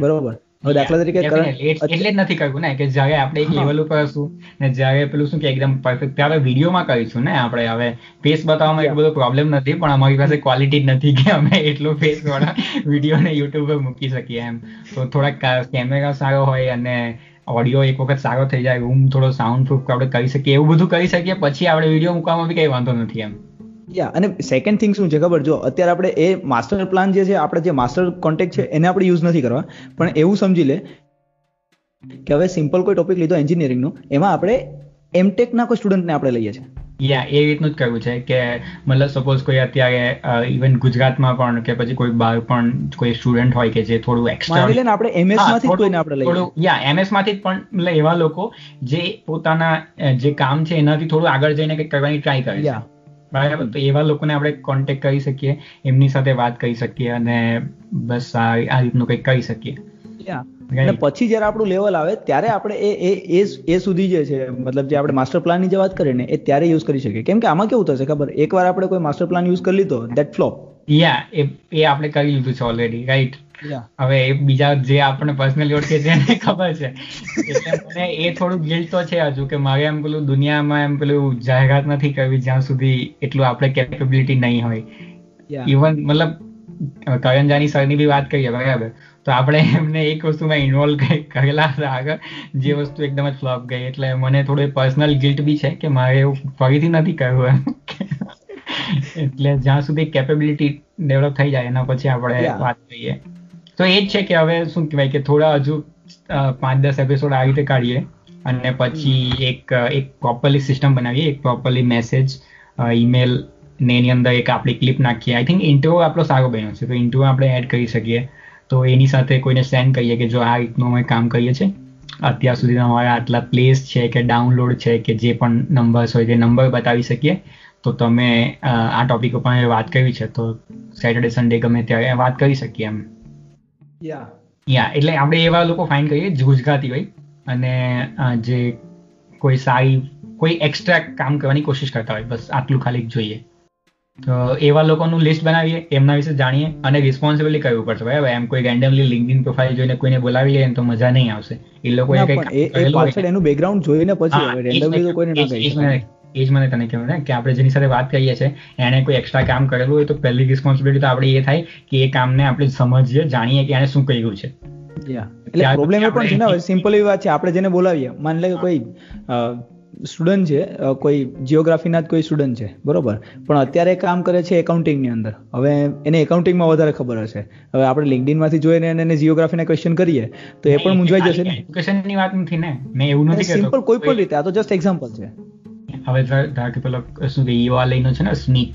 Speaker 2: બરોબર? દાખલા તરીકે
Speaker 1: એટલે જ નથી કહ્યું ને કે જ્યારે આપણે એક લેવલ ઉપર હશું ને જ્યારે પેલું શું કે એકદમ પરફેક્ટ ત્યારે વિડીયોમાં કરીશું ને આપણે. હવે ફેસ બતાવવામાં એટલો બધો પ્રોબ્લેમ નથી પણ અમારી પાસે ક્વોલિટી નથી કે અમે એટલો ફેસ વાળા વીડિયો ને યુટ્યુબ પર મૂકી શકીએ એમ. તો થોડાક કેમેરા સારો હોય અને ઓડિયો એક વખત સારો થઈ જાય રૂમ થોડો સાઉન્ડ પ્રૂફ આપણે કરી શકીએ એવું બધું કરી શકીએ પછી આપણે વીડિયો મૂકવામાં બી કઈ વાંધો નથી એમ.
Speaker 2: યા અને સેકન્ડ થિંગ શું છે ખબર? જો અત્યારે આપણે એ માસ્ટર પ્લાન જે છે આપણે જે માસ્ટર કોન્ટેક્ટ છે એને આપણે યુઝ નથી કરવા. પણ એવું સમજી લે કે હવે સિમ્પલ કોઈ ટોપિક લીધો એન્જિનિયરિંગનો એમાં આપણે એમટેક ના કોઈ સ્ટુડન્ટને આપણે લઈએ છીએ.
Speaker 1: યા એ રીતનું જ કહ્યું છે કે મતલબ સપોઝ કોઈ અત્યારે ઇવન ગુજરાતમાં પણ કે પછી કોઈ બહાર પણ કોઈ સ્ટુડન્ટ હોય કે જે થોડું એક્સ્ટ્રા
Speaker 2: માની આપણે એમએસમાંથી કોઈને આપણે લઈએ.
Speaker 1: યા એમએસમાંથી પણ મતલબ એવા લોકો જે પોતાના જે કામ છે એનાથી થોડું આગળ જઈને કંઈક કરવાની ટ્રાય કરે છે. બરાબર તો એવા લોકોને આપણે કોન્ટેક કરી શકીએ એમની સાથે વાત કરી શકીએ અને બસ આ આ રીતનું કંઈક કરી શકીએ.
Speaker 2: અને પછી જ્યારે આપણું લેવલ આવે ત્યારે આપણે એ એ એ સુધી જે છે મતલબ જે આપણે માસ્ટર પ્લાનની જે વાત કરીએ ને એ ત્યારે યુઝ કરી શકીએ. કેમ કે આમાં કેવું થશે ખબર? એકવાર આપણે કોઈ માસ્ટર પ્લાન યુઝ કરી લીધો દેટ ફ્લોપ
Speaker 1: યા એ એ આપણે કરી લીધું છે ઓલરેડી રાઈટ હવે એ બીજા જે આપણને પર્સનલી ઓળખે છે એને ખબર છે. એટલે મને એ થોડું ગિલ્ટ તો છે હજુ કે મારે એમ પેલું દુનિયામાં એમ પેલું જાહેરાત નથી કરવી જ્યાં સુધી એટલું આપણે કેપેબિલિટી નહીં હોય. ઇવન મતલબ કરણ જાની સરની બી વાત કરીએ બરાબર. તો આપણે એમને એક વસ્તુમાં ઇન્વોલ્વ કરેલા હતા આગળ જે વસ્તુ એકદમ જ ફ્લોપ ગઈ. એટલે મને થોડું પર્સનલ ગિલ્ટ બી છે કે મારે એવું ફરીથી નથી કરવું એમ. એટલે જ્યાં સુધી કેપેબિલિટી ડેવલપ થઈ જાય એના પછી આપણે વાત કરીએ. તો એ જ છે કે હવે શું કહેવાય કે થોડા હજુ પાંચ દસ એપિસોડ આવી રીતે કાઢીએ અને પછી એક એક પ્રોપરલી સિસ્ટમ બનાવીએ એક પ્રોપરલી મેસેજ ઈમેલ ને એની અંદર એક આપણી ક્લિપ નાખીએ. આઈ થિંક ઇન્ટરવ્યુ આપણો સારો બન્યો છે. તો ઇન્ટરવ્યુ આપણે એડ કરી શકીએ. તો એની સાથે કોઈને સેન્ડ કરીએ કે જો આ રીતનું અમે કામ કરીએ છીએ. અત્યાર સુધી અમારા આટલા પ્લેસ છે કે ડાઉનલોડ છે કે જે પણ નંબર્સ હોય તે નંબર બતાવી શકીએ. તો તમે આ ટોપિક ઉપર વાત કરવી છે. તો સેટરડે સન્ડે ગમે ત્યારે વાત કરી શકીએ એમ.
Speaker 2: યા
Speaker 1: એટલે આપણે એવા લોકો ફાઇન કરીએ જે હોય અને જે કોઈ સારી કોઈ એક્સ્ટ્રા કામ કરવાની કોશિશ કરતા હોય બસ આટલું ખાલી જોઈએ. તો એવા લોકોનું લિસ્ટ બનાવીએ એમના વિશે જાણીએ અને રિસ્પોન્સિબિલિટી કરવું પડશે બરાબર? એમ કોઈ રેન્ડમલી લિંકડિન પ્રોફાઇલ જોઈને કોઈને બોલાવી લે તો મજા નહીં આવશે. એ
Speaker 2: લોકો એનું બેકગ્રાઉન્ડ જોઈને પછી randomly તો કોઈને ના
Speaker 1: એ જ-. મને- તને કહ્યું ને કે આપણે જેની સાથે વાત કરીએ છીએ એને કોઈ એક્સ્ટ્રા કામ કરેલું હોય તો પહેલી રિસ્પોન્સિબિલિટી તો આપણે એ થાય કે એ કામને આપણે સમજીએ જાણીએ કે એને શું કર્યું છે.
Speaker 2: એટલે પ્રોબ્લેમ એ પણ છે ને સિમ્પલ એવી વાત છે આપણે જેને બોલાવીએ માની લે કે કોઈ સ્ટુડન્ટ છે કોઈ જિયોગ્રાફીના જ કોઈ સ્ટુડન્ટ છે બરોબર? પણ અત્યારે કામ કરે છે એકાઉન્ટિંગની અંદર. હવે એને એકાઉન્ટિંગમાં વધારે ખબર હશે. હવે આપણે LinkedIn માંથી જોઈને એને- જીઓગ્રાફીના ક્વેશ્ચન કરીએ તો એ પણ મૂંઝવાઈ જશે ને?
Speaker 1: એજ્યુકેશનની વાત નથી ને મેં એવું નથી
Speaker 2: સિમ્પલ કોઈ પણ રીતે આ તો જસ્ટ એક્ઝામ્પલ છે.
Speaker 1: હવે ધાર કે પેલો શું કે ઈવા લઈનો છે ને સ્મિત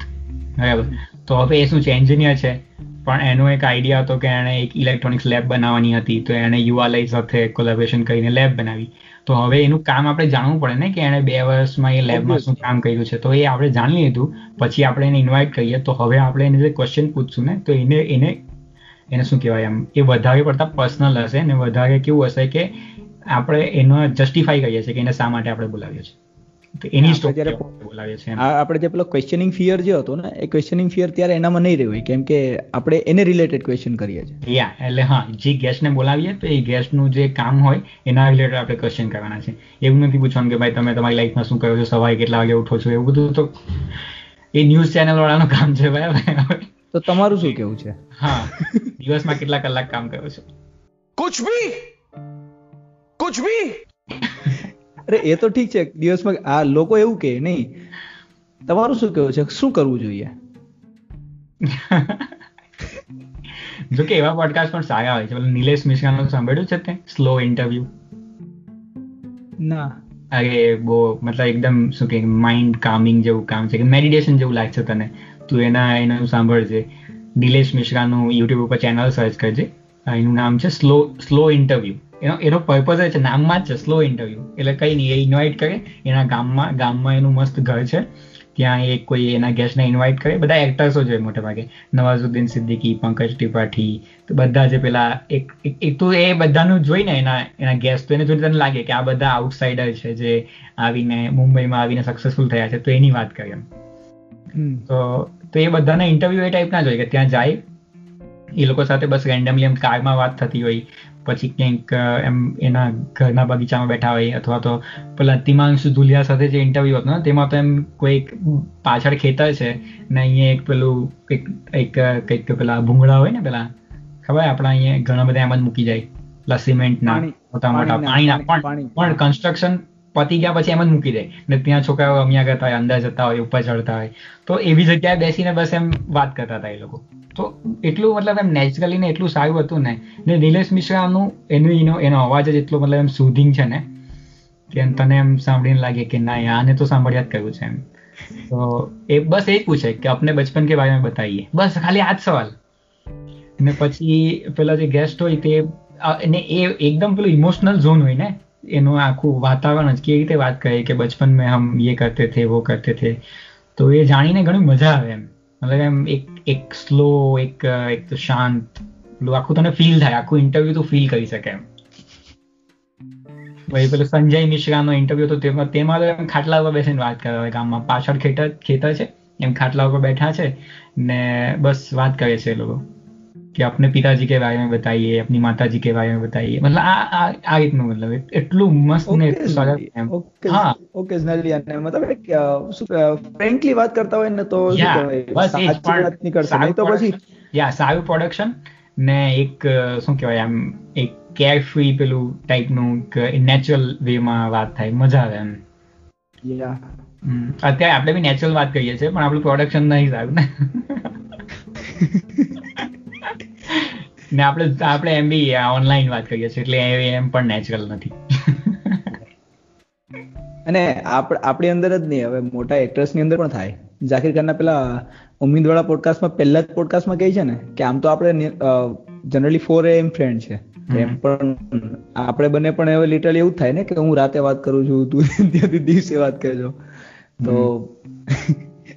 Speaker 1: બરાબર? તો હવે એ શું છે એન્જિનિયર છે. પણ એનો એક આઈડિયા હતો કે એણે એક ઇલેક્ટ્રોનિક્સ લેબ બનાવવાની હતી તો એણે યુવાલય સાથે કોલેબોરેશન કરીને લેબ બનાવી. તો હવે એનું કામ આપણે જાણવું પડે ને કે એણે બે વર્ષમાં એ લેબમાં શું કામ કર્યું છે. તો એ આપણે જાણી લીધું પછી આપણે એને ઇન્વાઇટ કરીએ. તો હવે આપણે એને જે ક્વેશ્ચન પૂછશું ને તો એને એને એને શું કહેવાય એમ એ વધારે પડતા પર્સનલ હશે ને વધારે કેવું હશે કે આપણે એનો જસ્ટિફાઈ કરીએ છીએ કે એને શા માટે આપણે બોલાવીએ છીએ.
Speaker 2: આપણે જે પેલો ક્વેશ્ચનિંગ ફિયર જે હતો ને એ ક્વેશ્ચનિંગ ફિયર ત્યારે એનામાં નહીં રહ્યું કેમ કે આપણે એને રિલેટેડ ક્વેશ્ચન કરીએ છીએ.
Speaker 1: યા એટલે હા જે ગેસ્ટને બોલાવીએ તો એ ગેસ્ટનું જે કામ હોય એના રિલેટેડ આપણે ક્વેશ્ચન કરવાના છે. એવું નથી પૂછવાનું કે ભાઈ તમે તમારી લાઈફમાં શું કરો છો સવારે કેટલા વાગે ઉઠો છો એવું બધું તો એ ન્યૂઝ ચેનલ વાળાનું કામ છે ભાઈ
Speaker 2: તો તમારું શું કેવું છે?
Speaker 1: હા દિવસમાં કેટલા કલાક કામ કરો છો?
Speaker 3: કુછ ભી કુછ ભી
Speaker 2: અરે એ તો ઠીક છે. દિવસમાં આ લોકો એવું કે નહીં તમારું શું કેવું છે? શું કરવું જોઈએ?
Speaker 1: જો કે એવા પોડકાસ્ટ પણ સારા હોય છે. પેલું નિલેશ મિશ્રાનું સાંભળ્યું છે તે? સ્લો ઇન્ટરવ્યુ
Speaker 2: ના.
Speaker 1: અરે બહુ મતલબ એકદમ શું કે માઇન્ડ કામિંગ જેવું કામ છે કે મેડિટેશન જેવું લાગશે તને. તું એના એનું સાંભળજે નિલેશ મિશ્રાનું યુટ્યુબ ઉપર ચેનલ સર્ચ કરજે. એનું નામ છે સ્લો સ્લો ઇન્ટરવ્યુ એનો એનો પર્પઝ જ છે નામમાં જ સ્લો ઇન્ટરવ્યુ એટલે કઈ નહીં એ ઇન્વાઇટ કરે. એના ગામમાં ગામમાં એનું મસ્ત ઘર છે. ત્યાં એ કોઈ એના ગેસ્ટને ઇન્વાઇટ કરે. બધા એક્ટર્સો જોઈએ મોટે ભાગે. નવાઝુદ્દીન સિદ્દીકી પંકજ ત્રિપાઠી તો બધા જે પેલા એક એક- એક તો એ બધાનું જોઈને એના એના ગેસ્ટ તો એને જોઈને તને લાગે કે આ બધા આઉટસાઇડર છે જે આવીને મુંબઈમાં આવીને સક્સેસફુલ થયા છે તો એની વાત કરીએ એમ. તો તો એ બધાના ઇન્ટરવ્યુ એ ટાઈપના જ હોય કે ત્યાં જાય. એ લોકો સાથે બસ રેન્ડમલી એમ કારમાં વાત થતી હોય. પછી ક્યાંક એમ એના ઘરના બગીચામાં બેઠા હોય અથવા તો પેલા તિમાંશુ ધુલિયા સાથે જે ઇન્ટરવ્યુ હતો ને તેમાં તો એમ કોઈ પાછળ ખેતર છે ને અહીંયા એક પેલું એક એક કંઈક પેલા ભૂંગળા હોય ને પેલા ખબર? આપણા અહીંયા ઘણા બધા એમ જ મૂકી જાય. પેલા સિમેન્ટ
Speaker 2: ના
Speaker 1: મોટા મોટા
Speaker 2: પાણીના
Speaker 1: પણ
Speaker 2: પણ
Speaker 1: કન્સ્ટ્રક્શન પતી ગયા પછી એમ જ મૂકી દે. ને ત્યાં છોકરાઓ રમ્યા કરતા હોય અંદર જતા હોય ઉપર ચડતા હોય. તો એવી જગ્યાએ બેસીને બસ એમ વાત કરતા હતા એ લોકો. તો એટલું મતલબ એમ નેચરલી ને એટલું સારું હતું ને. ને નિલેશ મિશ્રાનું એનું એનો એનો અવાજ જ એટલો મતલબ એમ સુધિંગ છે ને. કે તને એમ સાંભળીને લાગે કે ના આને તો સાંભળ્યા જ કર્યું છે એમ. તો એ બસ એ પૂછે કે આપને બચપન કે બારે બતાવીએ. બસ, ખાલી આ જ સવાલ. અને પછી પેલા જે ગેસ્ટ હોય તે ને એ એકદમ પેલું ઇમોશનલ ઝોન હોય ને, એનું આખું વાતાવરણ જ કેવી રીતે વાત કરે કે બચપન મેં હમ યે કરતે થે, વો કરતે થે. તો એ જાણીને ઘણી મજા આવે એમ. મતલબ એમ એક એક સ્લો એક એક શાંત. આખું તને ફીલ થાય, આખું ઇન્ટરવ્યુ તું ફીલ કરી શકે એમ. ભાઈ પેલું સંજય મિશ્રાનો ઇન્ટરવ્યુ તો તેમાં તેમાં તો એમ ખાટલા ઉપર બેસીને વાત કરે છે ગામમાં પાછળ ખેતર ખેતર છે, એમ ખાટલા ઉપર બેઠા છે ને બસ વાત કરે છે એ લોકો. કે अपने पिताजी के बारे में बताइए अपनी माताजी के बारे में बताइए मतलब આ આ આ રીતનું મતલબ એટ- એટલું મસ્ત ને એટલું સરસ એમ હા
Speaker 2: ઓકેઝનલી અને મતલબ એક અ, શું ફ્રેન્કલી વાત કરતા હોય ને તો શું
Speaker 1: યા
Speaker 2: કહેવાય,
Speaker 1: બસ એ જ
Speaker 2: સાચી વાત નીકળશે નહીં તો પછી
Speaker 1: યા સારું પ્રોડક્શન ને એક અ, શું કહેવાય આમ એક કેર ફ્રી પેલું ટાઈપનું નેચરલ વેમાં વાત થાય મજા આવે એમ
Speaker 2: યા
Speaker 1: હમ. અત્યારે આપણે બી નેચરલ વાત કરીએ છીએ પણ આપણું પ્રોડક્શન નહીં સારું ને ને આપણે આપણે એમ બી ઓનલાઈન વાત કરીએ છીએ એટલે એમ પણ નેચરલ નથી.
Speaker 2: અને આપ- આપણી અંદર જ નહીં હવે મોટા એક્ટ્રેસની અંદર પણ થાય. ઝાકીર ખાનના પેલા ઉમ્મીદવાળા પોડકાસ્ટમાં પહેલા જ પોડકાસ્ટમાં કહે છે ને કે આમ તો આપણે જનરલી ફોર એમ ફ્રેન્ડ છે. એમ પણ આપણે બંને પણ હવે લિટરલી એવું જ થાય ને કે હું રાતે વાત કરું છું તું ત્યાંથી દિવસે વાત કરજો. તો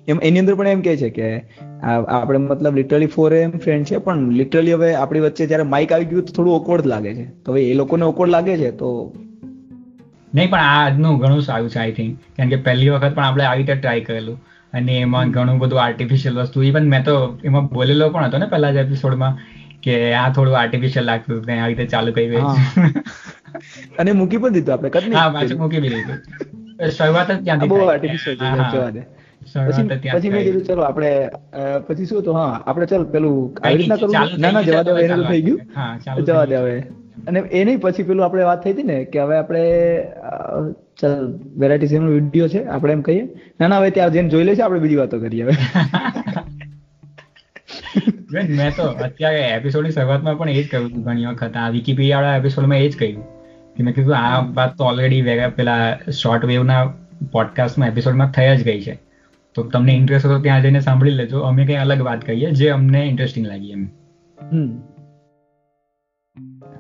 Speaker 2: એમ એની અંદર પણ એમ કહે છે કે આપણે મતલબ લિટરલી ફોર એમ ફ્રેન્ડ છે પણ લિટરલી હવે આપણી વચ્ચે જ્યારે માઇક આવી ગયું તો થોડું ઓકવર્ડ લાગે છે. તો હવે એ લોકોને ઓકવર્ડ લાગે છે તો
Speaker 1: નહીં પણ આ આજનું ઘણું સારું છે આઈ થિંક કારણ કે પહેલી વખત પણ આપણે આવી રીતે ટ્રાય કરેલું. અને એમાં ઘણું બધું આર્ટિફિશિયલ વસ્તુ. ઇવન મેં તો એમાં બોલેલો પણ હતો ને પહેલા જ એપિસોડમાં કે આ થોડું આર્ટિફિશિયલ લાગતું હતું આવી રીતે ચાલુ કરી
Speaker 2: અને મૂકી પણ દીધું આપણે
Speaker 1: હા પાછું મૂકી બી દીધું. શરૂઆત જ ત્યાંથી
Speaker 2: બહુ. આર્ટિફિશિયલ પછી પછી મેં કીધું ચલો આપણે પછી શું હતું? હા આપણે ચાલ પેલું આવી રીતના કરવું? ના ના જવા
Speaker 1: ગયું
Speaker 2: દે
Speaker 1: છે,
Speaker 2: થઈ ગયું? જવા દે હવે. અને એ નહીં પછી પેલું આપણે વાત થઈ હતી ને કે હવે આપણે ચાલ વેરાયટી સેમ વીડિયો છે આપણે એમ કહીએ. ના ના હવે ત્યાં જઈને જોઈ લેશે આપણે બીજી વાતો કરીએ હવે.
Speaker 1: મેં તો અત્યારે એપિસોડની શરૂઆતમાં પણ એ જ કહ્યું હતું ઘણી વખત. આ વિકીપીડિયા વાળા એપિસોડમાં એ જ કહ્યું. કે મેં કીધું આ વાત તો ઓલરેડી પેલા શોર્ટ વેવના પોડકાસ્ટમાં એપિસોડમાં થઈ જ ગઈ છે. તો તમને ઇન્ટરેસ્ટ હતો ત્યાં જઈને સાંભળી લેજો. અમે કઈ અલગ વાત કહીએ જે અમને ઇન્ટરેસ્ટિંગ લાગી એમ.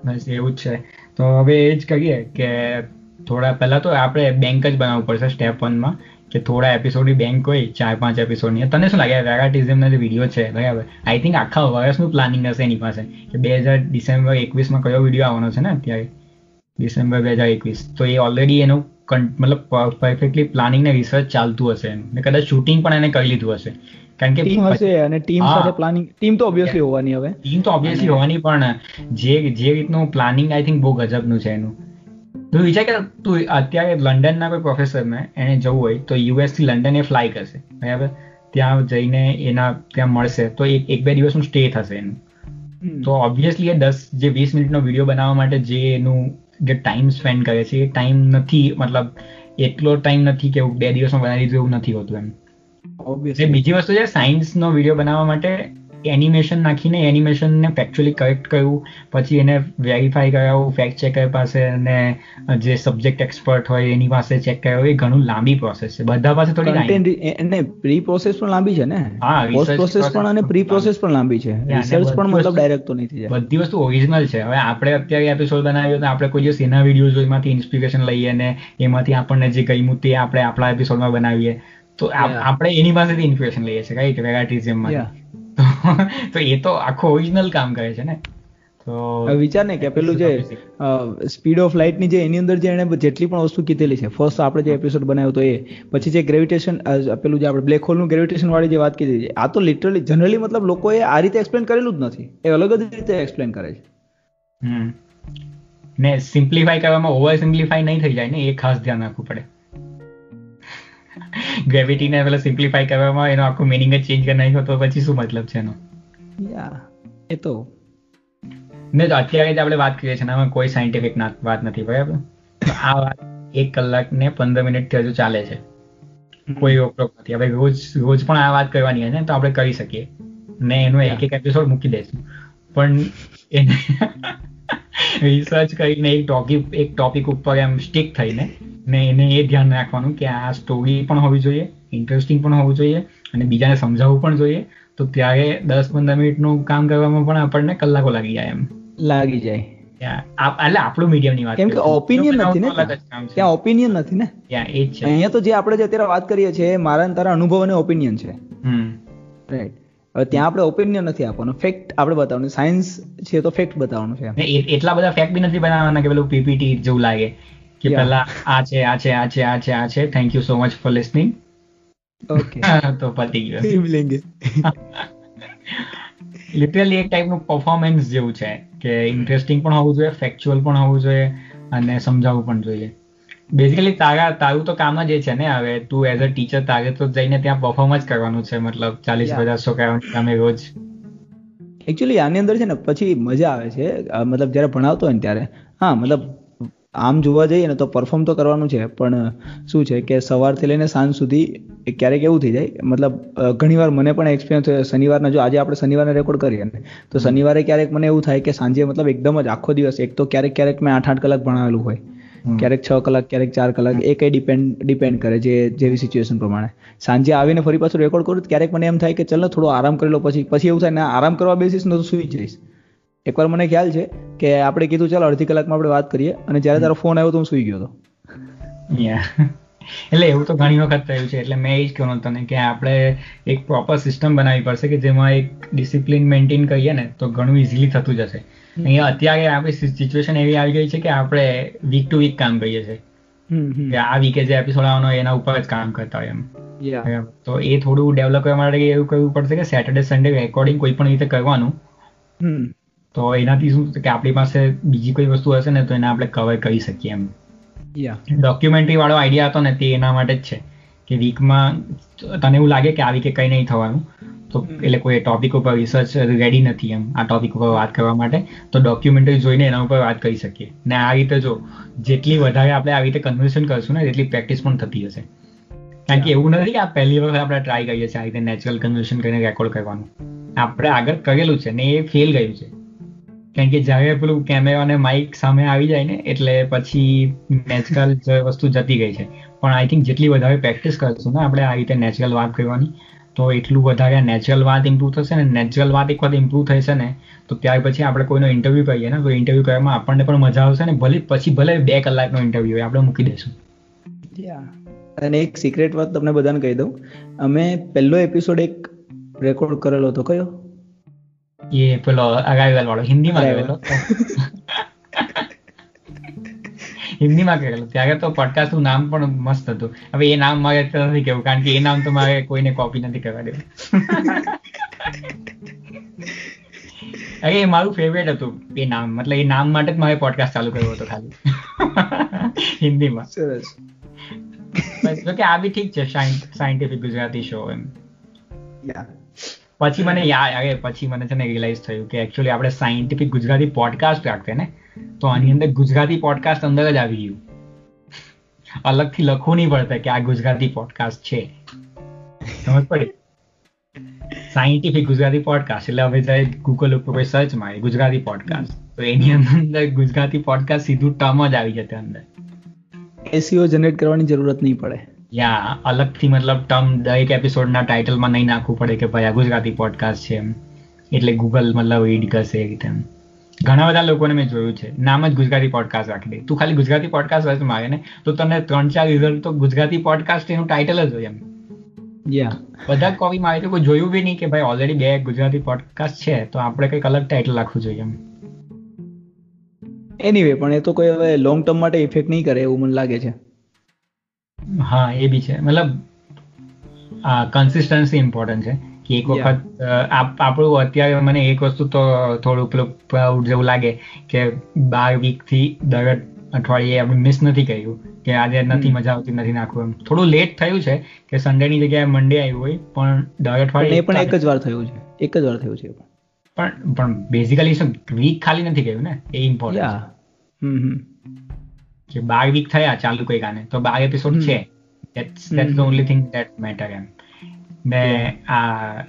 Speaker 1: બસ એવું જ છે. તો હવે એ જ કરીએ કે થોડા પહેલા તો આપણે બેંક જ બનાવવું પડશે સ્ટેપ વનમાં કે થોડા એપિસોડની બેંક હોય ચાર પાંચ એપિસોડની તને શું લાગે? વેરાટિઝમના જે વીડિયો છે બરાબર? આઈ થિંક આખા વર્ષનું પ્લાનિંગ હશે એની પાસે. કે બે હજાર ડિસેમ્બર એકવીસમાં કયો વીડિયો આવવાનો છે ને અત્યારે? ડિસેમ્બર બે હજાર એકવીસ. તો એ ઓલરેડી એનું મતલબ પરફેક્ટલી પ્લાનિંગ ને રિસર્ચ ચાલતું હશે. ને કદાચ શૂટિંગ પણ એને કરી લીધું હશે. કારણ કે
Speaker 2: ટીમ હશે અને ટીમ સાથે પ્લાનિંગ ટીમ તો ઓબ્વિયસલી હોવાની હવે.
Speaker 1: ટીમ તો ઓબ્વિયસલી હોવાની પણ જે જે રીતનું પ્લાનિંગ આઈ થિંક બહુ ગજબનું છે એનું. તું વિચાર કે તું અત્યારે લંડનના કોઈ પ્રોફેસરને એને જવું હોય તો યુએસથી લંડન એ ફ્લાય કરશે. બરાબર? ત્યાં જઈને એના ત્યાં મળશે. તો એક એક બે દિવસનું સ્ટે થશે એનું. તો ઓબ્વિયસલી એ દસ જે વીસ મિનિટનો વીડિયો બનાવવા માટે જે એનું જે ટાઈમ સ્પેન્ડ કરે છે એ ટાઈમ નથી મતલબ એટલો ટાઈમ નથી કે બે દિવસમાં બનાવી દીધું એવું નથી હોતું એમ. બીજી વસ્તુ છે સાયન્સનો વીડિયો બનાવવા માટે એનિમેશન નાખીને એનિમેશનને ફેક્ચ્યુઅલી કરેક્ટ કર્યું. પછી એને વેરીફાઈ કરાવું ફેક્ટ ચેકર પાસે અને જે સબ્જેક્ટ એક્સપર્ટ હોય એની પાસે ચેક કર્યો એ ઘણું લાંબી પ્રોસેસ છે. બધા પાસે થોડી
Speaker 2: એને પ્રી પ્રોસેસ પણ લાંબી છે ને?
Speaker 1: હા,
Speaker 2: પોસ્ટ પ્રોસેસ પણ અને પ્રી પ્રોસેસ પણ લાંબી છે. રિસર્ચ પણ
Speaker 1: બધી
Speaker 2: મતલબ
Speaker 1: વસ્તુ-
Speaker 2: ડાયરેક્ટ તો નહીં થઈ જાય.
Speaker 1: બધી વસ્તુ ઓરિજિનલ છે. હવે આપણે અત્યારે એપિસોડ બનાવ્યો તો આપણે કોઈ દિવસ એના વીડિયો એમાંથી ઇન્સ્પિરેશન લઈએ અને એમાંથી આપણને જે ગમ્યું તે આપણે આપણા એપિસોડમાં બનાવીએ. તો આપણે એની પાસેથી ઇન્સ્પિરેશન લઈએ છીએ રાઈટ વેરાયટીઝમમાં
Speaker 2: Yeah.
Speaker 1: તો એ તો આખું ઓરિજિનલ કામ કરે છે ને. તો
Speaker 2: હવે વિચાર ને કે પેલું જે સ્પીડ ઓફ લાઇટની જે એની અંદર જે એને જેટલી પણ વસ્તુ કીધેલી છે. ફર્સ્ટ આપણે જે એપિસોડ બનાવ્યો તો એ. પછી જે ગ્રેવિટેશન પેલું જે આપણે બ્લેક હોલનું ગ્રેવિટેશન વાળી જે વાત કીધી છે આ તો લિટરલી જનરલી મતલબ લોકોએ આ રીતે એક્સપ્લેન કરેલું જ નથી. એ અલગ જ રીતે એક્સપ્લેન કરે છે.
Speaker 1: હમ. ને સિમ્પ્લિફાઈ કરવામાં ઓવર સિમ્પ્લિફાઈ નહીં થઈ જાય ને એ ખાસ ધ્યાન રાખવું પડે. ગ્રેવિટીને પેલા સિમ્પ્લિફાઈ કરવામાં એનો આખો મિનિંગ જ ચેન્જ કરી નાખ્યો તો પછી શું મતલબ છે એનો?
Speaker 2: યા એ તો.
Speaker 1: ને અત્યારે આપણે વાત કરીએ છીએ આમાં કોઈ સાયન્ટિફિક વાત નથી બરાબર? આ વાત એક કલાક ને પંદર મિનિટ હજુ ચાલે છે. કોઈ રોકટોક નથી. હવે રોજ રોજ પણ આ વાત કરવાની હશે તો આપણે કરી શકીએ. ને એનો એક એક એપિસોડ મૂકી દઈશું. પણ એને રિસર્ચ કરીને એક ટોપિક એક ટોપિક ઉપર એમ સ્ટીક થઈને ને એને એ ધ્યાન રાખવાનું કે આ સ્ટોરી પણ હોવી જોઈએ ઇન્ટરેસ્ટિંગ પણ હોવું જોઈએ અને બીજાને સમજાવવું પણ જોઈએ. તો ત્યારે દસ પંદર મિનિટનું કામ કરવામાં પણ આપણને કલાકો લાગી જાય એમ.
Speaker 2: લાગી જાય.
Speaker 1: એટલે આપણું મીડિયમની વાત
Speaker 2: કેમ કે ઓપિનિયન નથી ને. ત્યાં ઓપિનિયન નથી ને?
Speaker 1: એ છે.
Speaker 2: અહીંયા તો જે આપણે જે અત્યારે વાત કરીએ છીએ મારા અને તારા અનુભવ અને ઓપિનિયન છે. રાઈટ હવે ત્યાં આપણે ઓપિનિયન નથી આપવાનો. ફેક્ટ આપણે બતાવવાનું. સાયન્સ છે તો ફેક્ટ બતાવવાનું છે
Speaker 1: એટલા બધા ફેક્ટ બી નથી બનાવવાના કે પેલું પીપીટી જેવું લાગે. કે પહેલા આ છે આ છે આ છે આ છે આ છે. Thank you so much for listening
Speaker 2: okay
Speaker 1: તો પતી ગયું. લિટરલી એક ટાઈપનું પરફોર્મન્સ જેવું છે કે ઇન્ટરેસ્ટિંગ પણ હોવું જોઈએ ફેક્ચ્યુઅલ પણ હોવું જોઈએ અને સમજાવવું પણ જોઈએ. બેઝિકલી તારા તારું તો કામ જ એ છે ને હવે. તું એઝ અ ટીચર તારે તો જઈને ત્યાં પરફોર્મ જ કરવાનું છે મતલબ ચાલીસ. પચાસ છોકરાઓની સામે રોજ.
Speaker 2: એકચ્યુઅલી આની અંદર છે ને પછી મજા આવે છે. મતલબ જ્યારે ભણાવતો હોય ને ત્યારે. હા મતલબ આમ જોવા જઈએ ને તો પરફોર્મ તો કરવાનું છે પણ શું છે કે સવારથી લઈને સાંજ સુધી ક્યારેક એવું થઈ જાય મતલબ ઘણીવાર મને પણ એક્સપિરિયન્સ થયો શનિવારના જો આજે આપણે શનિવારે રેકોર્ડ કરીએ ને તો શનિવારે ક્યારેક મને એવું થાય કે સાંજે મતલબ એકદમ જ આખો દિવસ એક તો ક્યારેક ક્યારેક મેં આઠ આઠ કલાક ભણાવેલું હોય ક્યારેક છ કલાક ક્યારેક ચાર કલાક એ કઈ ડિપેન્ડ ડિપેન્ડ કરે જે જેવી સિચ્યુએશન પ્રમાણે. સાંજે આવીને ફરી પાછું રેકોર્ડ કરું ક્યારેક મને એમ થાય કે ચલો થોડો આરામ કરી લો પછી પછી એવું થાય ને આરામ કરવા બેસીશ ને તો સુઈ જઈશ એકવાર મને ખ્યાલ છે કે આપણે કીધું ચાલો અડધી કલાકમાં આપણે વાત કરીએ. અને જ્યારે તારો ફોન આવ્યો તો હું સુઈ ગયો હતો.
Speaker 1: એટલે એવું તો ઘણી વખત થયું છે. એટલે મેં એ જ કહ્યું તને કે આપણે એક પ્રોપર સિસ્ટમ બનાવવી પડશે કે જેમાં એક ડિસિપ્લિન મેન્ટેન કરીએ ને તો ઘણું ઇઝીલી થતું જશે. અહીંયા અત્યારે આપણી સિચ્યુએશન એવી આવી ગઈ છે કે આપણે વીક ટુ વીક કામ કરીએ છીએ. કે આ વીકે જે એપિસોડ આવવાનો એના ઉપર જ કામ કરતા હોય એમ. તો એ થોડું ડેવલપ કરવા માટે એવું કરવું પડશે કે સેટરડે સન્ડે રેકોર્ડિંગ કોઈ પણ રીતે કરવાનું. તો એનાથી શું કે આપણી પાસે બીજી કોઈ વસ્તુ હશે ને તો એને આપણે કવર કરી શકીએ એમ. ડોક્યુમેન્ટરી વાળો આઈડિયા હતો ને તે એના માટે જ છે. કે વીકમાં તને એવું લાગે કે આવી કે કંઈ નહીં થવાનું તો એટલે કોઈ ટોપિક ઉપર રિસર્ચ રેડી નથી એમ આ ટોપિક ઉપર વાત કરવા માટે તો ડોક્યુમેન્ટરી જોઈને એના ઉપર વાત કરી શકીએ. ને આ રીતે જો જેટલી વધારે આપણે આવી રીતે કન્વર્સેશન કરશું ને એટલી પ્રેક્ટિસ પણ થતી હશે. કારણ કે એવું નથી કે આ પહેલી વખત આપણે ટ્રાય કરીએ છીએ આ રીતે નેચરલ કન્વર્સેશન કરીને રેકોર્ડ કરવાનું. આપણે આગળ કરેલું છે ને એ ફેલ ગયું છે. કારણ કે જ્યારે પેલું કેમેરા અને માઇક સામે આવી જાય ને એટલે પછી નેચરલ વસ્તુ જતી ગઈ છે. પણ આઈ થિંક જેટલી વધારે પ્રેક્ટિસ કરશું ને આપણે આ રીતે નેચરલ વાત કરવાની તો એટલું વધારે નેચરલ વાત ઇમ્પ્રૂવ થશે ને નેચરલ વાત એક વખત ઇમ્પ્રૂવ થશે ને તો ત્યાર પછી આપણે કોઈનો ઇન્ટરવ્યૂ કરીએ ને તો ઇન્ટરવ્યૂ કરવામાં આપણને પણ મજા આવશે ને ભલે પછી ભલે બે કલાકનો ઇન્ટરવ્યૂ હોય આપણે મૂકી દઈશું.
Speaker 2: અને એક સિક્રેટ વાત તમને બધાને કહી દઉં. અમે પહેલો એપિસોડ એક રેકોર્ડ કરેલો હતો કયો?
Speaker 1: એ પેલો અરાઇવલ વાળો હિન્દીમાં કરેલો હિન્દીમાં કરેલું ત્યારે તો પોડકાસ્ટનું નામ પણ મસ્ત હતું હવે એ નામ મારે નથી કેવું કારણ કે એ નામ તો મારે કોઈને કોપી નથી કરવા દેવું અરે એ મારું ફેવરેટ હતું એ નામ મતલબ એ નામ માટે જ મારે પોડકાસ્ટ ચાલુ કર્યો હતો ખાલી હિન્દીમાં
Speaker 2: સરસ
Speaker 1: જો કે આ બી ઠીક છે સાયન્ટિફિક ગુજરાતી શો એમ પછી મને યાદ પછી મને છે ને રિયલાઇઝ થયું કે એકચ્યુઅલી આપણે સાયન્ટિફિક ગુજરાતી પોડકાસ્ટ રાખતે ને, તો આની અંદર ગુજરાતી પોડકાસ્ટ અંદર જ આવી ગયું. અલગથી લખવું નહીં પડતા કે આ ગુજરાતી પોડકાસ્ટ છે. સમજ પડી? સાયન્ટિફિક ગુજરાતી પોડકાસ્ટ એટલે હવે જાય ગૂગલ ઉપર કોઈ સર્ચ મારે, ગુજરાતી પોડકાસ્ટ તો એની અંદર ગુજરાતી પોડકાસ્ટ સીધું ટર્મ જ આવી જશે અંદર.
Speaker 2: એસીઓ જનરેટ કરવાની જરૂરત નહીં પડે.
Speaker 1: યા અલગથી મતલબ ટર્મ દરેક એપિસોડના ટાઇટલમાં નહીં નાખવું પડે કે ભાઈ આ ગુજરાતી પોડકાસ્ટ છે એમ. એટલે ગૂગલ મતલબ રીડ કરશે એ રીતે ઘણા બધા લોકોને મેં જોયું છે. નામ જ ગુજરાતી પોડકાસ્ટ રાખી દે. તું ખાલી ગુજરાતી પોડકાસ્ટ સર્ચ મારે ને તો તને ત્રણ ચાર રિઝલ્ટ તો ગુજરાતી પોડકાસ્ટ એનું ટાઇટલ જ હોય એમ.
Speaker 2: યા
Speaker 1: બધા જ કોપી મારે તો કોઈ જોયું બી નહીં કે ભાઈ ઓલરેડી બે ગુજરાતી પોડકાસ્ટ છે તો આપણે કંઈક અલગ ટાઇટલ રાખવું જોઈએ એમ.
Speaker 2: એનીવે પણ એ તો કોઈ હવે લોંગ ટર્મ માટે ઇફેક્ટ નહીં કરે એવું મને લાગે છે.
Speaker 1: હા એ બી છે. મતલબ કન્સિસ્ટન્સી ઇમ્પોર્ટન્ટ છે કે એક વખત આપણું અત્યારે મને એક વસ્તુ તો થોડું પેલું પ્રાઉડ જેવું લાગે કે બાર વીકથી દર અઠવાડિયે આપણે મિસ નથી કર્યું કે આજે નથી મજા આવતી નથી નાખવું એમ. થોડું લેટ થયું છે કે સન્ડેની જગ્યાએ મંડે આવ્યું હોય પણ દર અઠવાડિયે
Speaker 2: પણ એક જ વાર થયું છે. એક જ વાર થયું છે
Speaker 1: પણ. પણ બેઝિકલી શું વીક ખાલી નથી ગયું ને? એ ઇમ્પોર્ટન્ટ
Speaker 2: હમ હમ.
Speaker 1: કે બાર વીક થયા ચાલુ કર્યા ને તો બાર એપિસોડ છે. That's that's the only thing that matter એમ. ને આ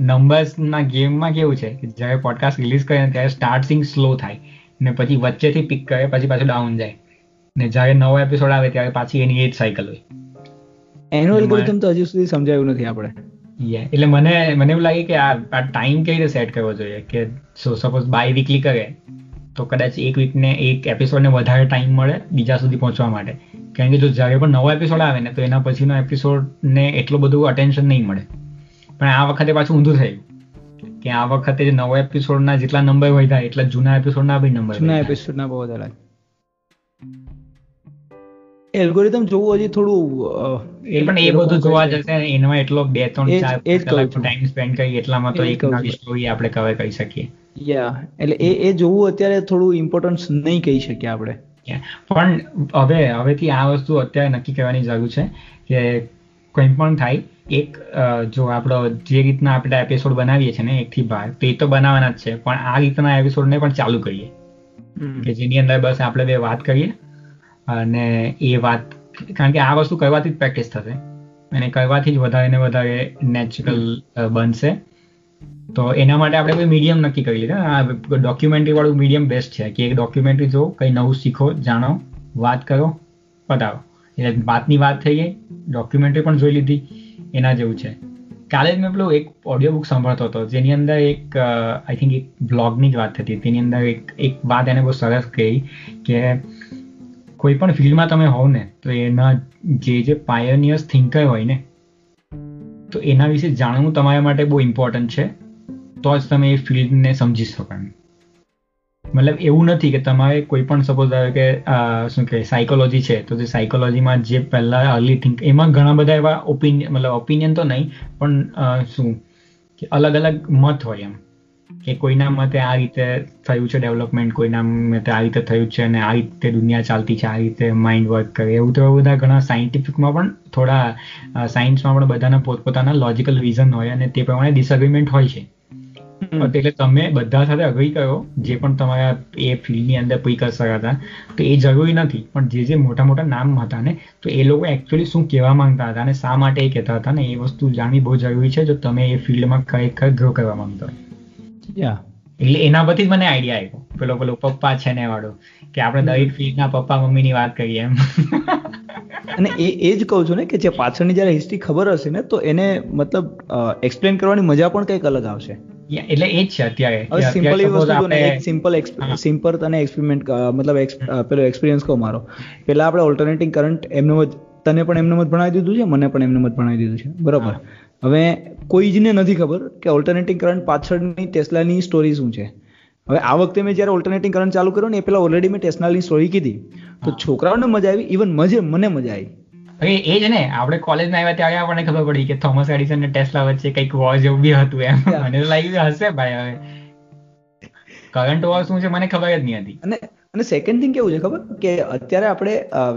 Speaker 1: નંબર્સના ગેમમાં કેવું છે કે જ્યારે પોડકાસ્ટ રિલીઝ કરે ત્યારે સ્ટાર્ટિંગ સ્લો થાય ને પછી વચ્ચેથી પિક કરે પછી પાછું ડાઉન જાય. ને જ્યારે નવો એપિસોડ આવે ત્યારે પાછી એની એજ જ સાયકલ હોય.
Speaker 2: એનું એલ્ગોરિધમ તો હજી સુધી સમજાયું નથી આપણે.
Speaker 1: એટલે મને મને એવું લાગે કે આ ટાઈમ કેવી રીતે સેટ કરવો જોઈએ? કે સો સપોઝ બાય વીકલી કરે તો કદાચ એક વીકને એક એપિસોડને વધારે ટાઈમ મળે બીજા સુધી પહોંચવા માટે. કારણ કે જો જ્યારે પણ નવો એપિસોડ આવે ને તો એના પછીનો એપિસોડને એટલું બધું અટેન્શન નહીં મળે. પણ આ વખતે પાછું ઊંધું થયું કે આ વખતે નવો એપિસોડના જેટલા નંબર વધ્યા એટલા જૂના એપિસોડના બી નંબર
Speaker 2: જૂના એપિસોડના બહુ વધારે એલ્ગોરિધમ જોવું હજી થોડું
Speaker 1: એ પણ એ બધું જોવા જશે એમાં એટલો બે ત્રણ ચાર કલાક ટાઈમ સ્પેન્ડ કરી એટલામાં તો એક નવી સ્ટોરી આપણે કવર કરી શકીએ.
Speaker 2: યા એટલે એ એ જોવું અત્યારે થોડું ઇમ્પોર્ટન્સ નહીં કહી શકીએ આપણે.
Speaker 1: પણ હવે હવેથી આ વસ્તુ અત્યારે નક્કી કરવાની જરૂર છે કે કંઈ પણ થાય એક જો આપણો જે રીતના આપણે એપિસોડ બનાવીએ છીએ ને એકથી બાર તો એ તો બનાવવાના જ છે પણ આ રીતના એપિસોડને પણ ચાલુ કરીએ. કે જેની અંદર બસ આપણે બે વાત કરીએ અને એ વાત કારણ કે આ વસ્તુ કરવાથી જ પ્રેક્ટિસ થશે. અને કરવાથી જ વધારે ને વધારે નેચરલ બનશે. તો એના માટે આપણે કોઈ મીડિયમ નક્કી કરી લીધા. આ ડોક્યુમેન્ટરી વાળું મીડિયમ બેસ્ટ છે. કે એક ડોક્યુમેન્ટરી જો કંઈ નવું શીખો, જાણો, વાત કરો, પતાવો. એટલે વાતની વાત થઈ ગઈ ડોક્યુમેન્ટરી પણ જોઈ લીધી, એના જેવું છે. કાલે જ મેં પેલું એક ઓડિયો બુક સાંભળતો હતો, જેની અંદર એક આઈ થિંક એક બ્લોગની જ વાત થતી તેની અંદર એક એક વાત એને બહુ સરસ કહી કે કોઈ પણ ફિલ્ડમાં તમે હોવ ને, તો એના જે જે પાયોનિયર્સ થિંકર હોય ને તો એના વિશે જાણવું તમારા માટે બહુ ઇમ્પોર્ટન્ટ છે. તો જ તમે એ ફિલ્ડને સમજી શકો મતલબ એવું નથી કે તમારે કોઈ પણ સપોઝ આવે કે શું કહે સાયકોલોજી છે, તો જે સાયકોલોજીમાં જે પહેલાં અર્લી થિંક એમાં ઘણા બધા એવા ઓપિનિયન મતલબ ઓપિનિયન તો નહીં, પણ શું કે અલગ અલગ મત હોય એમ. કે કોઈના મતે આ રીતે થયું છે ડેવલપમેન્ટ કોઈના મતે આ રીતે થયું છે અને આ રીતે દુનિયા ચાલતી છે આ રીતે માઇન્ડ વર્ક કરે. એવું તો બધા ઘણા સાયન્ટિફિકમાં પણ થોડા સાયન્સમાં પણ બધાના પોતપોતાના લોજિકલ રીઝન હોય અને તે પ્રમાણે ડિસએગ્રીમેન્ટ હોય છે. એટલે તમે બધા સાથે અગ્રી કરો જે પણ તમારા એ ફિલ્ડની અંદર પ્રિકર્સર હતા તો એ જરૂરી નથી. પણ જે જે મોટા મોટા નામ હતા ને તો એ લોકો એકચ્યુઅલી શું કહેવા માંગતા હતા અને શા માટે એ કહેતા હતા ને એ વસ્તુ જાણવી બહુ જરૂરી છે જો તમે એ ફિલ્ડમાં ખરેખર ગ્રો કરવા માંગતા
Speaker 2: યા
Speaker 1: એટલે એના પરથી જ મને આઈડિયા આવ્યો પેલો પેલો પપ્પા છે ને વાળો કે આપણે દરેક ફિલ્મના પપ્પા મમ્મીની વાત કરીએ એમ.
Speaker 2: અને એ એ જ કહું છું ને કે જે પાછળની જ્યારે હિસ્ટ્રી ખબર હશે ને તો એને મતલબ એક્સપ્લેન કરવાની મજા પણ કંઈક અલગ આવશે.
Speaker 1: એટલે એ જ છે અત્યારે.
Speaker 2: સિમ્પલ એ વસ્તુ ને એક સિમ્પલ સિમ્પલ તને એક્સપેરિમેન્ટ મતલબ પેલો એક્સપિરિયન્સ કહો મારો. પેલા આપણે ઓલ્ટરનેટિંગ કરંટ એમનો જ તને પણ એમનો મત ભણાવી દીધું છે મને પણ એમનો મત ભણાવી દીધું છે. બરોબર? હવે કોઈ જને નથી ખબર કે ઓલ્ટરનેટિંગ કરંટ પાછળની ટેસ્લાની સ્ટોરી શું છે. હવે આ વખતે મેં જ્યારે ઓલ્ટરનેટિંગ કરંટ ચાલુ કર્યો ને એ પેલા ઓલરેડી મેં ટેસ્લાની સ્ટોરી કીધી. તો છોકરાઓને મજા આવી ઇવન મજે મને મજા આવી.
Speaker 1: હવે એ જ ને આપણે કોલેજમાં આવ્યા ત્યારે આપણને ખબર પડી કે થોમસ એડિસન ને ટેસ્લા વચ્ચે કંઈક વોર જેવું બી હતું એમ. મને તો લાગ્યું હશે ભાઈ હવે. કરંટ વોર શું છે મને ખબર જ નહીં હતી.
Speaker 2: અને અને સેકન્ડ થિંગ કેવું છે ખબર? કે અત્યારે આપણે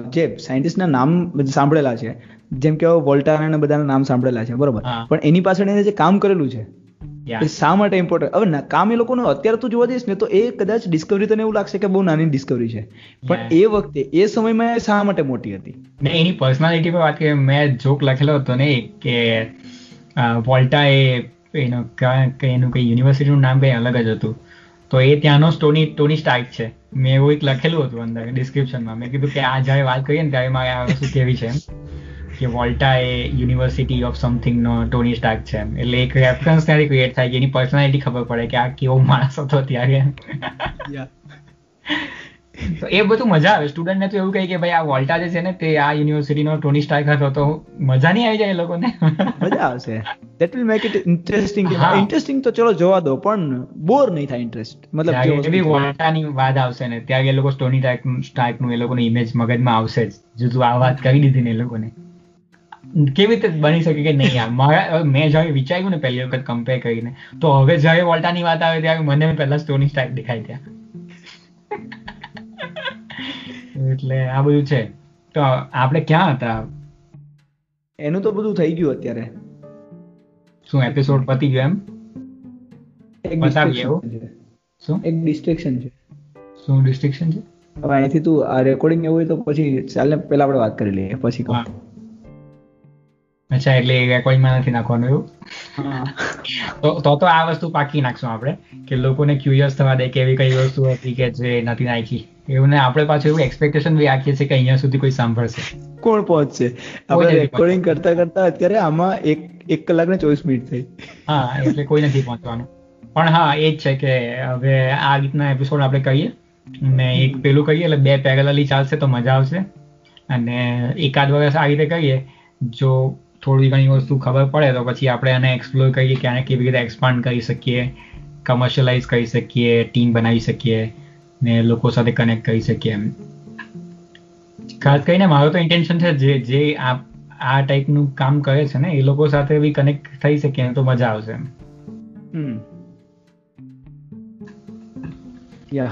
Speaker 2: જે સાયન્ટિસ્ટના નામ સાંભળેલા છે જેમ કે વોલ્ટા અને બધાના નામ સાંભળેલા છે બરોબર? પણ એની પાછળ એને જે કામ કરેલું છે એ શા માટે ઇમ્પોર્ટન્ટ હવે કામ એ લોકોનું અત્યારે તું જોવા જઈશ ને તો એ કદાચ ડિસ્કવરી તને એવું લાગશે કે બહુ નાની ડિસ્કવરી છે. પણ એ વખતે એ સમયમાં એ શા માટે મોટી હતી?
Speaker 1: ને એની પર્સનાલિટી પર વાત કરીએ મેં જોક લખેલો હતો ને કે વોલ્ટા એ એનો કા- કે એનું કઈ યુનિવર્સિટીનું નામ કઈ અલગ જ હતું. તો એ ત્યાંનો સ્ટોની ટોની સ્ટાર્ક છે. મેં એવું એક લખેલું હતું અંદર ડિસ્ક્રિપ્શનમાં મેં. કીધું કે આ જ્યારે વાત કરીએ ને ત્યારે મારે આ વસ્તુ કેવી છે કે વોલ્ટા એ યુનિવર્સિટી ઓફ સમથિંગ નો ટોની સ્ટાર્ક છે એટલે એક રેફરન્સ ત્યારે ક્રિએટ થાય કે એની પર્સનાલિટી ખબર પડે કે આ કેવો માણસ હતો ત્યારે. તો એ બધું મજા આવે. સ્ટુડન્ટને તો એવું કહે કે ભાઈ આ વોલ્ટા જે છે ને તે આ યુનિવર્સિટીનો ટોની સ્ટાર્ક હતો. તો મજા નહીં આવી જાય એ લોકોને?
Speaker 2: મજા આવશે. That will make it
Speaker 1: interesting
Speaker 2: interesting તો ચલો જોવા દો પણ બોર નહીં થાય ઇન્ટરેસ્ટ મતલબ જે.
Speaker 1: વોલ્ટાની વાત આવશે ને. ત્યાં એ લોકો ટોની સ્ટાર્કનું એ લોકોનું ઇમેજ મગજમાં આવશે જ. જો તું આ વાત કરી દીધી ને એ લોકોને. કેવી રીતે બની શકે કે નહીં યાર મારા મેં જ્યારે વિચાર્યું ને પહેલી વખત કમ્પેર કરીને તો હવે જ્યારે વોલ્ટાની વાત આવે ત્યારે મને પહેલા ટોની સ્ટાઇક દેખાય ત્યાં. એટલે આ બધું છે. તો આપણે ક્યાં હતા?
Speaker 2: એનું તો બધું થઈ ગયું અત્યારે.
Speaker 1: શું એપિસોડ પતી ગયો એમ. શું?
Speaker 2: એક ડિસ્ટ્રેક્શન છે.
Speaker 1: શું ડિસ્ટ્રેક્શન છે?
Speaker 2: હવે અહીંથી તું આ રેકોર્ડિંગ એવું હોય તો પછી ચાલ ને પેલા આપણે વાત કરી લઈએ પછી કહું.
Speaker 1: અચ્છા એટલે રેકોર્ડિંગમાં નથી નાખવાનું એવું? તો તો તો આ વસ્તુ પાકી નાખશું આપણે કે લોકોને ક્યુરિયસ થવા દે કે એવી કઈ વસ્તુ હતી કે જે નથી નાખી. એવું ને આપણે પાછું એવું એક્સપેક્ટેશન બી રાખીએ છીએ કે અહીંયા સુધી કોઈ સાંભળશે.
Speaker 2: કોણ પહોંચશે? આપણે રેકોર્ડિંગ કરતા કરતા અત્યારે આમાં એક એક કલાક ને ચોવીસ મિનિટ થઈ.
Speaker 1: હા એટલે કોઈ નથી પહોંચવાનું. પણ હા એ જ છે કે હવે આ રીતના એપિસોડ આપણે કહીએ ને એક પેલું કહીએ એટલે બે પેરેલલી ચાલશે તો મજા આવશે. અને એકાદ વર્ષ આ રીતે કહીએ જો થોડી ઘણી વસ્તુ ખબર પડે તો પછી આપણે આને એક્સપ્લોર કરીએ કે આને કેવી રીતે એક્સપાન્ડ કરી શકીએ કમર્શિયલાઇઝ કરી શકીએ ટીમ બનાવી શકીએ. ને લોકો સાથે કનેક્ટ કરી શકીએ એમ. ખાસ કરીને મારો તો ઇન્ટેન્શન છે જે જે આ આ ટાઈપનું કામ કરે છે ને એ લોકો સાથે બી કનેક્ટ થઈ શકીએ તો મજા આવશે એમ.
Speaker 2: હમ. યા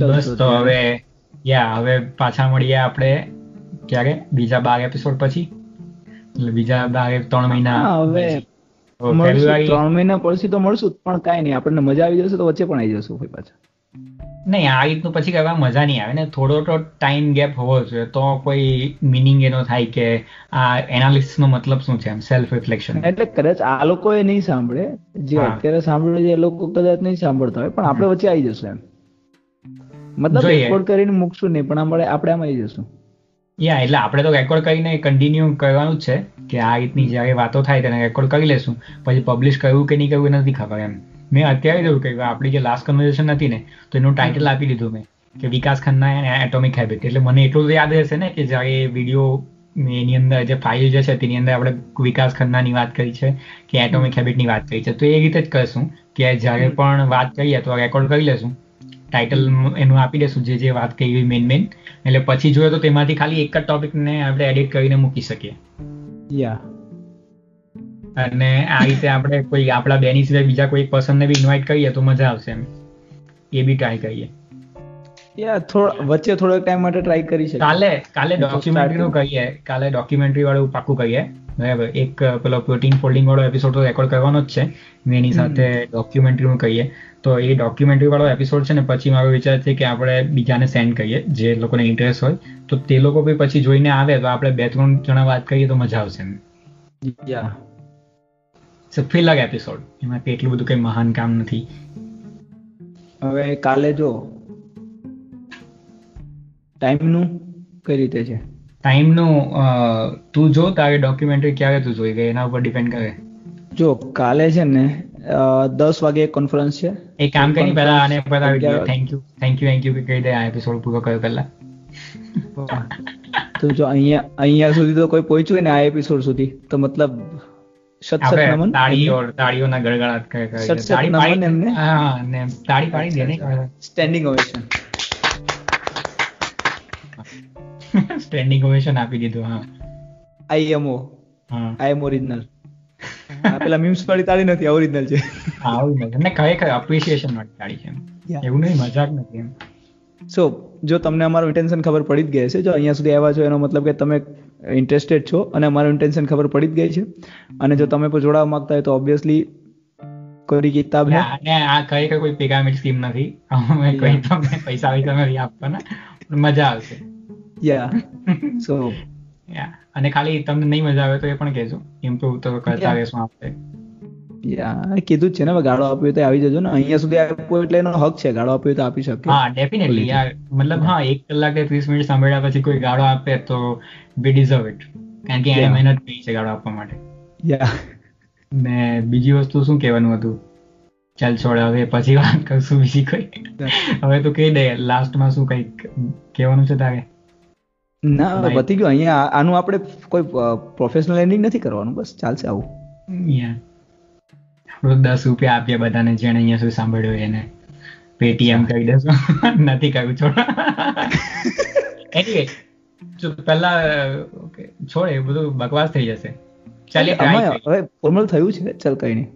Speaker 1: બસ તો હવે યા હવે પાછા મળીએ આપણે ક્યારે? બીજા બાર એપિસોડ પછી? એટલે બીજા બાર ત્રણ મહિના
Speaker 2: હવે ત્રણ મહિના પછી તો મળશું પણ કાંઈ નહીં આપણને મજા આવી જશે તો વચ્ચે પણ આવી જશું પાછા.
Speaker 1: નહીં આ રીતનું પછી કરવા મજા નહીં આવે ને. થોડો તો ટાઈમ ગેપ હોવો જોઈએ. તો કોઈ મિનિંગ એનો થાય કે આ એનાલિસિસ નો મતલબ શું છે એમ? સેલ્ફ રિફ્લેક્શન
Speaker 2: એટલે કદાચ આ લોકો એ નહીં સાંભળે. જે અત્યારે સાંભળે છે એ લોકો કદાચ નહીં સાંભળતા હોય પણ આપણે વચ્ચે આવી જશું એમ. મતલબ રેકોર્ડ કરીને મૂકશું નહીં પણ આપણે આપણે આમ આવી જશું.
Speaker 1: યા એટલે આપણે તો રેકોર્ડ કરીને કન્ટિન્યુ કરવાનું જ છે કે આ રીતની જ્યારે વાતો થાય તેને રેકોર્ડ કરી લેશું. પછી પબ્લિશ કરવું કે નહીં કરવું નથી ખબર એમ. મેં અત્યારે જ એવું કહ્યું આપણી જે લાસ્ટ કન્વર્ઝેશન હતી ને તો એનું ટાઇટલ આપી દીધું મેં કે વિકાસ ખન્ના અને એટોમિક હેબિટ એટલે મને એટલું યાદ રહેશે ને કે જ્યારે વીડિયો એની અંદર જે ફાઇલ જે છે તેની અંદર આપણે વિકાસ ખન્નાની વાત કરી છે કે એટોમિક હેબિટની વાત કરી છે. તો એ રીતે જ કરશું કે જ્યારે પણ વાત કરીએ તો રેકોર્ડ કરી લેશું. ટાઇટલ એનું આપી દેશું જે જે વાત કરી મેન મેન એટલે પછી જોઈએ તો તેમાંથી ખાલી એક જ ટોપિકને આપણે એડિટ કરીને મૂકી શકીએ.
Speaker 2: યા
Speaker 1: અને આ રીતે આપણે કોઈ આપણા બેની સિવાય બીજા કોઈ પર્સનને બી ઇન્વાઇટ કરીએ તો મજા આવશે એમ. એ બી ટ્રાય કરીએ.
Speaker 2: યા થોડા વચ્ચે થોડોક ટાઈમ માટે ટ્રાય કરી શકીએ.
Speaker 1: કાલે કાલે ડોક્યુમેન્ટરી નું કહીએ કાલે ડોક્યુમેન્ટરી વાળું પાકું કહીએ બરાબર. એક પેલો પ્રોટીન ફોલ્ડિંગ વાળો એપિસોડ તો રેકોર્ડ કરવાનો જ છે. મેં એની સાથે ડોક્યુમેન્ટરી નું કહીએ તો એ ડોક્યુમેન્ટરી વાળો એપિસોડ છે ને પછી મારો વિચાર છે કે આપણે બીજાને સેન્ડ કરીએ જે લોકોને ઇન્ટરેસ્ટ હોય. તો તે લોકો બી પછી જોઈને આવે તો આપણે બે ત્રણ જણા વાત કરીએ તો મજા આવશે એમ
Speaker 2: અ
Speaker 1: ફિલર એપિસોડ એમાં એટલું બધું કઈ મહાન કામ નથી.
Speaker 2: હવે કાલે જો ટાઈમનું કઈ રીતે છે?
Speaker 1: ટાઈમનું તું જો તારે ડોક્યુમેન્ટરી ક્યારે તું જોઈ ગઈ? એના ઉપર ડિપેન્ડ કરે.
Speaker 2: જો કાલે છે ને દસ વાગે કોન્ફરન્સ છે.
Speaker 1: એ કામ કરી પહેલા આને પહેલા thank you thank you thank you કહી દે આ એપિસોડ પૂરો કર્યો પહેલા?
Speaker 2: તો જો અહીંયા અહીંયા સુધી તો કોઈ પહોંચ્યું હોય ને આ એપિસોડ સુધી તો મતલબ સ્ટેન્ડિંગ ઓવેશન
Speaker 1: સ્ટેન્ડિંગ ઓવેશન આપી દીધું હા.
Speaker 2: આઈએમઓ
Speaker 1: હા.
Speaker 2: આઈ એમ ઓરિજિનલ પેલા મીમ્સ વાળી તાળી નથી ઓરિજિનલ છે.
Speaker 1: આવું નથી ને ખરેખર અપ્રિસિએશન વાળી તાળી છે એવું નહીં મજાક નથી એમ.
Speaker 2: સો જો તમને અમારું ઇન્ટેન્શન ખબર પડી જ ગઈ છે જો અહીંયા સુધી આવ્યા છો એનો મતલબ કે તમે ઇન્ટરેસ્ટેડ છો અને અમારું ઇન્ટેન્શન ખબર પડી જ ગઈ છે. અને જો તમે પણ જોડાવા માંગતા હોય તો ઓબ્વિયસલી કોઈ કિતાબ હે.
Speaker 1: અને આ કઈ કોઈ પિરામિડ સ્કીમ નથી. અમે કોઈ તમને પૈસા વૈસા નથી આપવાના. મજા આવશે.
Speaker 2: યા સો
Speaker 1: યા અને ખાલી તમને નહીં મજા આવે તો એ પણ કહેજો. ઇમ્પ્રુવ તો કરતા રહેશું આપણે.
Speaker 2: કીધું છે ને ગાળો આપ્યો તો આવી જજો ને. અહીંયા સુધી આપ્યો એટલે એનો હક છે ગાળો આપ્યો તો આપી શકે
Speaker 1: હા ડેફિનેટલી યાર મતલબ હા એક કલાક કે ત્રીસ મિનિટ સાંભળ્યા પછી કોઈ ગાળો આપે તો વી ડિઝર્વ ઇટ કારણ કે એને મહેનત કરી છે ગાળો આપવા માટે.
Speaker 2: યા
Speaker 1: ને બીજી વસ્તુ શું કહેવાનું હતું? ચાલ છોડ હવે પછી વાત કરશું બીજી કોઈ. હવે તો કહી દે લાસ્ટમાં શું કંઈક કહેવાનું છે તારે?
Speaker 2: ના પતી ગયું. અહીંયા આનું આપણે કોઈ પ્રોફેશનલ એન્ડિંગ નથી કરવાનું. બસ ચાલશે આવું.
Speaker 1: Yeah. દસ રૂપિયા આપીએ બધાને જેને અહીંયા સુધી સાંભળ્યું એને? પેટીએમ કહી દેશો નથી કહ્યું છોડ. એનીવે પહેલા છોડ એ બધું બકવાસ થઈ જશે. કરીએ.
Speaker 2: હવે ફોર્મલ થયું છે? ચાલ કઈ નહીં.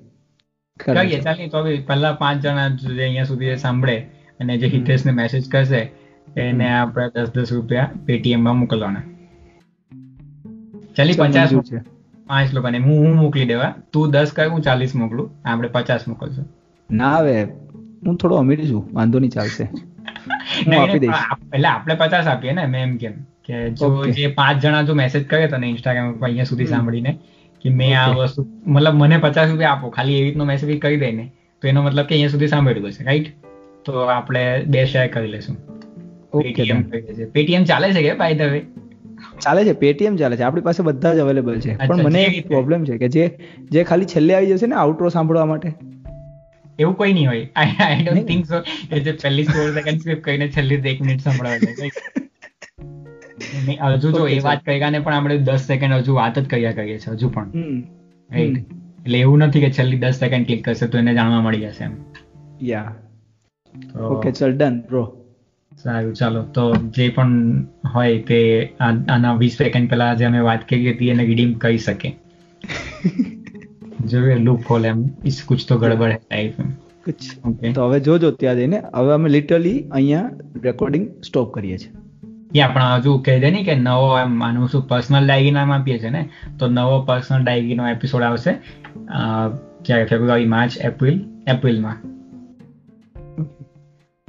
Speaker 1: કરીએ
Speaker 2: કરીએ.
Speaker 1: તો બી પહેલા પાંચ જણા જે અહીંયા સુધી સાંભળે અને જે હિતેશને મેસેજ કરશે એને આપણે દસ દસ રૂપિયા પેટીએમમાં મોકલવાના. ચાલી પચાસ
Speaker 2: રૂપિયા છે.
Speaker 1: પાંચ લોકોને. હું હું મોકલી દેવા. તું દસ કર હું ચાલીસ મોકલું. આપણે પચાસ મોકલશું.
Speaker 2: ના હવે હું થોડો અમીર છું. વાંધો નહીં ચાલશે.
Speaker 1: એટલે આપણે પચાસ આપીએ ને મેં એમ કેમ કે જો જે પાંચ જણા જો મેસેજ કરે તને ઇન્સ્ટાગ્રામ પર અહીંયા સુધી સાંભળીને કે મેં આ વસ્તુ મતલબ મને પચાસ રૂપિયા આપો ખાલી એવી રીતનો મેસેજ કરી દે ને તો એનો મતલબ કે અહીંયા સુધી સાંભળ્યું હશે રાઈટ તો આપણે બે શેર કરી લેશું પેટીએમ ચાલે છે કે બાય ધ વે
Speaker 2: ચાલે છે પેટીએમ ચાલે છે આપણી પાસે બધા જ અવેલેબલ છે. પણ મને એક પ્રોબ્લેમ છે કે જે જે ખાલી છેલ્લે આવી જશે ને આઉટરો સાંભળવા માટે.
Speaker 1: એવું કોઈ નહીં હોય. આઈ આઈ ડોન્ટ થિંક સો કે જે પહેલી સોળ સેકન્ડ સ્કીપ કરીને છેલ્લી એક મિનિટ સંભળાવે છે હજુ જો એ. વાત કર્યા ને પણ આપણે દસ સેકન્ડ હજુ વાત જ કર્યા કરીએ છીએ હજુ પણ. રાઈટ એટલે એવું નથી કે છેલ્લી દસ સેકન્ડ ક્લિક કરશે તો એને જાણવા મળી જશે એમ.
Speaker 2: યા ઓકે ચલ ડન બ્રો
Speaker 1: સારું ચાલો. તો જે પણ હોય તે આના વીસ સેકન્ડ પહેલા જે અમે વાત કરી હતી એને રિડીમ કરી શકે. જોઈએ લૂપ હોલ એમ ઇસ કુછ તો ગડબડ હે લાઈફ
Speaker 2: કુછ. તો હવે જોજો ત્યાં જઈને. હવે અમે લિટરલી અહીંયા રેકોર્ડિંગ સ્ટોપ કરીએ છીએ.
Speaker 1: યા પણ હજુ કહી દે ને કે નવો એમ માનું શું પર્સનલ ડાયરી નામ આપીએ છે ને? તો નવો પર્સનલ ડાયરીનો એપિસોડ આવશે ક્યારે ફેબ્રુઆરી માર્ચ એપ્રિલ એપ્રિલમાં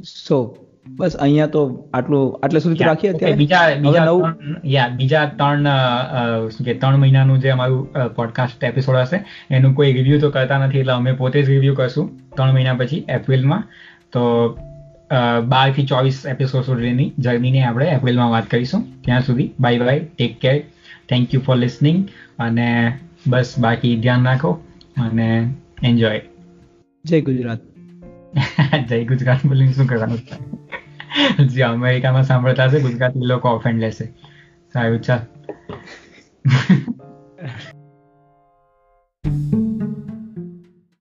Speaker 2: સો બસ અહીંયા તો આટલું આટલે સુધી રાખીએ અત્યારે?
Speaker 1: બીજા બીજા યા બીજા ત્રણ શું કે ત્રણ મહિનાનું જે અમારું પોડકાસ્ટ એપિસોડ હશે એનું કોઈ રિવ્યુ તો કરતા નથી એટલે અમે પોતે જ રિવ્યુ કરશું ત્રણ મહિના પછી એપ્રિલમાં તો બારથી ચોવીસ એપિસોડ સુધીની જર્નીને આપણે એપ્રિલમાં વાત કરીશું. ત્યાં સુધી bye bye take care thank you for listening અને બસ બાકી ધ્યાન રાખો અને એન્જોય
Speaker 2: જય ગુજરાત.
Speaker 1: જય ગુજરાત બોલીને શું કરવાનું? જે અમેરિકામાં સાંભળતા હશે ગુજરાતી લોકો ઓફેન્ડ લેશે સારું ચાલ.